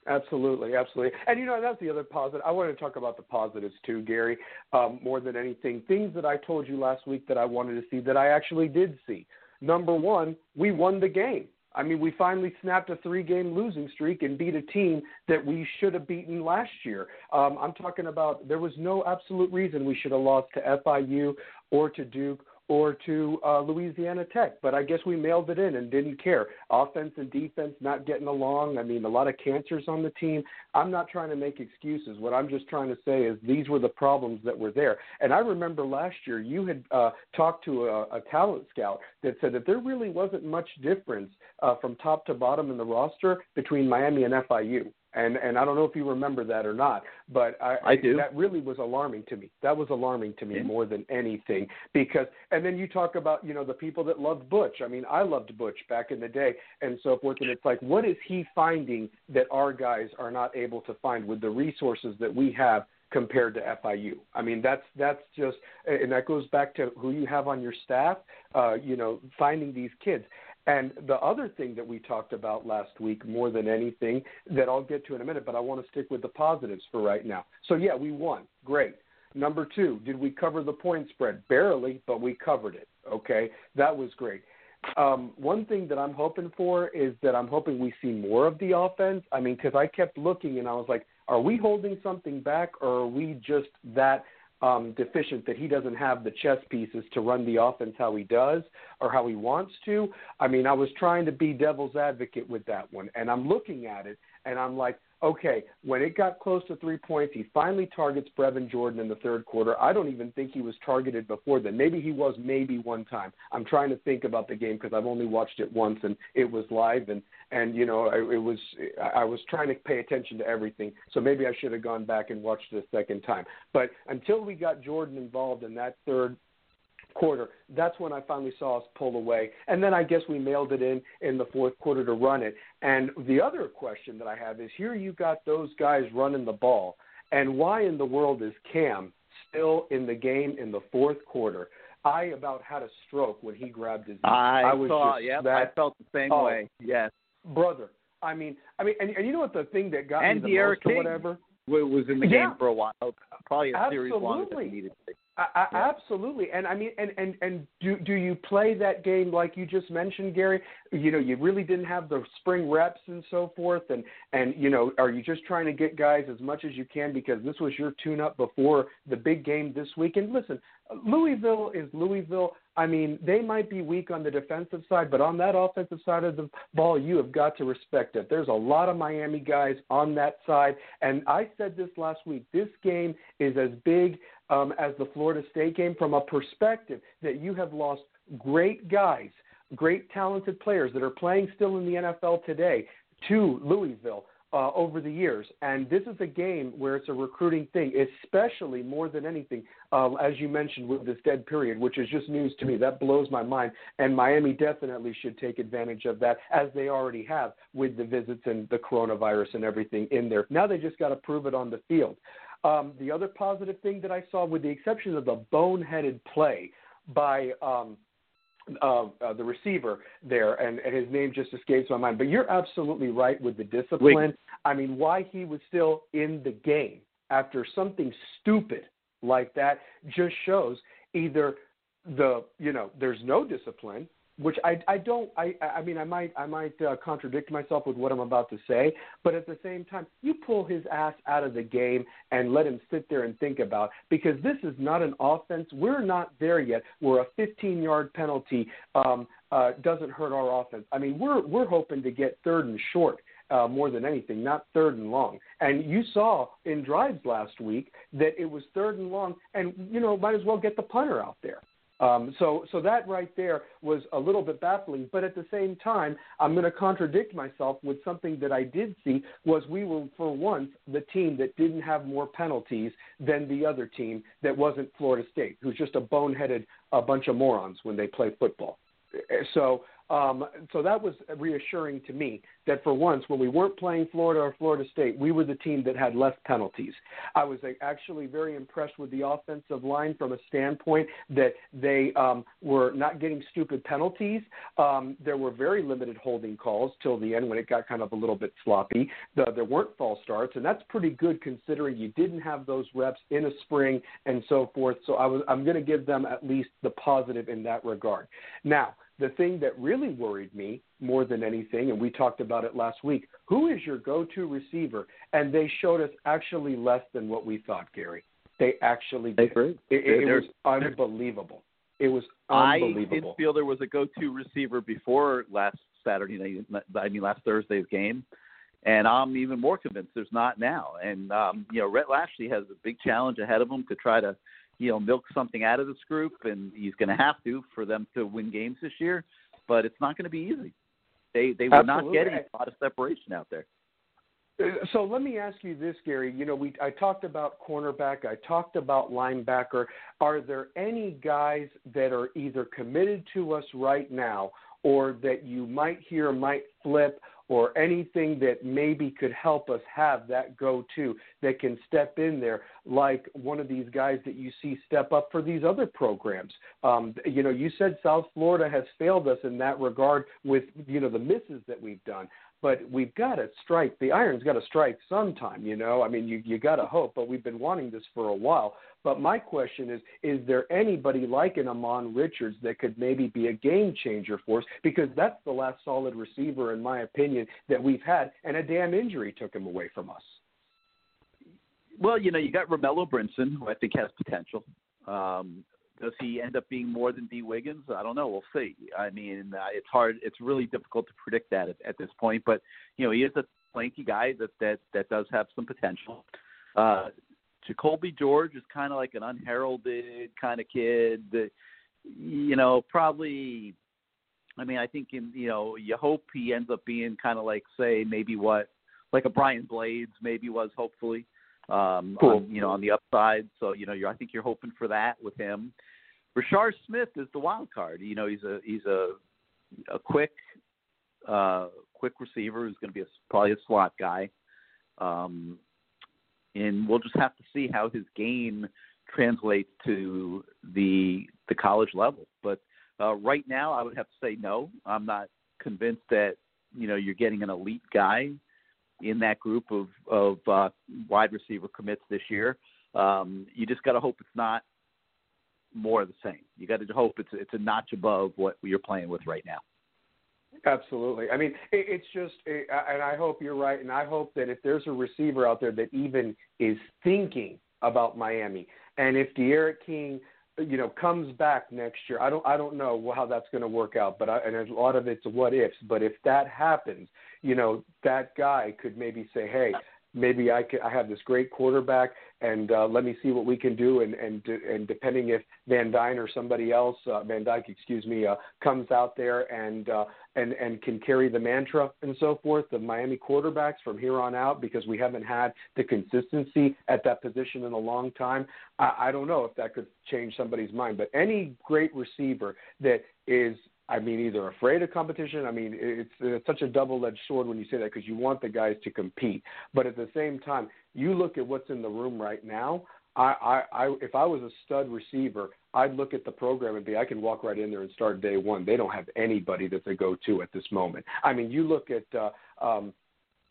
Absolutely, absolutely. And you know, that's the other positive. I want to talk about the positives too, Gary, um, more than anything. Things that I told you last week that I wanted to see that I actually did see. Number one, we won the game. I mean, we finally snapped a three game losing streak and beat a team that we should have beaten last year. Um, I'm talking about there was no absolute reason we should have lost to FIU or to Duke or to uh, Louisiana Tech. But I guess we mailed it in and didn't care. Offense and defense not getting along. I mean, a lot of cancers on the team. I'm not trying to make excuses. What I'm just trying to say is these were the problems that were there. And I remember last year you had uh, talked to a, a talent scout that said that there really wasn't much difference uh, from top to bottom in the roster between Miami and FIU and and I don't know if you remember that or not, but I, I do. That really was alarming to me. That was alarming to me yeah. more than anything because. And then you talk about you know the people that loved Butch. I mean, I loved Butch back in the day and so forth. And it's like, what is he finding that our guys are not able to find with the resources that we have? compared to FIU. I mean, that's that's just, and that goes back to who you have on your staff. Uh, you know, finding these kids. And the other thing that we talked about last week, more than anything, that I'll get to in a minute, but I want to stick with the positives for right now. So, yeah, we won. Great. Number two, did we cover the point spread? Barely, but we covered it. Okay. That was great. Um, one thing that I'm hoping for is that I'm hoping we see more of the offense. I mean, because I kept looking and I was like, are we holding something back or are we just that um, deficient that he doesn't have the chess pieces to run the offense how he does or how he wants to. I mean, I was trying to be devil's advocate with that one, and I'm looking at it and I'm like, okay, when it got close to three points, he finally targets Brevin Jordan in the third quarter. I don't even think he was targeted before then. Maybe he was, maybe one time. I'm trying to think about the game because I've only watched it once and it was live and and you know I, it was I was trying to pay attention to everything. So maybe I should have gone back and watched it a second time. But until we got Jordan involved in that third quarter. That's when I finally saw us pull away. And then I guess we mailed it in in the fourth quarter to run it. And the other question that I have is here you got those guys running the ball. And why in the world is Cam still in the game in the fourth quarter? I about had a stroke when he grabbed his. I, I was saw, yeah, that, I felt the same oh, way. Yes, brother. I mean, I mean, and, and you know what the thing that got and me the De'Ara most King or whatever was in the yeah. game for a while, probably a Absolutely. series longer than needed to. I, I, Absolutely, and I mean, and and and do do you play that game like you just mentioned, Gary? You know, you really didn't have the spring reps and so forth, and and you know, are you just trying to get guys as much as you can because this was your tune-up before the big game this week? And listen, Louisville is Louisville. I mean, they might be weak on the defensive side, but on that offensive side of the ball, you have got to respect it. There's a lot of Miami guys on that side, and I said this last week. This game is as big um, as the Florida State game from a perspective that you have lost great guys, great talented players that are playing still in the NFL today to Louisville. Uh, over the years, and this is a game where it's a recruiting thing, especially more than anything, uh, as you mentioned with this dead period, which is just news to me. That blows my mind, and Miami definitely should take advantage of that, as they already have with the visits and the coronavirus and everything in there. Now they just got to prove it on the field. Um, the other positive thing that I saw, with the exception of the boneheaded play by um, uh, uh, the receiver there, and, and his name just escapes my mind. But you're absolutely right with the discipline. Wait. I mean, why he was still in the game after something stupid like that just shows either the you know there's no discipline which I I don't I I mean I might I might uh, contradict myself with what I'm about to say, but at the same time, you pull his ass out of the game and let him sit there and think about because this is not an offense. We're not there yet. Where a 15 yard penalty um, uh, doesn't hurt our offense. I mean we're we're hoping to get third and short. Uh, more than anything, not third and long. And you saw in drives last week that it was third and long, and you know might as well get the punter out there. Um, so, so that right there was a little bit baffling. But at the same time, I'm going to contradict myself with something that I did see was we were for once the team that didn't have more penalties than the other team that wasn't Florida State, who's just a boneheaded a bunch of morons when they play football. So um, so that was reassuring to me that for once, when we weren't playing Florida or Florida State, we were the team that had less penalties. I was actually very impressed with the offensive line from a standpoint that they um, were not getting stupid penalties. Um, there were very limited holding calls till the end when it got kind of a little bit sloppy. The, there weren't false starts, and that's pretty good considering you didn't have those reps in a spring and so forth. So I was, I'm going to give them at least the positive in that regard. Now, the thing that really worried me more than anything, and we talked about it last week, who is your go to receiver? And they showed us actually less than what we thought, Gary. They actually did. It, it, it was unbelievable. It was unbelievable. I didn't feel there was a go to receiver before last Saturday night, I mean, last Thursday's game. And I'm even more convinced there's not now. And, um, you know, Rhett Lashlee has a big challenge ahead of him to try to you know milk something out of this group, and he's going to have to for them to win games this year. But it's not going to be easy. They they were not getting a lot of separation out there. Uh, so let me ask you this, Gary. You know, we I talked about cornerback, I talked about linebacker. Are there any guys that are either committed to us right now, or that you might hear might flip, or anything that maybe could help us have that go to that can step in there, like one of these guys that you see step up for these other programs. Um, you know, you said South Florida has failed us in that regard with, you know, the misses that we've done but we've got to strike. The iron's got to strike sometime, you know. I mean, you you got to hope, but we've been wanting this for a while. But my question is, is there anybody like an Ahmmon Richards that could maybe be a game changer for us? Because that's the last solid receiver, in my opinion, that we've had, and a damn injury took him away from us. Well, you know, you got Romello Brinson, who I think has potential. Um, does he end up being more than D Wiggins? I don't know. We'll see. I mean, uh, it's hard. It's really difficult to predict that at, at this point. But you know, he is a lanky guy that that that does have some potential. Uh, Jacolby George is kind of like an unheralded kind of kid. That, you know, probably. I mean, I think in you know, you hope he ends up being kind of like say maybe what like a Brian Blades maybe was hopefully um, cool. on, you know, on the upside. So you know, you're, I think you're hoping for that with him. Rashard Smith is the wild card. You know, he's a he's a a quick uh, quick receiver who's going to be a, probably a slot guy. Um, and we'll just have to see how his game translates to the the college level. But uh, right now, I would have to say no. I'm not convinced that you know you're getting an elite guy in that group of of uh, wide receiver commits this year. Um, you just got to hope it's not more of the same. You got to hope it's it's a notch above what you're playing with right now. Absolutely. I mean, it, it's just, it, and I hope you're right, and I hope that if there's a receiver out there that even is thinking about Miami, and if D'Eriq King you know comes back next year. I don't I don't know how that's going to work out, but I, and a lot of it's what ifs. But if that happens, you know that guy could maybe say, hey, maybe I could, I have this great quarterback, and uh, let me see what we can do. And and and depending if Van Dyne or somebody else, uh, Van Dyke, excuse me, uh, comes out there and uh, and and can carry the mantra and so forth, the Miami quarterbacks from here on out, because we haven't had the consistency at that position in a long time. I, I don't know if that could change somebody's mind, but any great receiver that is I mean, either afraid of competition. I mean, it's, it's such a double-edged sword when you say that because you want the guys to compete, but at the same time, you look at what's in the room right now. I, I, I, if I was a stud receiver, I'd look at the program and be, I can walk right in there and start day one. They don't have anybody that they go to at this moment. I mean, you look at uh, um,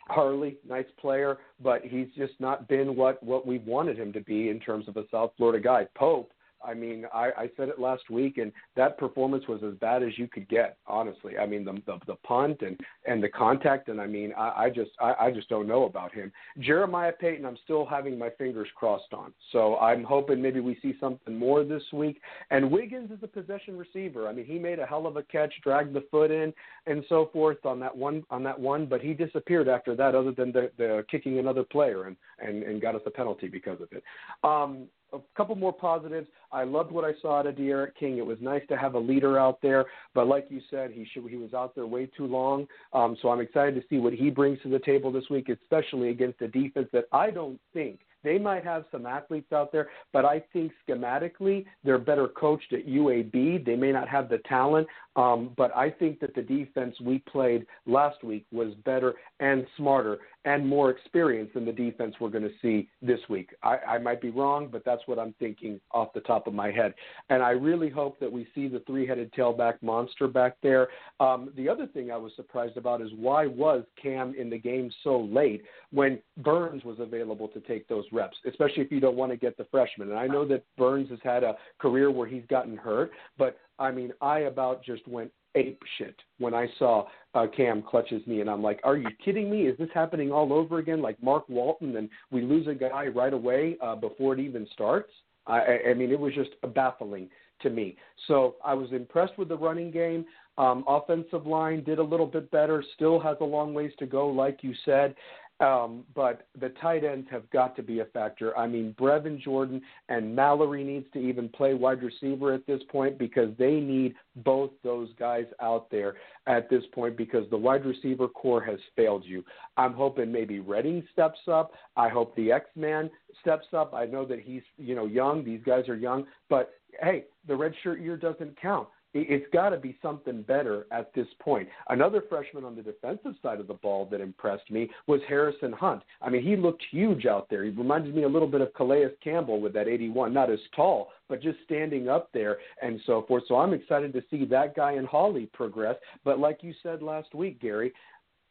Harley, nice player, but he's just not been what what we wanted him to be in terms of a South Florida guy. Pope I mean, I, I said it last week, and that performance was as bad as you could get. Honestly, I mean, the the, the punt and and the contact, and I mean, I, I just I, I just don't know about him. Jeremiah Payton, I'm still having my fingers crossed on. So I'm hoping maybe we see something more this week. And Wiggins is a possession receiver. I mean, he made a hell of a catch, dragged the foot in, and so forth on that one on that one, but he disappeared after that, other than the, the kicking another player and and and got us a penalty because of it. Um, a couple more positives. I loved what I saw out of D'Eriq King. It was nice to have a leader out there, but like you said, he should, he was out there way too long. Um, so I'm excited to see what he brings to the table this week, especially against a defense that I don't think they might have some athletes out there, but I think schematically they're better coached at UAB. They may not have the talent, um, but I think that the defense we played last week was better and smarter and more experienced than the defense we're going to see this week. I, I might be wrong, but that's what I'm thinking off the top of my head. And I really hope that we see the three-headed tailback monster back there. Um, the other thing I was surprised about is why was Cam in the game so late when Burns was available to take those reps, especially if you don't want to get the freshman. And I know that Burns has had a career where he's gotten hurt, but I mean, I about just went ape shit when I saw uh, Cam clutch his knee, and I'm like, "Are you kidding me? Is this happening all over again? Like Mark Walton, and we lose a guy right away uh, before it even starts?" I, I mean, it was just baffling to me. So I was impressed with the running game. Um, offensive line did a little bit better. Still has a long ways to go, like you said. Um, but the tight ends have got to be a factor. I mean, Brevin Jordan and Mallory needs to even play wide receiver at this point because they need both those guys out there at this point because the wide receiver core has failed you. I'm hoping maybe Redding steps up. I hope the X Man steps up. I know that he's you know young. These guys are young, but hey, the red shirt year doesn't count it's got to be something better at this point. Another freshman on the defensive side of the ball that impressed me was Harrison Hunt. I mean, he looked huge out there. He reminded me a little bit of Calais Campbell with that 81, not as tall, but just standing up there and so forth. So I'm excited to see that guy and Holly progress. But like you said last week, Gary,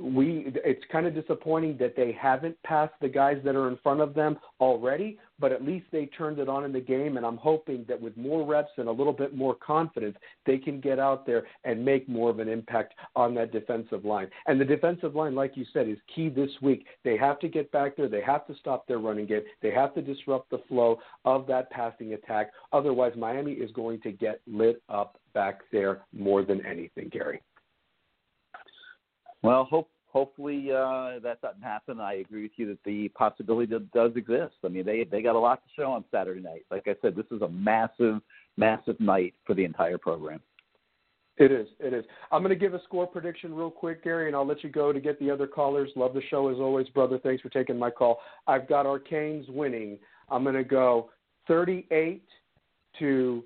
we it's kind of disappointing that they haven't passed the guys that are in front of them already, but at least they turned it on in the game and I'm hoping that with more reps and a little bit more confidence, they can get out there and make more of an impact on that defensive line. And the defensive line like you said is key this week. They have to get back there, they have to stop their running game, they have to disrupt the flow of that passing attack. Otherwise Miami is going to get lit up back there more than anything, Gary. Well, hope hopefully uh, that doesn't happen. I agree with you that the possibility does exist. I mean, they they got a lot to show on Saturday night. Like I said, this is a massive, massive night for the entire program. It is. It is. I'm going to give a score prediction real quick, Gary, and I'll let you go to get the other callers. Love the show as always, brother. Thanks for taking my call. I've got our Canes winning. I'm going to go 38 to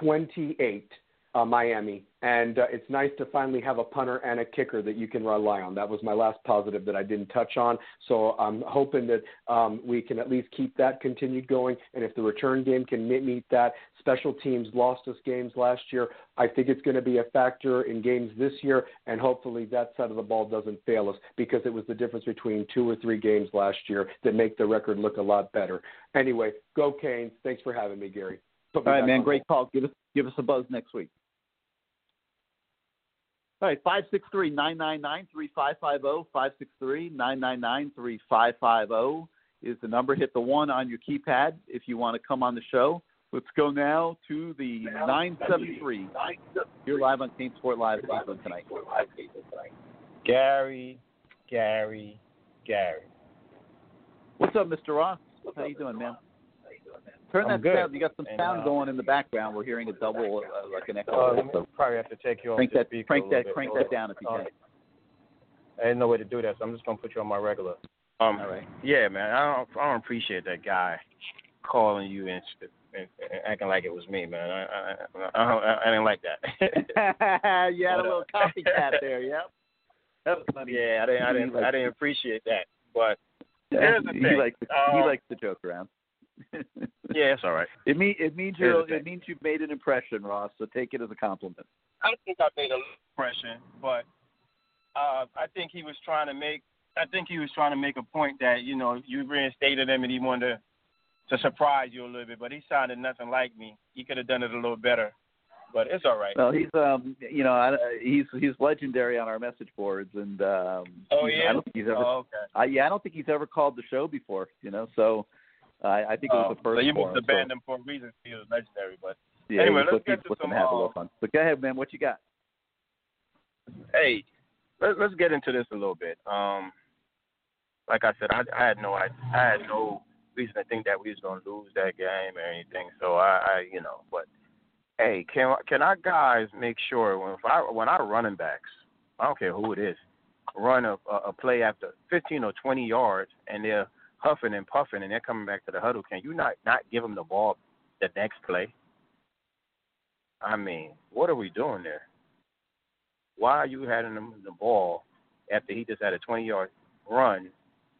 28, uh, Miami and uh, it's nice to finally have a punter and a kicker that you can rely on. That was my last positive that I didn't touch on. So I'm hoping that um, we can at least keep that continued going. And if the return game can meet that, special teams lost us games last year. I think it's going to be a factor in games this year, and hopefully that side of the ball doesn't fail us because it was the difference between two or three games last year that make the record look a lot better. Anyway, go Canes. Thanks for having me, Gary. All right, man. Great call. Give us give us a buzz next week. All right, 563 999 3550. 563 999 3550 is the number. Hit the one on your keypad if you want to come on the show. Let's go now to the 973. You're live on CaneSport Live tonight. Gary, Gary, Gary. What's up, Mr. Ross? How you doing, man? Turn I'm that good. sound. You got some And, sound uh, going in the background. We're hearing a double, uh, like an echo. Uh, let me so probably have to take you off crank the that, crank a that, bit. crank Hold that down if you on. can. I didn't know where to do that, so I'm just gonna put you on my regular. Um, All right. Yeah, man. I don't, I don't appreciate that guy calling you and, and, and acting like it was me, man. I, I, I, I, don't- I didn't like that. [laughs] you had a But, uh, little copycat [laughs] there. Yep. That was funny. Yeah, I didn't, I didn't, I didn't appreciate that. But Yeah, here's the he thing. likes to, he Um, likes to joke around. Yeah, it's all right. It mean it means you it means you've made an impression, Ross. So take it as a compliment. I think I made a impression, but uh, I think he was trying to make. I think he was trying to make a point that you know you reinstated him and he wanted to, to surprise you a little bit, but he sounded nothing like me. He could have done it a little better, but it's all right. Well, he's um you know I, he's he's legendary on our message boards, and um Oh, yeah? I don't think he's ever Oh, okay. I, yeah I don't think he's ever called the show before. You know, so I I think it was the first. so you must him, have banned him for a reason. He was legendary, but yeah, anyway, let's get to some. have a little fun. But go ahead, man. What you got? hey, let, let's get into this a little bit. Um, like I said, I, I had no, I, I had no reason to think that we was gonna lose that game or anything. So I, I you know, but hey, can can our guys make sure when if I when our running backs, I don't care who it is, run a, a play after 15 or 20 yards and they're huffing and puffing and they're coming back to the huddle, can you not not give them the ball the next play? I mean, what are we doing there? Why are you having him the ball after he just had a 20 yard run?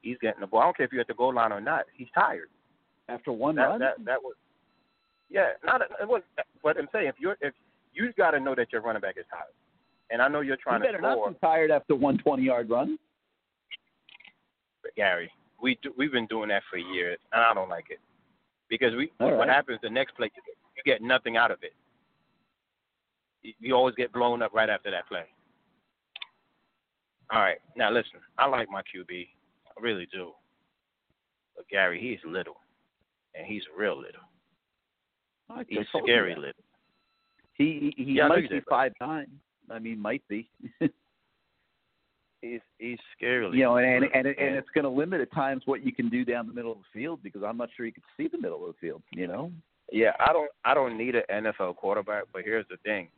He's getting the ball. I don't care if you're at the goal line or not. He's tired. After one that, run? That that was yeah. Not it was, but I'm saying if you're if you've got to know that your running back is tired, and I know you're trying you to better score. not be tired after one 20 yard run. But Gary, we do, we've been doing that for years, and I don't like it because we All what right. happens the next play you get, you get nothing out of it. You, always get blown up right after that play. All right, now listen, I like my QB, I really do. But Gary, he's little, and he's real little. I He's scary little. He he Yeah, I know might be five nine. I mean, might be. [laughs] He's he's scary. you know, and and and, and it's going to limit at times what you can do down the middle of the field because I'm not sure you can see the middle of the field. You know. Yeah, I don't I don't need an NFL quarterback, but here's the thing.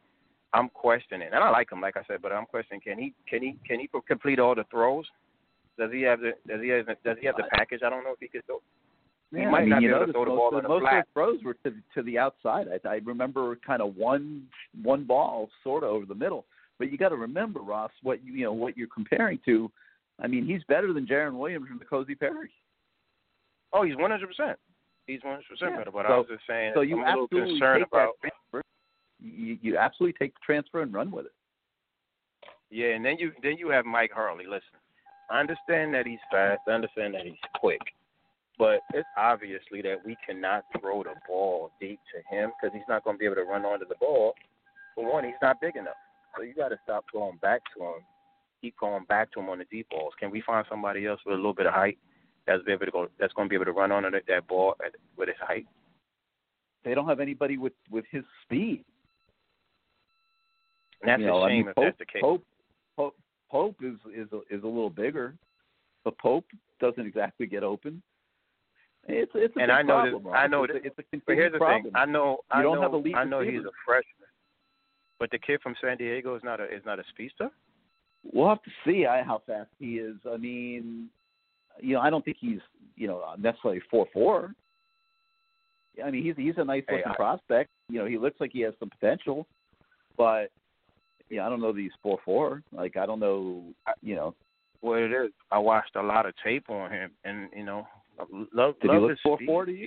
I'm questioning, and I like him, like I said, but I'm questioning can he can he can he complete all the throws? Does he have the does he have the, does he have the package? I don't know if he could throw. He might I mean, not be you able to throw the ball of, in the most flat. of those throws were to to the outside. I, I remember kind of one one ball sort of over the middle. But you got to remember, Ross, what you you know what you're comparing to. I mean, he's better than Jarren Williams and the N'Kosi Perry. Oh, he's 100. percent He's 100 percent Yeah. better. But so, I was just saying, so you I'm a absolutely concerned take about. that transfer. You, you absolutely take the transfer and run with it. Yeah, and then you then you have Mike Harley. Listen, I understand that he's fast. I understand that he's quick, but it's obviously that we cannot throw the ball deep to him because he's not going to be able to run onto the ball. For one, he's not big enough. So you got to stop going back to him. Keep going back to him on the deep balls. Can we find somebody else with a little bit of height that's be able to go? That's going to be able to run on that, that ball at, with his height. They don't have anybody with with his speed. And that's you know, a I shame mean, if Pope, that's the case. Pope, Pope, Pope is is a, is a little bigger, but Pope doesn't exactly get open. It's it's a and big I know problem. Ross. I know it's that. a, it's a but here's the problem. thing. I know I you don't know have elite I know he's a freshman, but the kid from San Diego is not a is not a speedster. We'll have to see how fast he is. I mean, you know, I don't think he's you know uh, necessarily four four. I mean, he's he's a nice Hey, looking I- prospect. You know, he looks like he has some potential, but yeah, I don't know that he's four four. Like I don't know, you know. What it is, I watched a lot of tape on him, and you know, I love Did love he look his four four to you?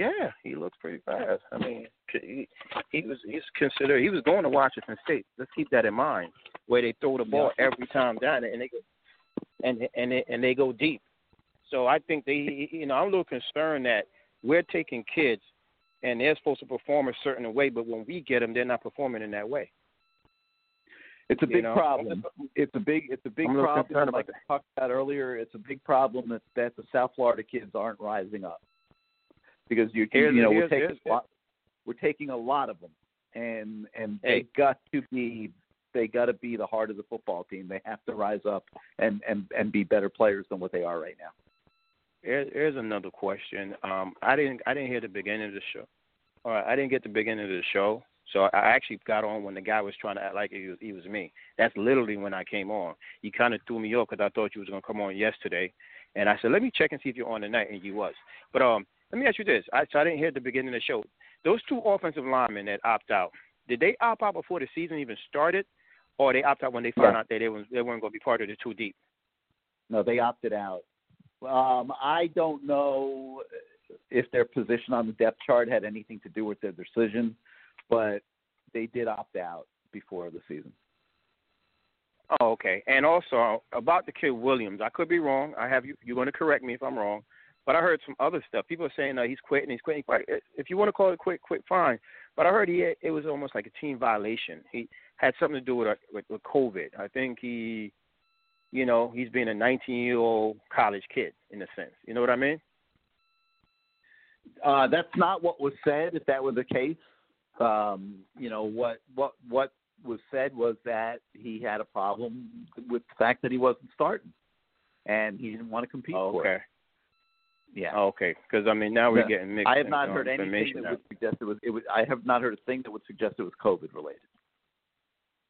Yeah, he looks pretty fast. I mean, he, he was he's considered he was going to Washington State. Let's keep that in mind, where they throw the ball every time down and they go and and they, and they go deep. So I think they, you know, I'm a little concerned that we're taking kids and they're supposed to perform a certain way, but when we get them, they're not performing in that way. It's a You big know? problem. It's a big it's a big I'm problem. Like I talked about earlier, it's a big problem that that the South Florida kids aren't rising up because you you know we're taking a lot, we're taking a lot of them, and and Hey. they got to be they got to be the heart of the football team. They have to rise up and and and be better players than what they are right now. Here, here's another question. Um, I didn't I didn't hear the beginning of the show. All right, I didn't get the beginning of the show, so I actually got on when the guy was trying to act like he was he was me. That's literally when I came on. You kind of threw me off because I thought you was gonna come on yesterday, and I said let me check and see if you're on tonight, and you was. But um, let me ask you this. I so I didn't hear at the beginning of the show. Those two offensive linemen that opt out, did they opt out before the season even started, or they opt out when they found Yeah. out that they was they weren't gonna be part of the two deep? No, they opted out. Um, I don't know if their position on the depth chart had anything to do with their decision, but they did opt out before the season. Oh, okay. And also about the kid Williams, I could be wrong. I have you. You're going to correct me if I'm wrong. But I heard some other stuff. People are saying uh, he's quitting. He's quitting. If you want to call it quit, quit, fine. But I heard he had, it was almost like a team violation. He had something to do with with, with COVID. I think he, you know, he's being a 19 year old college kid in a sense. You know what I mean? Uh, that's not what was said. If that were the case, um, you know what what what was said was that he had a problem with the fact that he wasn't starting, and he didn't want to compete for okay. Yeah. Oh, okay, because I mean now we're No, getting mixed. I have not heard anything that would suggest it was. It was. I have not heard a thing that would suggest it was COVID related.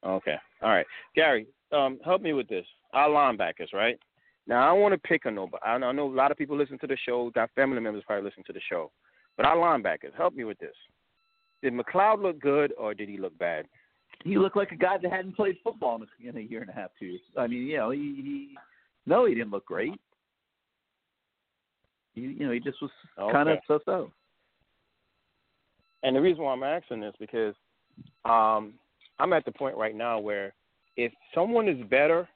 Okay. All right. Gary, um, help me with this. Our linebackers, right? Now, I don't want to pick on nobody. I know I know a lot of people listen to the show. Got family members probably listen to the show. But our linebackers, help me with this. Did McCloud look good or did he look bad? He looked like a guy that hadn't played football in a, in a year and a half, two years. I mean, you know, he, he no, he didn't look great. He, you know, he just was kind of Okay. so-so. And the reason why I'm asking this because um, I'm at the point right now where if someone is better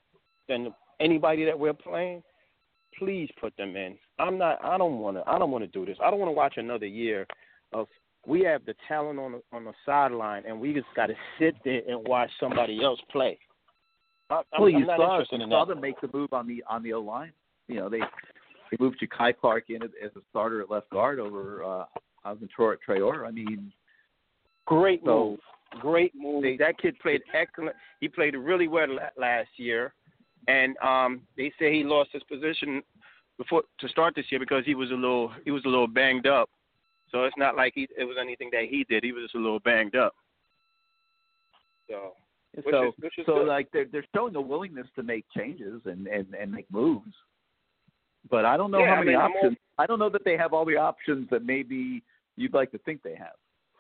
than anybody that we're playing, please put them in. I'm not. I don't want to. I don't want to do this. I don't want to watch another year of we have the talent on the on the sideline and we just got to sit there and watch somebody else play. I, I'm, you I'm not saw, interested you in saw that. them make the move on the on the O line. You know, they they moved Jakai Clark in as, a starter at left guard over uh Alvin Traore. I mean, Great So- move. Great move. that kid played excellent. He played really well last year, and um, they say he lost his position before to start this year because he was a little he was a little banged up. So it's not like he it was anything that he did. He was just a little banged up. So which so is, is so good. like they're they're showing a willingness to make changes and and and make moves. But I don't know Yeah, how many I'm options. I don't know that they have all the options that maybe you'd like to think they have.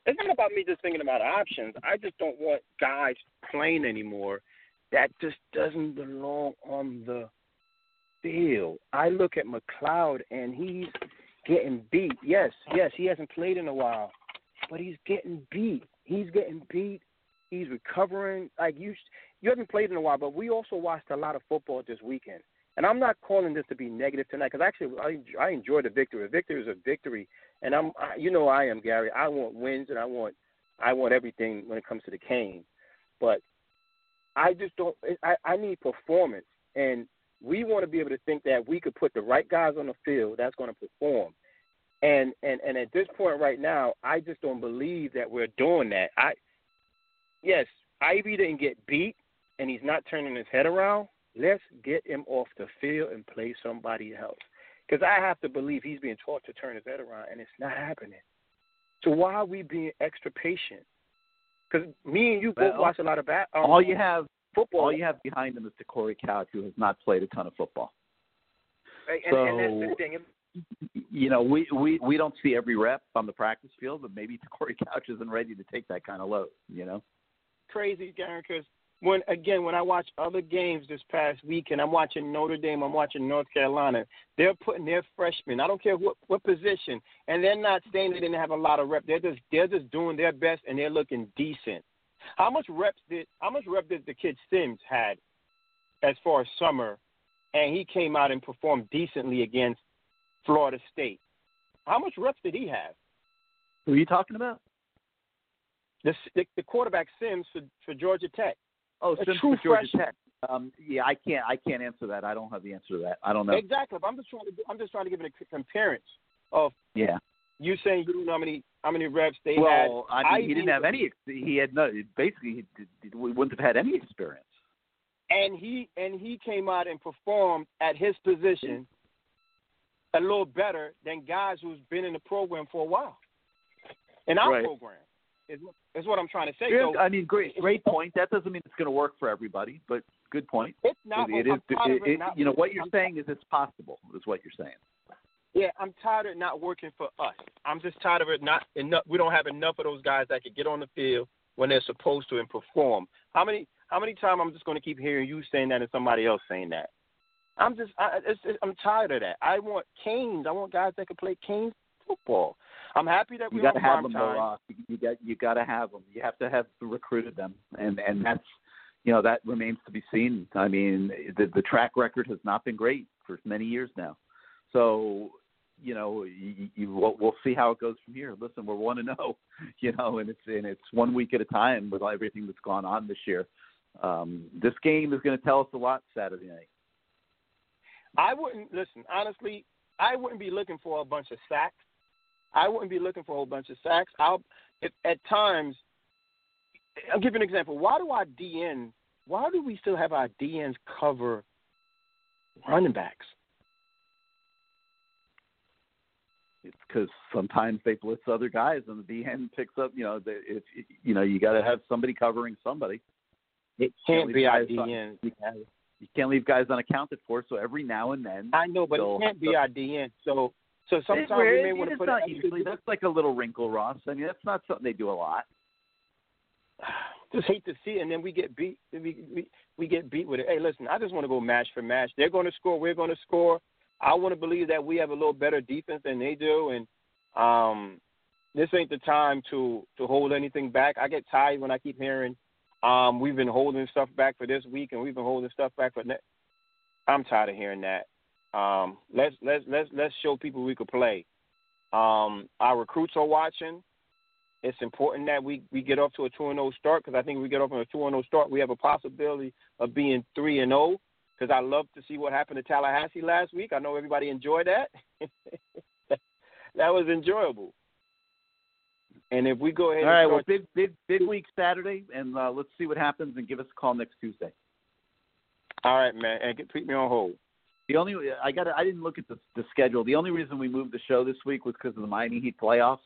it's not about me just thinking about options. I just don't want guys playing anymore that just doesn't belong on the field. I look at McCloud and he's getting beat. Yes, yes, he hasn't played in a while, but he's getting beat. He's getting beat. He's recovering. Like you, you haven't played in a while, but we also watched a lot of football this weekend. And I'm not calling this to be negative tonight because actually I I enjoy the victory. A victory is a victory, and I'm I, you know I am Gary. I want wins and I want I want everything when it comes to the cane, but I just don't. I I need performance, and we want to be able to think that we could put the right guys on the field that's going to perform. And and and at this point right now, I just don't believe that we're doing that. I yes, Ivey didn't get beat, and he's not turning his head around. Let's get him off the field and play somebody else. Because I have to believe he's being taught to turn his head around, and it's not happening. So why are we being extra patient? Because me and you both Well, watch a lot of bat. Um, all you have football. all you have behind him is Corey Couch, who has not played a ton of football. and, and that's the So- thing. You know, we we we don't see every rep on the practice field, but maybe [laughs] Corey Couch isn't ready to take that kind of load. You know. crazy, Gary, because when again when I watch other games this past week, and I'm watching Notre Dame, I'm watching North Carolina, they're putting their freshmen. I don't care what what position, and they're not saying they didn't have a lot of rep. They're just they're just doing their best, and they're looking decent. How much reps did how much rep did the kid Sims had as far as summer, and he came out and performed decently against Florida State. How much reps did he have? Who are you talking about? The the, the quarterback Sims for for Georgia Tech. Oh, a true freshman. Tech. Um, yeah, I can't I can't answer that. I don't have the answer to that. I don't know. Exactly. But I'm just trying to I'm just trying to give it a c- comparison of Yeah. you saying you don't know how many how many reps they had. Well, I mean, he didn't have any. He had no. Basically, he, he wouldn't have had any experience. and he and he came out and performed at his position a little better than guys who's been in the program for a while. In our Right. program is is what I'm trying to say. Yeah, so I mean, great, great point. That doesn't mean it's going to work for everybody, but good point. It's not. It, it is. tired it- it not you know what you're I'm- saying is it's possible. Is what you're saying. Yeah, I'm tired of it not working for us. I'm just tired of it not enough. We don't have enough of those guys that could get on the field when they're supposed to and perform. How many how many times I'm just going to keep hearing you saying that and somebody else saying that? I'm just I, it's, it's, I'm tired of that. I want canes. I want guys that can play canes football. I'm happy that You we're got to have them, you got you got to have them. You have to have recruited them, and and that's you know that remains to be seen. I mean, the the track record has not been great for many years now. So you know, you, you we'll, we'll see how it goes from here. Listen, we're one to know, [laughs] you know, and it's and it's one week at a time with everything that's gone on this year. Um, this game is going to tell us a lot Saturday night. I wouldn't listen honestly. I wouldn't be looking for a bunch of sacks. I wouldn't be looking for a whole bunch of sacks. I'll if, at times. I'll give you an example. Why do our DN? Why do we still have our DNs cover running backs? It's because sometimes they blitz other guys and the DN picks up. You know, the, if you know you got to have somebody covering somebody. It Can't can't be our DN. You can't leave guys unaccounted for. So every now and then, I know, but it can't be our DN. So, so sometimes It- we may want to put not it. usually. That's like a little wrinkle, Ross. I mean, that's not something they do a lot. [sighs] Just hate to see, it, and then we get beat. We, we we get beat with it. Hey, listen, I just want to go match for match. They're going to score. We're going to score. I want to believe that we have a little better defense than they do, and um, this ain't the time to to hold anything back. I get tired when I keep hearing um, we've been holding stuff back for this week, and we've been holding stuff back for next. I'm tired of hearing that. Um, let's let's let's let's show people we could play. Um, our recruits are watching. It's important that we, we get off to a two and zero start because I think if we get off on a two and zero start, we have a possibility of being three and zero. Because I love to see what happened to Tallahassee last week. I know everybody enjoyed that. [laughs] that was enjoyable. And if we go ahead, All right. and Well, start, big big big week Saturday, and uh, let's see what happens, and give us a call next Tuesday. all right, man, and get, put me on hold. The only I got I didn't look at the, the schedule. The only reason we moved the show this week was because of the Miami Heat playoffs.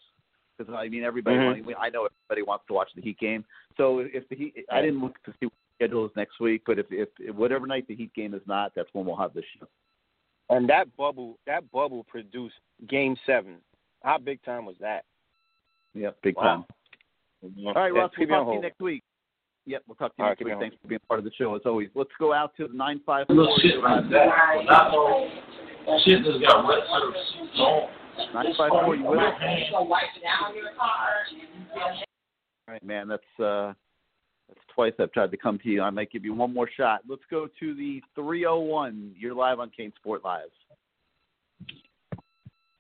Because I mean, everybody Mhm. wants- I know everybody wants to watch the Heat game. So if the Heat, I didn't look to see what the schedule is next week. But if, if if whatever night the Heat game is not, that's when we'll have the show. And that bubble, that bubble produced Game Seven. How big time was that? Yep, big Wow. time. All right, Yeah, Ross. We'll talk to you next week. Yep, we'll talk to you All right, next keep me week. on Thanks for being part of the show as always. Let's go out to the nine five little shit like that. Not no shit that's got wet surface on. Nine five four. You with us? So wipe it down your car. All right, man. That's uh, that's twice I've tried to come to you. I might give you one more shot. Let's go to the three oh one. You're live on CaneSport Live.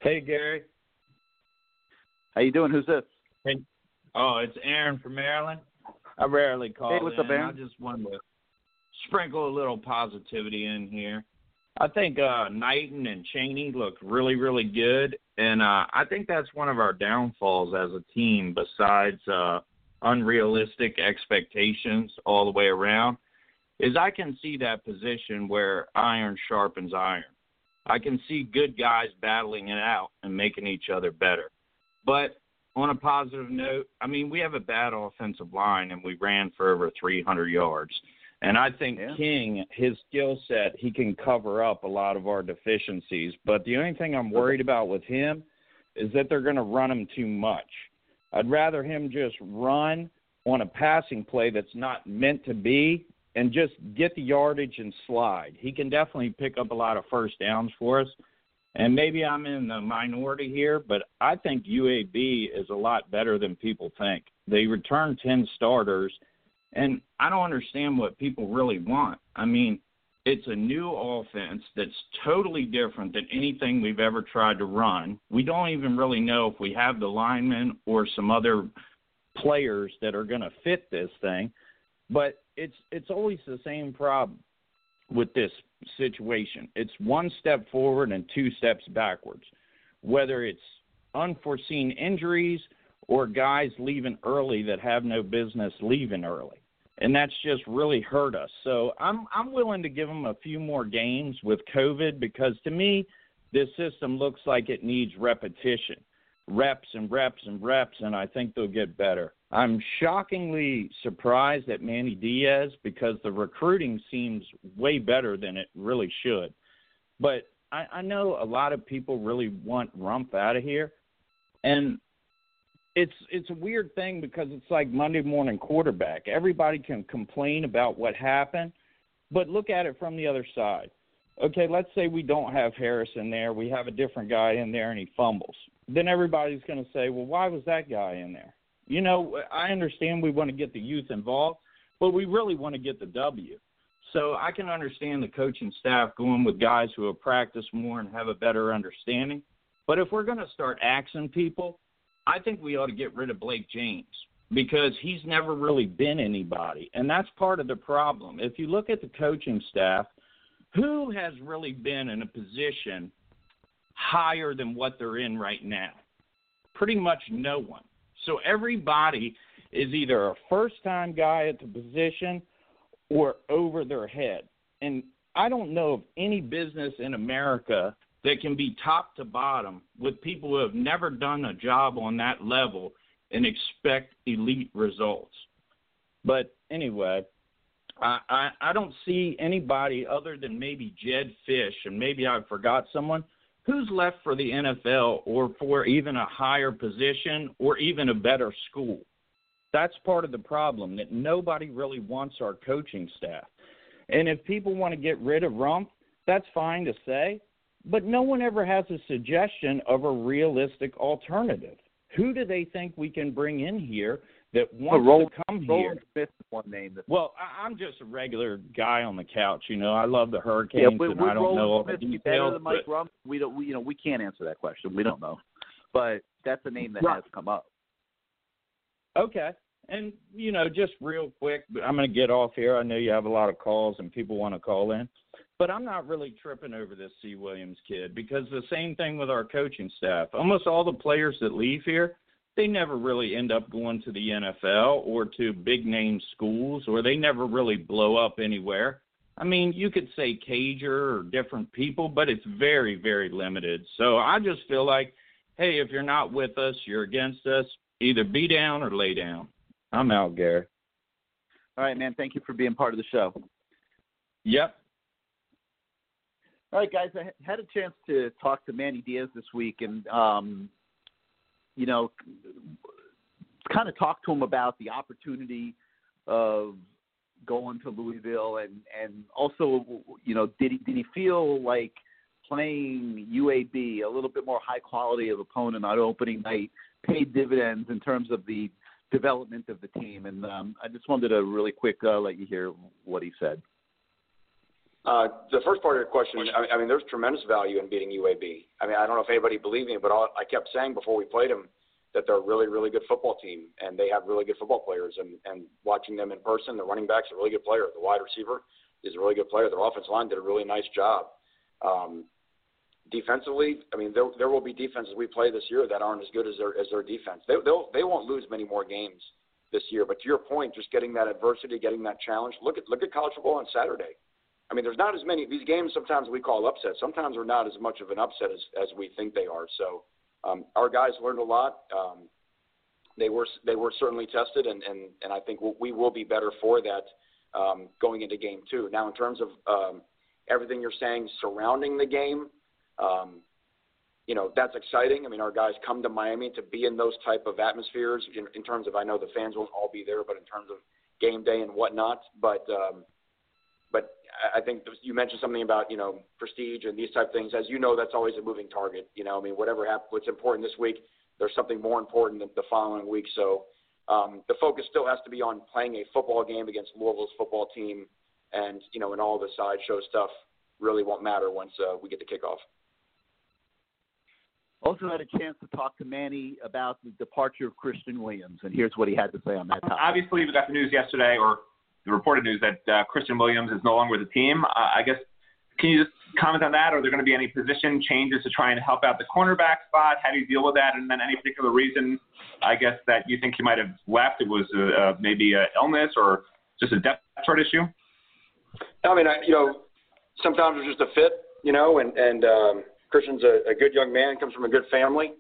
Hey Gary. How you doing? Who's this? Hey. Oh, it's Aaron from Maryland. I rarely call Hey, what's in. up, Aaron? I just wanted to sprinkle a little positivity in here. I think uh Knighton and Chaney looked really, really good, and uh I think that's one of our downfalls as a team. Besides uh unrealistic expectations all the way around, is I can see that position where iron sharpens iron. I can see good guys battling it out and making each other better. But on a positive note, I mean, we have a bad offensive line and we ran for over 300 yards. And I think King, his skill set, he can cover up a lot of our deficiencies. But the only thing I'm worried about with him is that they're going to run him too much. I'd rather him just run on a passing play that's not meant to be and just get the yardage and slide. He can definitely pick up a lot of first downs for us. And maybe I'm in the minority here, but I think UAB is a lot better than people think. They return 10 starters, and I don't understand what people really want. I mean, it's a new offense that's totally different than anything we've ever tried to run. We don't even really know if we have the linemen or some other players that are going to fit this thing. But it's it's always the same problem with this situation. It's one step forward and two steps backwards. Whether it's unforeseen injuries or guys leaving early that have no business leaving early. And that's just really hurt us. So I'm I'm willing to give them a few more games with COVID because to me this system looks like it needs repetition. Reps and reps and reps and I think they'll get better. I'm shockingly surprised at Manny Diaz because the recruiting seems way better than it really should. But I, I know a lot of people really want Rumph out of here, and it's it's a weird thing because it's like Monday morning quarterback. Everybody can complain about what happened, but look at it from the other side. Okay, let's say we don't have Harris in there, we have a different guy in there, and he fumbles. Then everybody's going to say, well, why was that guy in there? You know, I understand we want to get the youth involved, but we really want to get the W. So I can understand the coaching staff going with guys who have practiced more and have a better understanding. But if we're going to start axing people, I think we ought to get rid of Blake James because he's never really been anybody. And that's part of the problem. If you look at the coaching staff, who has really been in a position higher than what they're in right now? Pretty much no one. So everybody is either a first time guy at the position or over their head. And I don't know of any business in America that can be top to bottom with people who have never done a job on that level and expect elite results. But anyway, I, I, I don't see anybody other than maybe Jedd Fisch, and maybe I forgot someone who's left for the NFL or for even a higher position or even a better school. That's part of the problem that nobody really wants our coaching staff. And if people want to get rid of Rumph, that's fine to say, but no one ever has a suggestion of a realistic alternative. Who do they think we can bring in here that wants Roland, to come Roland here? Smith one name. That, Well, I, I'm just a regular guy on the couch. You know, I love the yeah, Hurricanes, but and I don't Roland know all Smith the better details. than Mike but- Rump? We don't. We, you know, we can't answer that question. We don't know, but that's a name that Right. has come up. Okay. And, you know, just real quick, I'm going to get off here. I know you have a lot of calls and people want to call in. But I'm not really tripping over this C. Williams kid because the same thing with our coaching staff. Almost all the players that leave here, they never really end up going to the NFL or to big name schools or they never really blow up anywhere. I mean, you could say Cager or different people, but it's very, very limited. So I just feel like, hey, if you're not with us, you're against us, either be down or lay down. I'm out, Gary. All right, man. Thank you for being part of the show. Yep. All right, guys. I had a chance to talk to Manny Diaz this week, and um, you know, kind of talk to him about the opportunity of going to Louisville, and and also, you know, did he did he feel like playing UAB, a little bit more high quality of opponent on opening night, paid dividends in terms of the development of the team? And um, I just wanted to really quick uh, let you hear what he said. Uh, the first part of your question, I, I mean, there's tremendous value in beating UAB. I mean, I don't know if anybody believed me, but I kept saying before we played them that they're a really, really good football team, and they have really good football players. And, and watching them in person, the running back's a really good player. The wide receiver is a really good player. Their offensive line did a really nice job. Um, defensively, I mean, there, there will be defenses we play this year that aren't as good as their as their defense. They they'll, they won't lose many more games this year. But to your point, just getting that adversity, getting that challenge. Look at look at college football on Saturday. I mean, there's not as many these games. Sometimes we call upsets. Sometimes they're not as much of an upset as as we think they are. So um, our guys learned a lot. Um, they were they were certainly tested, and and and I think we will be better for that um, going into game two. Now, in terms of um, everything you're saying surrounding the game, um, you know that's exciting. I mean, our guys come to Miami to be in those type of atmospheres. In, in terms of, I know the fans won't all be there, but in terms of game day and whatnot, but um, I think you mentioned something about you know prestige and these type of things. As you know, that's always a moving target. You know, I mean, whatever happens, what's important this week, there's something more important than the following week. So um, the focus still has to be on playing a football game against Louisville's football team, and you know, and all the sideshow stuff really won't matter once uh, we get the kickoff. Also had a chance to talk to Manny about the departure of Christian Williams, and here's what he had to say on that topic. Obviously, we got the news yesterday, or the reported news that uh, Christian Williams is no longer with the team. Uh, I guess can you just comment on that? Are there going to be any position changes to try and help out the cornerback spot? How do you deal with that? And then any particular reason, I guess, that you think he might have left? It was uh, uh, maybe an illness or just a depth chart issue. I mean, I, you know, sometimes it's just a fit, you know, and and um, Christian's a, a good young man, comes from a good family,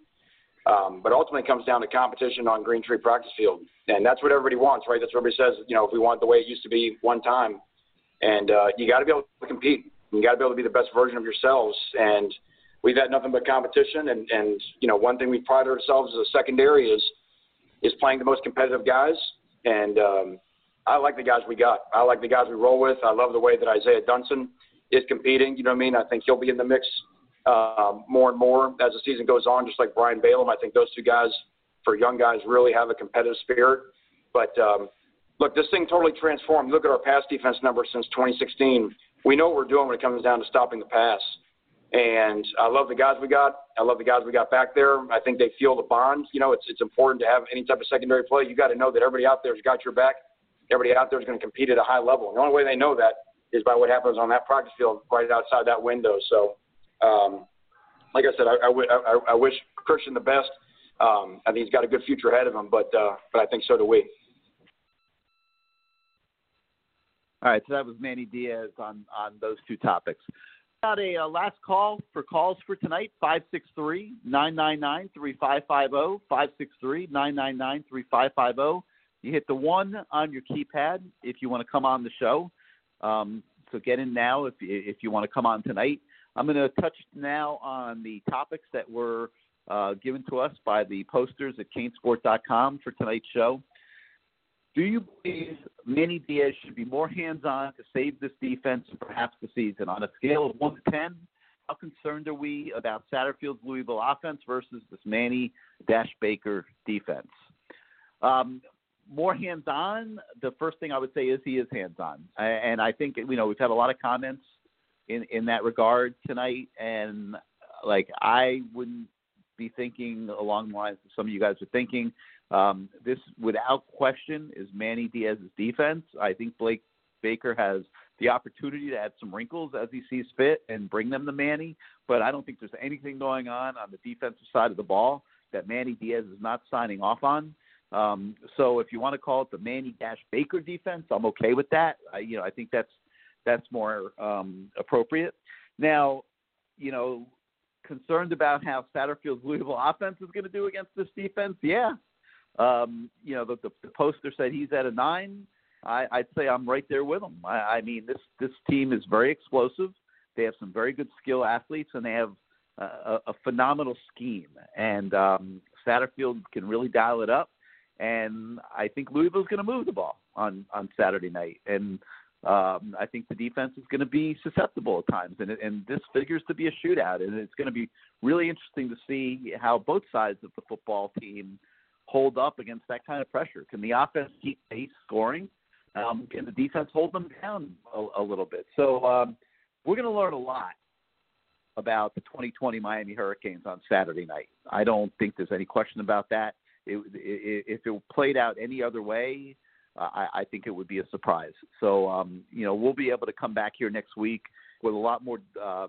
um, but ultimately it comes down to competition on Greentree practice field, and that's what everybody wants, right? That's what everybody says. You know, if we want the way it used to be one time, and uh, you got to be able to compete. You got to be able to be the best version of yourselves, and we've had nothing but competition. And and you know, one thing we pride ourselves as a secondary is is playing the most competitive guys, and um, I like the guys we got. I like the guys we roll with. I love the way that Isaiah Dunson is competing. You know what I mean? I think he'll be in the mix more and more as the season goes on, just like Brian Balaam. I think those two guys, for young guys, really have a competitive spirit. But um, look, this thing totally transformed. Look at our pass defense numbers since 2016. We know what we're doing when it comes down to stopping the pass. And I love the guys we got. I love the guys we got back there. I think they feel the bond. You know, it's it's important to have any type of secondary play. You got to know that everybody out there has got your back. Everybody out there is going to compete at a high level. And the only way they know that is by what happens on that practice field right outside that window. So, um, like I said, I, wish Christian the best. Um, I think he's got a good future ahead of him, but uh, but I think so do we. All right, so that was Manny Diaz on on those two topics. got a uh, last call for calls for tonight 563 999 3550. 563 999 3550. You hit the one on your keypad if you want to come on the show. Um, so get in now if, if you want to come on tonight. I'm going to touch now on the topics that were uh, given to us by the posters at canesport.com for tonight's show. Do you believe Manny Diaz should be more hands on to save this defense and perhaps the season? On a scale of 1 to 10, how concerned are we about Satterfield's Louisville offense versus this Manny Dash Baker defense? Um, more hands on, the first thing I would say is he is hands on. And I think, you know, we've had a lot of comments in, in that regard tonight. And like, I wouldn't be thinking along the lines that some of you guys are thinking. Um, this, without question, is Manny Diaz's defense. I think Blake Baker has the opportunity to add some wrinkles as he sees fit and bring them to Manny. But I don't think there's anything going on on the defensive side of the ball that Manny Diaz is not signing off on. Um, so if you want to call it the Manny Dash Baker defense, I'm okay with that. I, you know, I think that's that's more um, appropriate. Now, you know, concerned about how Satterfield's Louisville offense is going to do against this defense. Yeah, um, you know, the, the, the poster said he's at a nine. I, I'd say I'm right there with him. I, I mean, this this team is very explosive. They have some very good skill athletes, and they have a, a phenomenal scheme. And um, Satterfield can really dial it up. And I think Louisville's going to move the ball on on Saturday night. And um, I think the defense is going to be susceptible at times, and, and this figures to be a shootout. And it's going to be really interesting to see how both sides of the football team hold up against that kind of pressure. Can the offense keep pace scoring? Um, can the defense hold them down a, a little bit? So um, we're going to learn a lot about the 2020 Miami Hurricanes on Saturday night. I don't think there's any question about that. It, it, if it played out any other way, I, I think it would be a surprise. So, um, you know, we'll be able to come back here next week with a lot more um,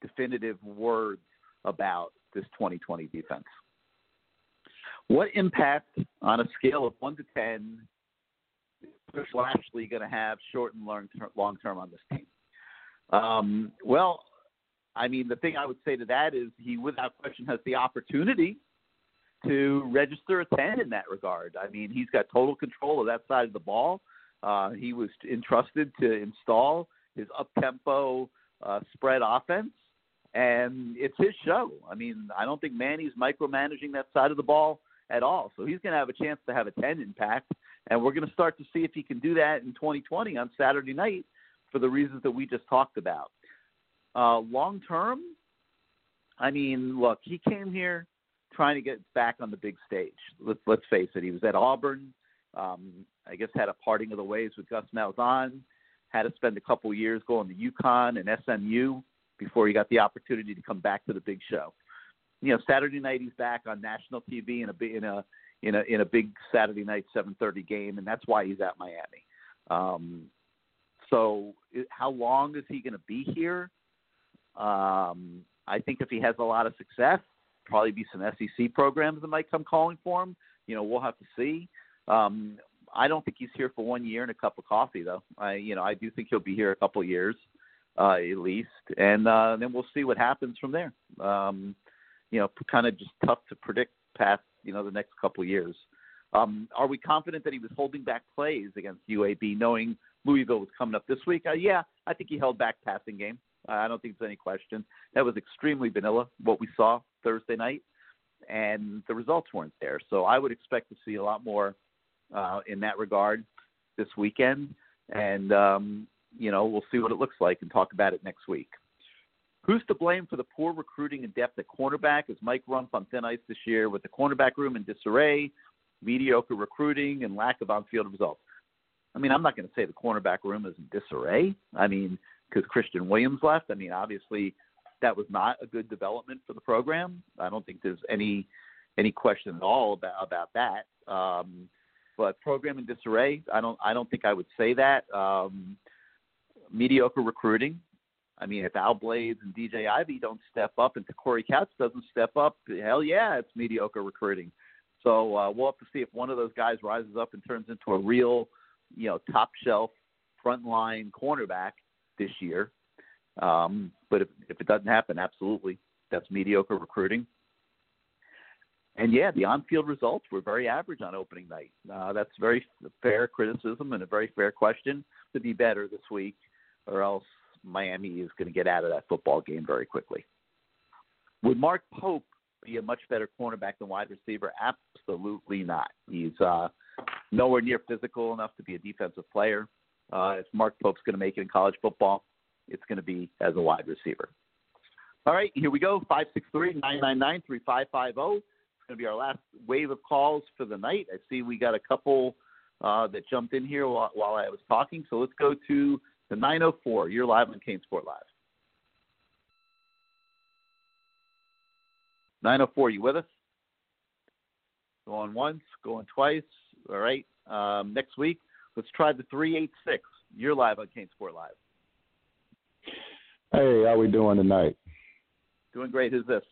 definitive words about this 2020 defense. What impact on a scale of 1 to 10 is Lashlee going to have short and long term, long term on this team? Um, well, I mean, the thing I would say to that is he, without question, has the opportunity to register a 10 in that regard. I mean, he's got total control of that side of the ball. Uh, he was entrusted to install his up tempo uh, spread offense, and it's his show. I mean, I don't think Manny's micromanaging that side of the ball at all. So he's going to have a chance to have a 10 impact, and we're going to start to see if he can do that in 2020 on Saturday night for the reasons that we just talked about. Uh, long term, I mean, look, he came here trying to get back on the big stage. Let's let's face it. He was at Auburn. Um, I guess had a parting of the ways with Gus Malzahn. Had to spend a couple years going to UConn and SMU before he got the opportunity to come back to the big show. You know, Saturday night he's back on national TV in a in a in a in a big Saturday night 7:30 game, and that's why he's at Miami. Um, so, how long is he going to be here? Um, I think if he has a lot of success, probably be some SEC programs that might come calling for him. You know, we'll have to see. Um, I don't think he's here for one year and a cup of coffee, though. I, you know, I do think he'll be here a couple of years, uh, at least, and uh, then we'll see what happens from there. Um, you know, kind of just tough to predict past, you know, the next couple of years. Um, are we confident that he was holding back plays against UAB, knowing Louisville was coming up this week? Uh, yeah, I think he held back passing game. I don't think there's any question. That was extremely vanilla, what we saw Thursday night, and the results weren't there. So I would expect to see a lot more uh, in that regard this weekend. And, um, you know, we'll see what it looks like and talk about it next week. Who's to blame for the poor recruiting and depth at cornerback? Is Mike Rumph on thin ice this year with the cornerback room in disarray, mediocre recruiting, and lack of on field results? I mean, I'm not going to say the cornerback room is in disarray. I mean, because Christian Williams left. I mean, obviously, that was not a good development for the program. I don't think there's any any question at all about about that. Um, but program in disarray, I don't I don't think I would say that. Um, mediocre recruiting. I mean, if Al Blades and DJ Ivey don't step up and Corey Katz doesn't step up, hell yeah, it's mediocre recruiting. So uh, we'll have to see if one of those guys rises up and turns into a real, you know, top shelf frontline cornerback this year. Um, but if, if it doesn't happen, absolutely, that's mediocre recruiting. And yeah, the on-field results were very average on opening night. Uh, that's very fair criticism and a very fair question to be better this week, or else Miami is going to get out of that football game very quickly. Would Mark Pope be a much better cornerback than wide receiver? Absolutely not. He's uh, nowhere near physical enough to be a defensive player. Uh, if Mark Pope's going to make it in college football, it's going to be as a wide receiver. All right, here we go. 563 999 3550. It's going to be our last wave of calls for the night. I see we got a couple uh, that jumped in here while, while I was talking. So let's go to the 904. You're live on CaneSport Live. 904, you with us? Going once, going twice. All right. Um, next week, let's try the 386. You're live on CaneSport Live. Hey, how we doing tonight? Doing great. Who's this?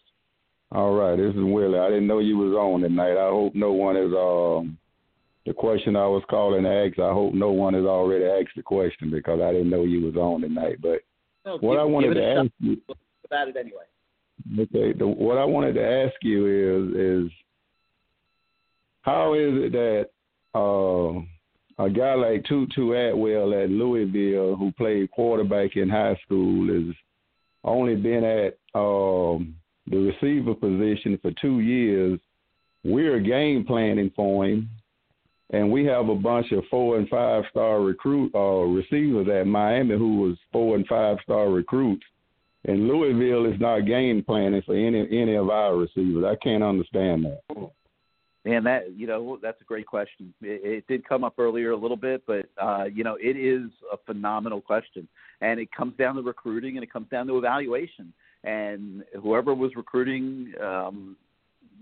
All right, this is Willie. I didn't know you was on tonight. I hope no one is um the question I was calling to ask. I hope no one has already asked the question because I didn't know you was on tonight. But No, what give- I wanted to ask you, about it anyway. okay, the, what I wanted to ask you is is how is it that uh, a guy like Tutu Atwell at Louisville, who played quarterback in high school, is only been at um, the receiver position for two years. We're game planning for him, and we have a bunch of four and five star recruit uh, receivers at Miami who was four and five star recruits. And Louisville is not game planning for any any of our receivers. I can't understand that. Man, that you know that's a great question. It, it did come up earlier a little bit, but uh, you know it is a phenomenal question, and it comes down to recruiting and it comes down to evaluation. And whoever was recruiting, um,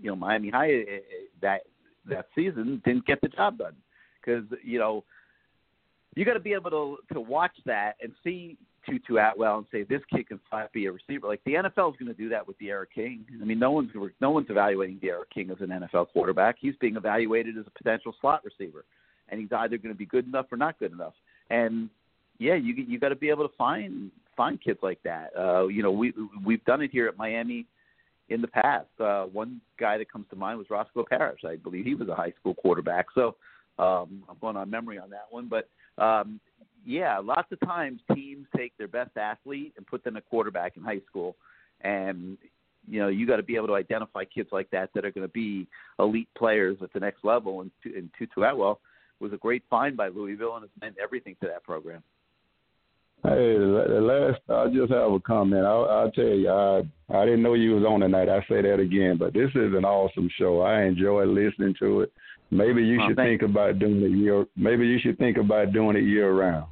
you know, Miami High eh, eh, that that season didn't get the job done because you know you got to be able to to watch that and see Tutu Atwell and say this kid can be a receiver. Like the NFL is going to do that with D'Eriq King. I mean, no one's no one's evaluating D'Eriq King as an NFL quarterback. He's being evaluated as a potential slot receiver, and he's either going to be good enough or not good enough. And yeah, you you got to be able to find find kids like that. Uh, you know, we we've done it here at Miami in the past. Uh, one guy that comes to mind was Roscoe Parrish. I believe he was a high school quarterback. So um, I'm going on memory on that one, but um, yeah, lots of times teams take their best athlete and put them at quarterback in high school, and you know you got to be able to identify kids like that that are going to be elite players at the next level. And, and Tutu Atwell was a great find by Louisville and has meant everything to that program. Hey, last I just have a comment. I, I'll tell you, I I didn't know you was on tonight. I say that again, but this is an awesome show. I enjoy listening to it. Maybe you Oh, should thank think about doing it year. Maybe you should think about doing it year round.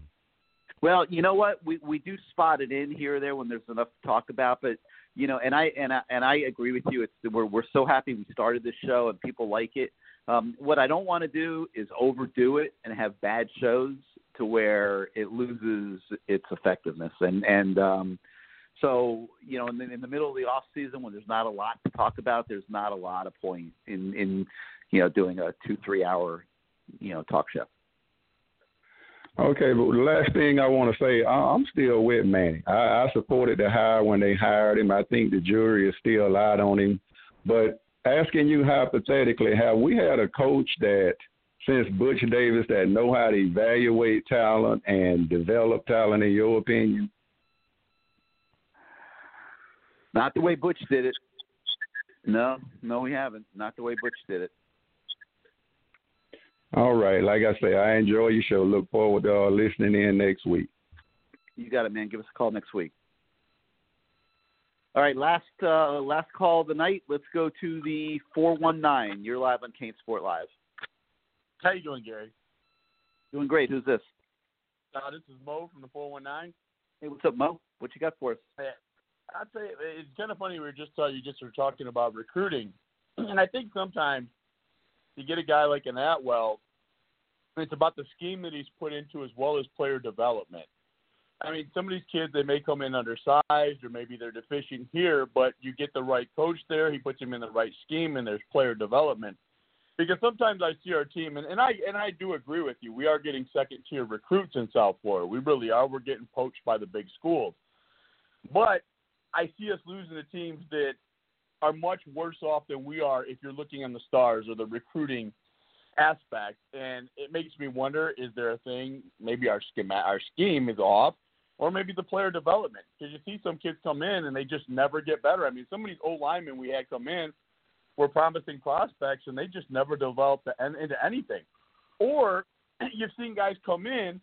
Well, you know what? We we do spot it in here or there when there's enough to talk about, but you know, and I and I and I agree with you. It's we're we're so happy we started this show and people like it. Um, what I don't want to do is overdo it and have bad shows to where it loses its effectiveness. And and um, so you know, in the, in the middle of the off season when there's not a lot to talk about, there's not a lot of point in in you know doing a two three hour you know talk show. Okay, but the last thing I want to say, I, I'm still with Manny. I, I supported the hire when they hired him. I think the jury is still out on him. But asking you hypothetically, have we had a coach that since Butch Davis that know how to evaluate talent and develop talent? In your opinion? Not the way Butch did it. No, no, we haven't. Not the way Butch did it. All right, like I say, I enjoy your show. Look forward to uh, listening in next week. You got it, man. Give us a call next week. All right, last uh, last call of the night. Let's go to the four one nine. You're live on CaneSport Live. How you doing, Gary? Doing great. Who's this? Uh, this is Mo from the 419. Hey, what's up, Mo? What you got for us? Hey, I'd say it's kind of funny. We were just uh, you just were talking about recruiting, and I think sometimes you get a guy like an Atwell, it's about the scheme that he's put into as well as player development. I mean, some of these kids they may come in undersized or maybe they're deficient here, but you get the right coach there. He puts them in the right scheme, and there's player development. Because sometimes I see our team, and, and I and I do agree with you. We are getting second tier recruits in South Florida. We really are. We're getting poached by the big schools. But I see us losing to teams that are much worse off than we are if you're looking on the stars or the recruiting aspect. And it makes me wonder: is there a thing? Maybe our scheme our scheme is off, or maybe the player development. Because you see some kids come in and they just never get better. I mean, some of these old linemen we had come in were promising prospects, and they just never developed into anything. Or [clears throat] you've seen guys come in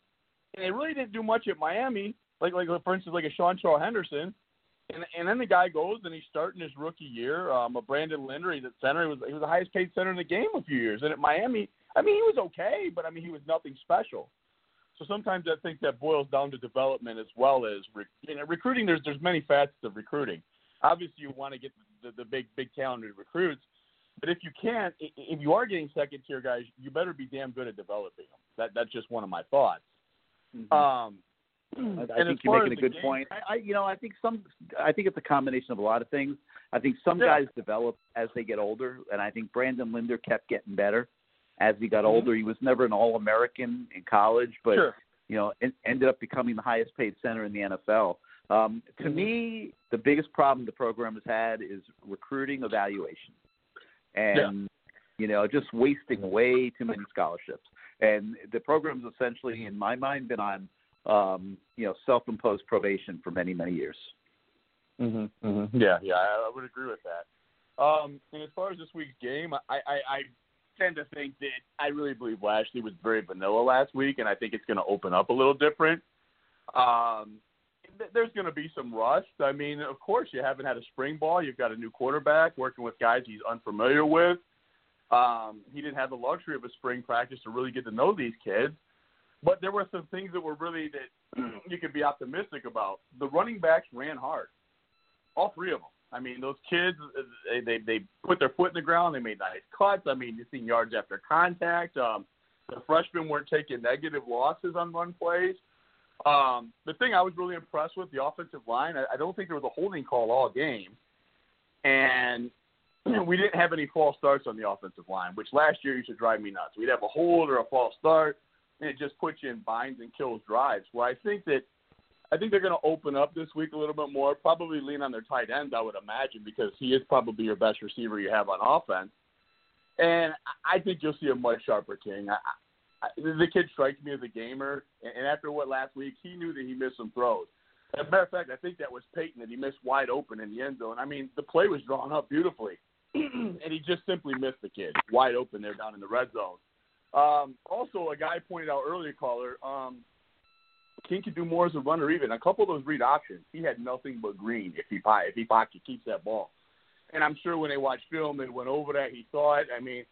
and they really didn't do much at Miami, like like for instance like a Seantrel Henderson, and and then the guy goes and he's starting his rookie year. Um, a Brandon Linder, he's at center. He was he was the highest paid center in the game a few years. And at Miami, I mean he was okay, but I mean he was nothing special. So sometimes I think that boils down to development as well as you know, recruiting. There's there's many facets of recruiting. Obviously, you want to get the, the big big talented recruits, but if you can't, if you are getting second tier guys, you better be damn good at developing them. That that's just one of my thoughts. Mm-hmm. Um, I, I think you're making a good game- point. I, I, you know, I think some, I think it's a combination of a lot of things. I think some Yeah. guys develop as they get older, and I think Brandon Linder kept getting better as he got Mhm. older. He was never an All-American in college, but Sure. you know, en- ended up becoming the highest-paid center in the NFL. Um, to Mm-hmm. me, the biggest problem the program has had is recruiting evaluation, and you know, just wasting way too many scholarships. And the program's essentially, in my mind, been on um, you know self-imposed probation for many many years. hmm hmm Yeah, yeah, I, I would agree with that. Um, and as far as this week's game, I, I, I tend to think that I really believe Lashlee was very vanilla last week, and I think it's going to open up a little different. Um, th- there's going to be some rust. I mean, of course, you haven't had a spring ball. You've got a new quarterback working with guys he's unfamiliar with. Um, he didn't have the luxury of a spring practice to really get to know these kids. But there were some things that were really that [clears throat] you could be optimistic about. The running backs ran hard, all three of them. I mean, those kids they they, they put their foot in the ground. They made nice cuts. I mean, you've seen yards after contact. Um, the freshmen weren't taking negative losses on run plays. Um, the thing I was really impressed with the offensive line. I, I don't think there was a holding call all game, and [clears throat] we didn't have any false starts on the offensive line, which last year used to drive me nuts. We'd have a hold or a false start, and it just puts you in binds and kills drives. Well, I think that I think they're going to open up this week a little bit more. Probably lean on their tight ends, I would imagine, because he is probably your best receiver you have on offense. And I think you'll see a much sharper King. I, I, the kid strikes me as a gamer, and after what last week, he knew that he missed some throws. As a matter of fact, I think that was Payton that he missed wide open in the end zone. I mean, the play was drawn up beautifully, [clears throat] and he just simply missed the kid wide open there down in the red zone. Um, also, a guy pointed out earlier, caller, um, King could do more as a runner. Even a couple of those read options, he had nothing but green if he if he pocket keeps that ball. And I'm sure when they watched film and went over that, he saw it. I mean,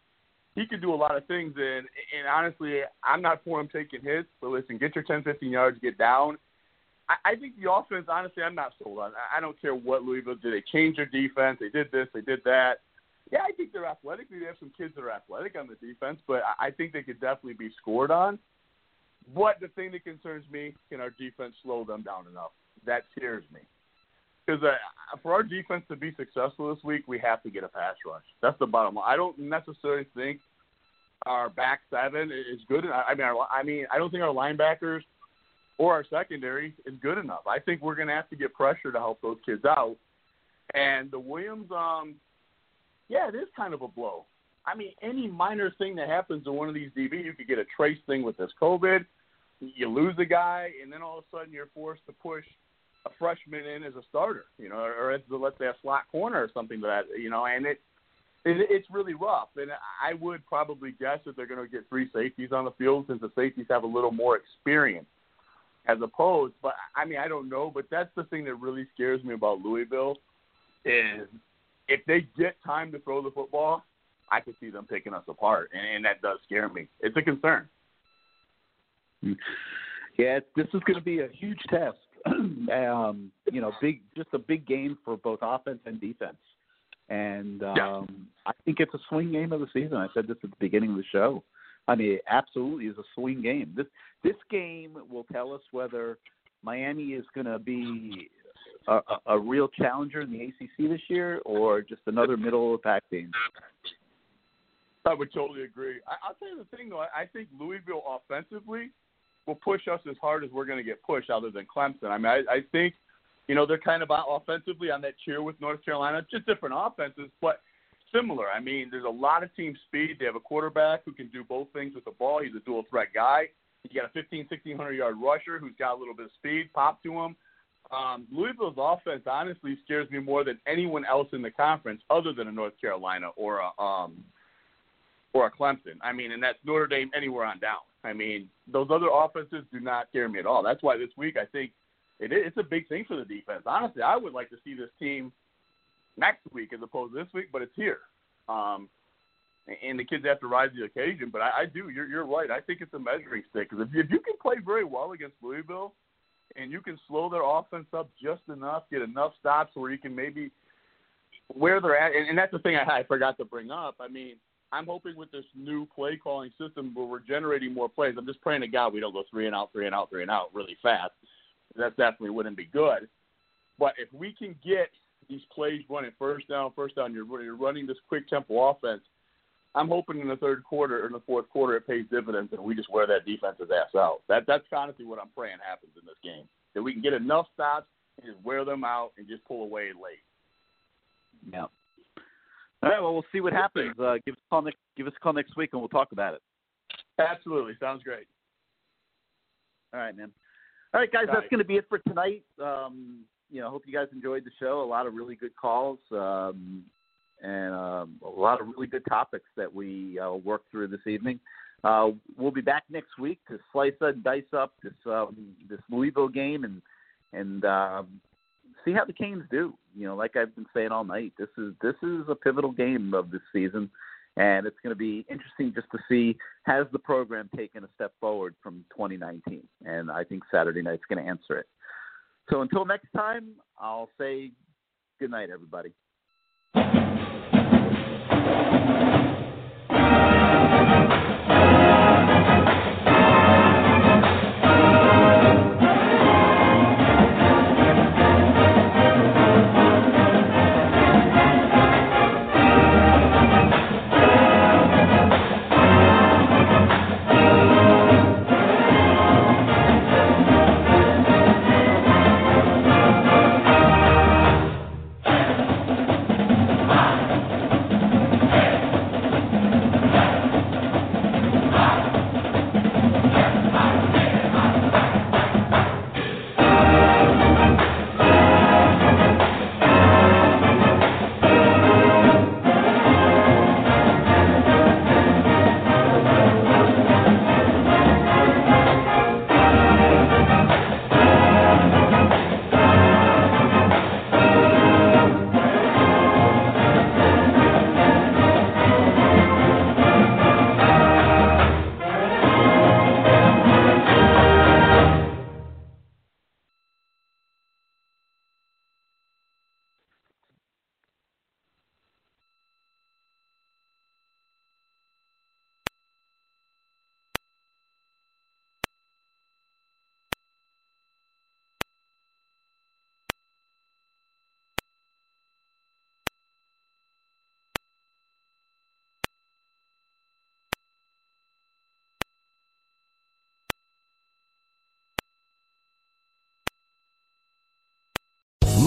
he could do a lot of things. And and honestly, I'm not for him taking hits. But listen, get your 10, 15 yards, get down. I, I think the offense, honestly, I'm not sold on. I- I don't care what Louisville did. They changed their defense. They did this. They did that. Yeah, I think they're athletic. They have some kids that are athletic on the defense, but I think they could definitely be scored on. But the thing that concerns me, can our defense slow them down enough? That scares me. Because uh, for our defense to be successful this week, we have to get a pass rush. That's the bottom line. I don't necessarily think our back seven is good. I mean, our, I mean, I don't think our linebackers or our secondary is good enough. I think we're going to have to get pressure to help those kids out. And the Williams, um, yeah, it is kind of a blow. I mean, any minor thing that happens to one of these DB, you could get a trace thing with this COVID. You lose a guy, and then all of a sudden you're forced to push a freshman in as a starter, you know, or as the, let's say a slot corner or something like that, you know, and it, it it's really rough. And I would probably guess that they're going to get three safeties on the field since the safeties have a little more experience as opposed. But I mean, I don't know, but that's the thing that really scares me about Louisville is if they get time to throw the football, I could see them picking us apart, and, and that does scare me. It's a concern. Yeah, this is going to be a huge test. [clears throat] um, you know, big, just a big game for both offense and defense. And um, I think it's a swing game of the season. I said this at the beginning of the show. I mean, it absolutely is a swing game. This this game will tell us whether Miami is going to be a, a, real challenger in the ACC this year, or just another middle of the pack team. I would totally agree. I, I'll tell you the thing though. I, I think Louisville offensively will push us as hard as we're going to get pushed, other than Clemson. I mean, I, I think You know, they're kind of offensively on that tier with North Carolina, just different offenses, but similar. I mean, there's a lot of team speed. They have a quarterback who can do both things with the ball. He's a dual threat guy. You got a 15, 1600 yard rusher who's got a little bit of speed, pop to him. Um, Louisville's offense honestly scares me more than anyone else in the conference, other than a North Carolina or a um, or a Clemson. I mean, and that's Notre Dame anywhere on down. I mean, those other offenses do not scare me at all. That's why this week I think it, it's a big thing for the defense. Honestly, I would like to see this team next week as opposed to this week, but it's here. Um, and the kids have to rise to the occasion. But I, I do. You're, you're right. I think it's a measuring stick because if, if you can play very well against Louisville, and you can slow their offense up just enough, get enough stops where you can maybe where they're at, and, and that's the thing I, I forgot to bring up. I mean, I'm hoping with this new play calling system where we're generating more plays. I'm just praying to God we don't go three and out, three and out, three and out really fast. That definitely wouldn't be good. But if we can get these plays running first down, first down, you're, you're running this quick tempo offense. I'm hoping in the third quarter or in the fourth quarter it pays dividends and we just wear that defense's ass out. That that's honestly what I'm praying happens in this game. That we can get enough stops and just wear them out and just pull away late. Yeah. All right. Well, we'll see what happens. Uh, give us a call next. Give us a call next week, and we'll talk about it. Absolutely. Sounds great. All right, man. All right, guys. All that's right. going to be it for tonight. Um, you know, I hope you guys enjoyed the show. A lot of really good calls, um, and um, a lot of really good topics that we uh, worked through this evening. Uh, we'll be back next week to slice and dice up this um, this Louisville game and and um, see how the Canes do. You know, like I've been saying all night, this is this is a pivotal game of this season, and it's going to be interesting just to see has the program taken a step forward from 2019, and I think Saturday night's going to answer it. So until next time, I'll say good night, everybody. Thank you.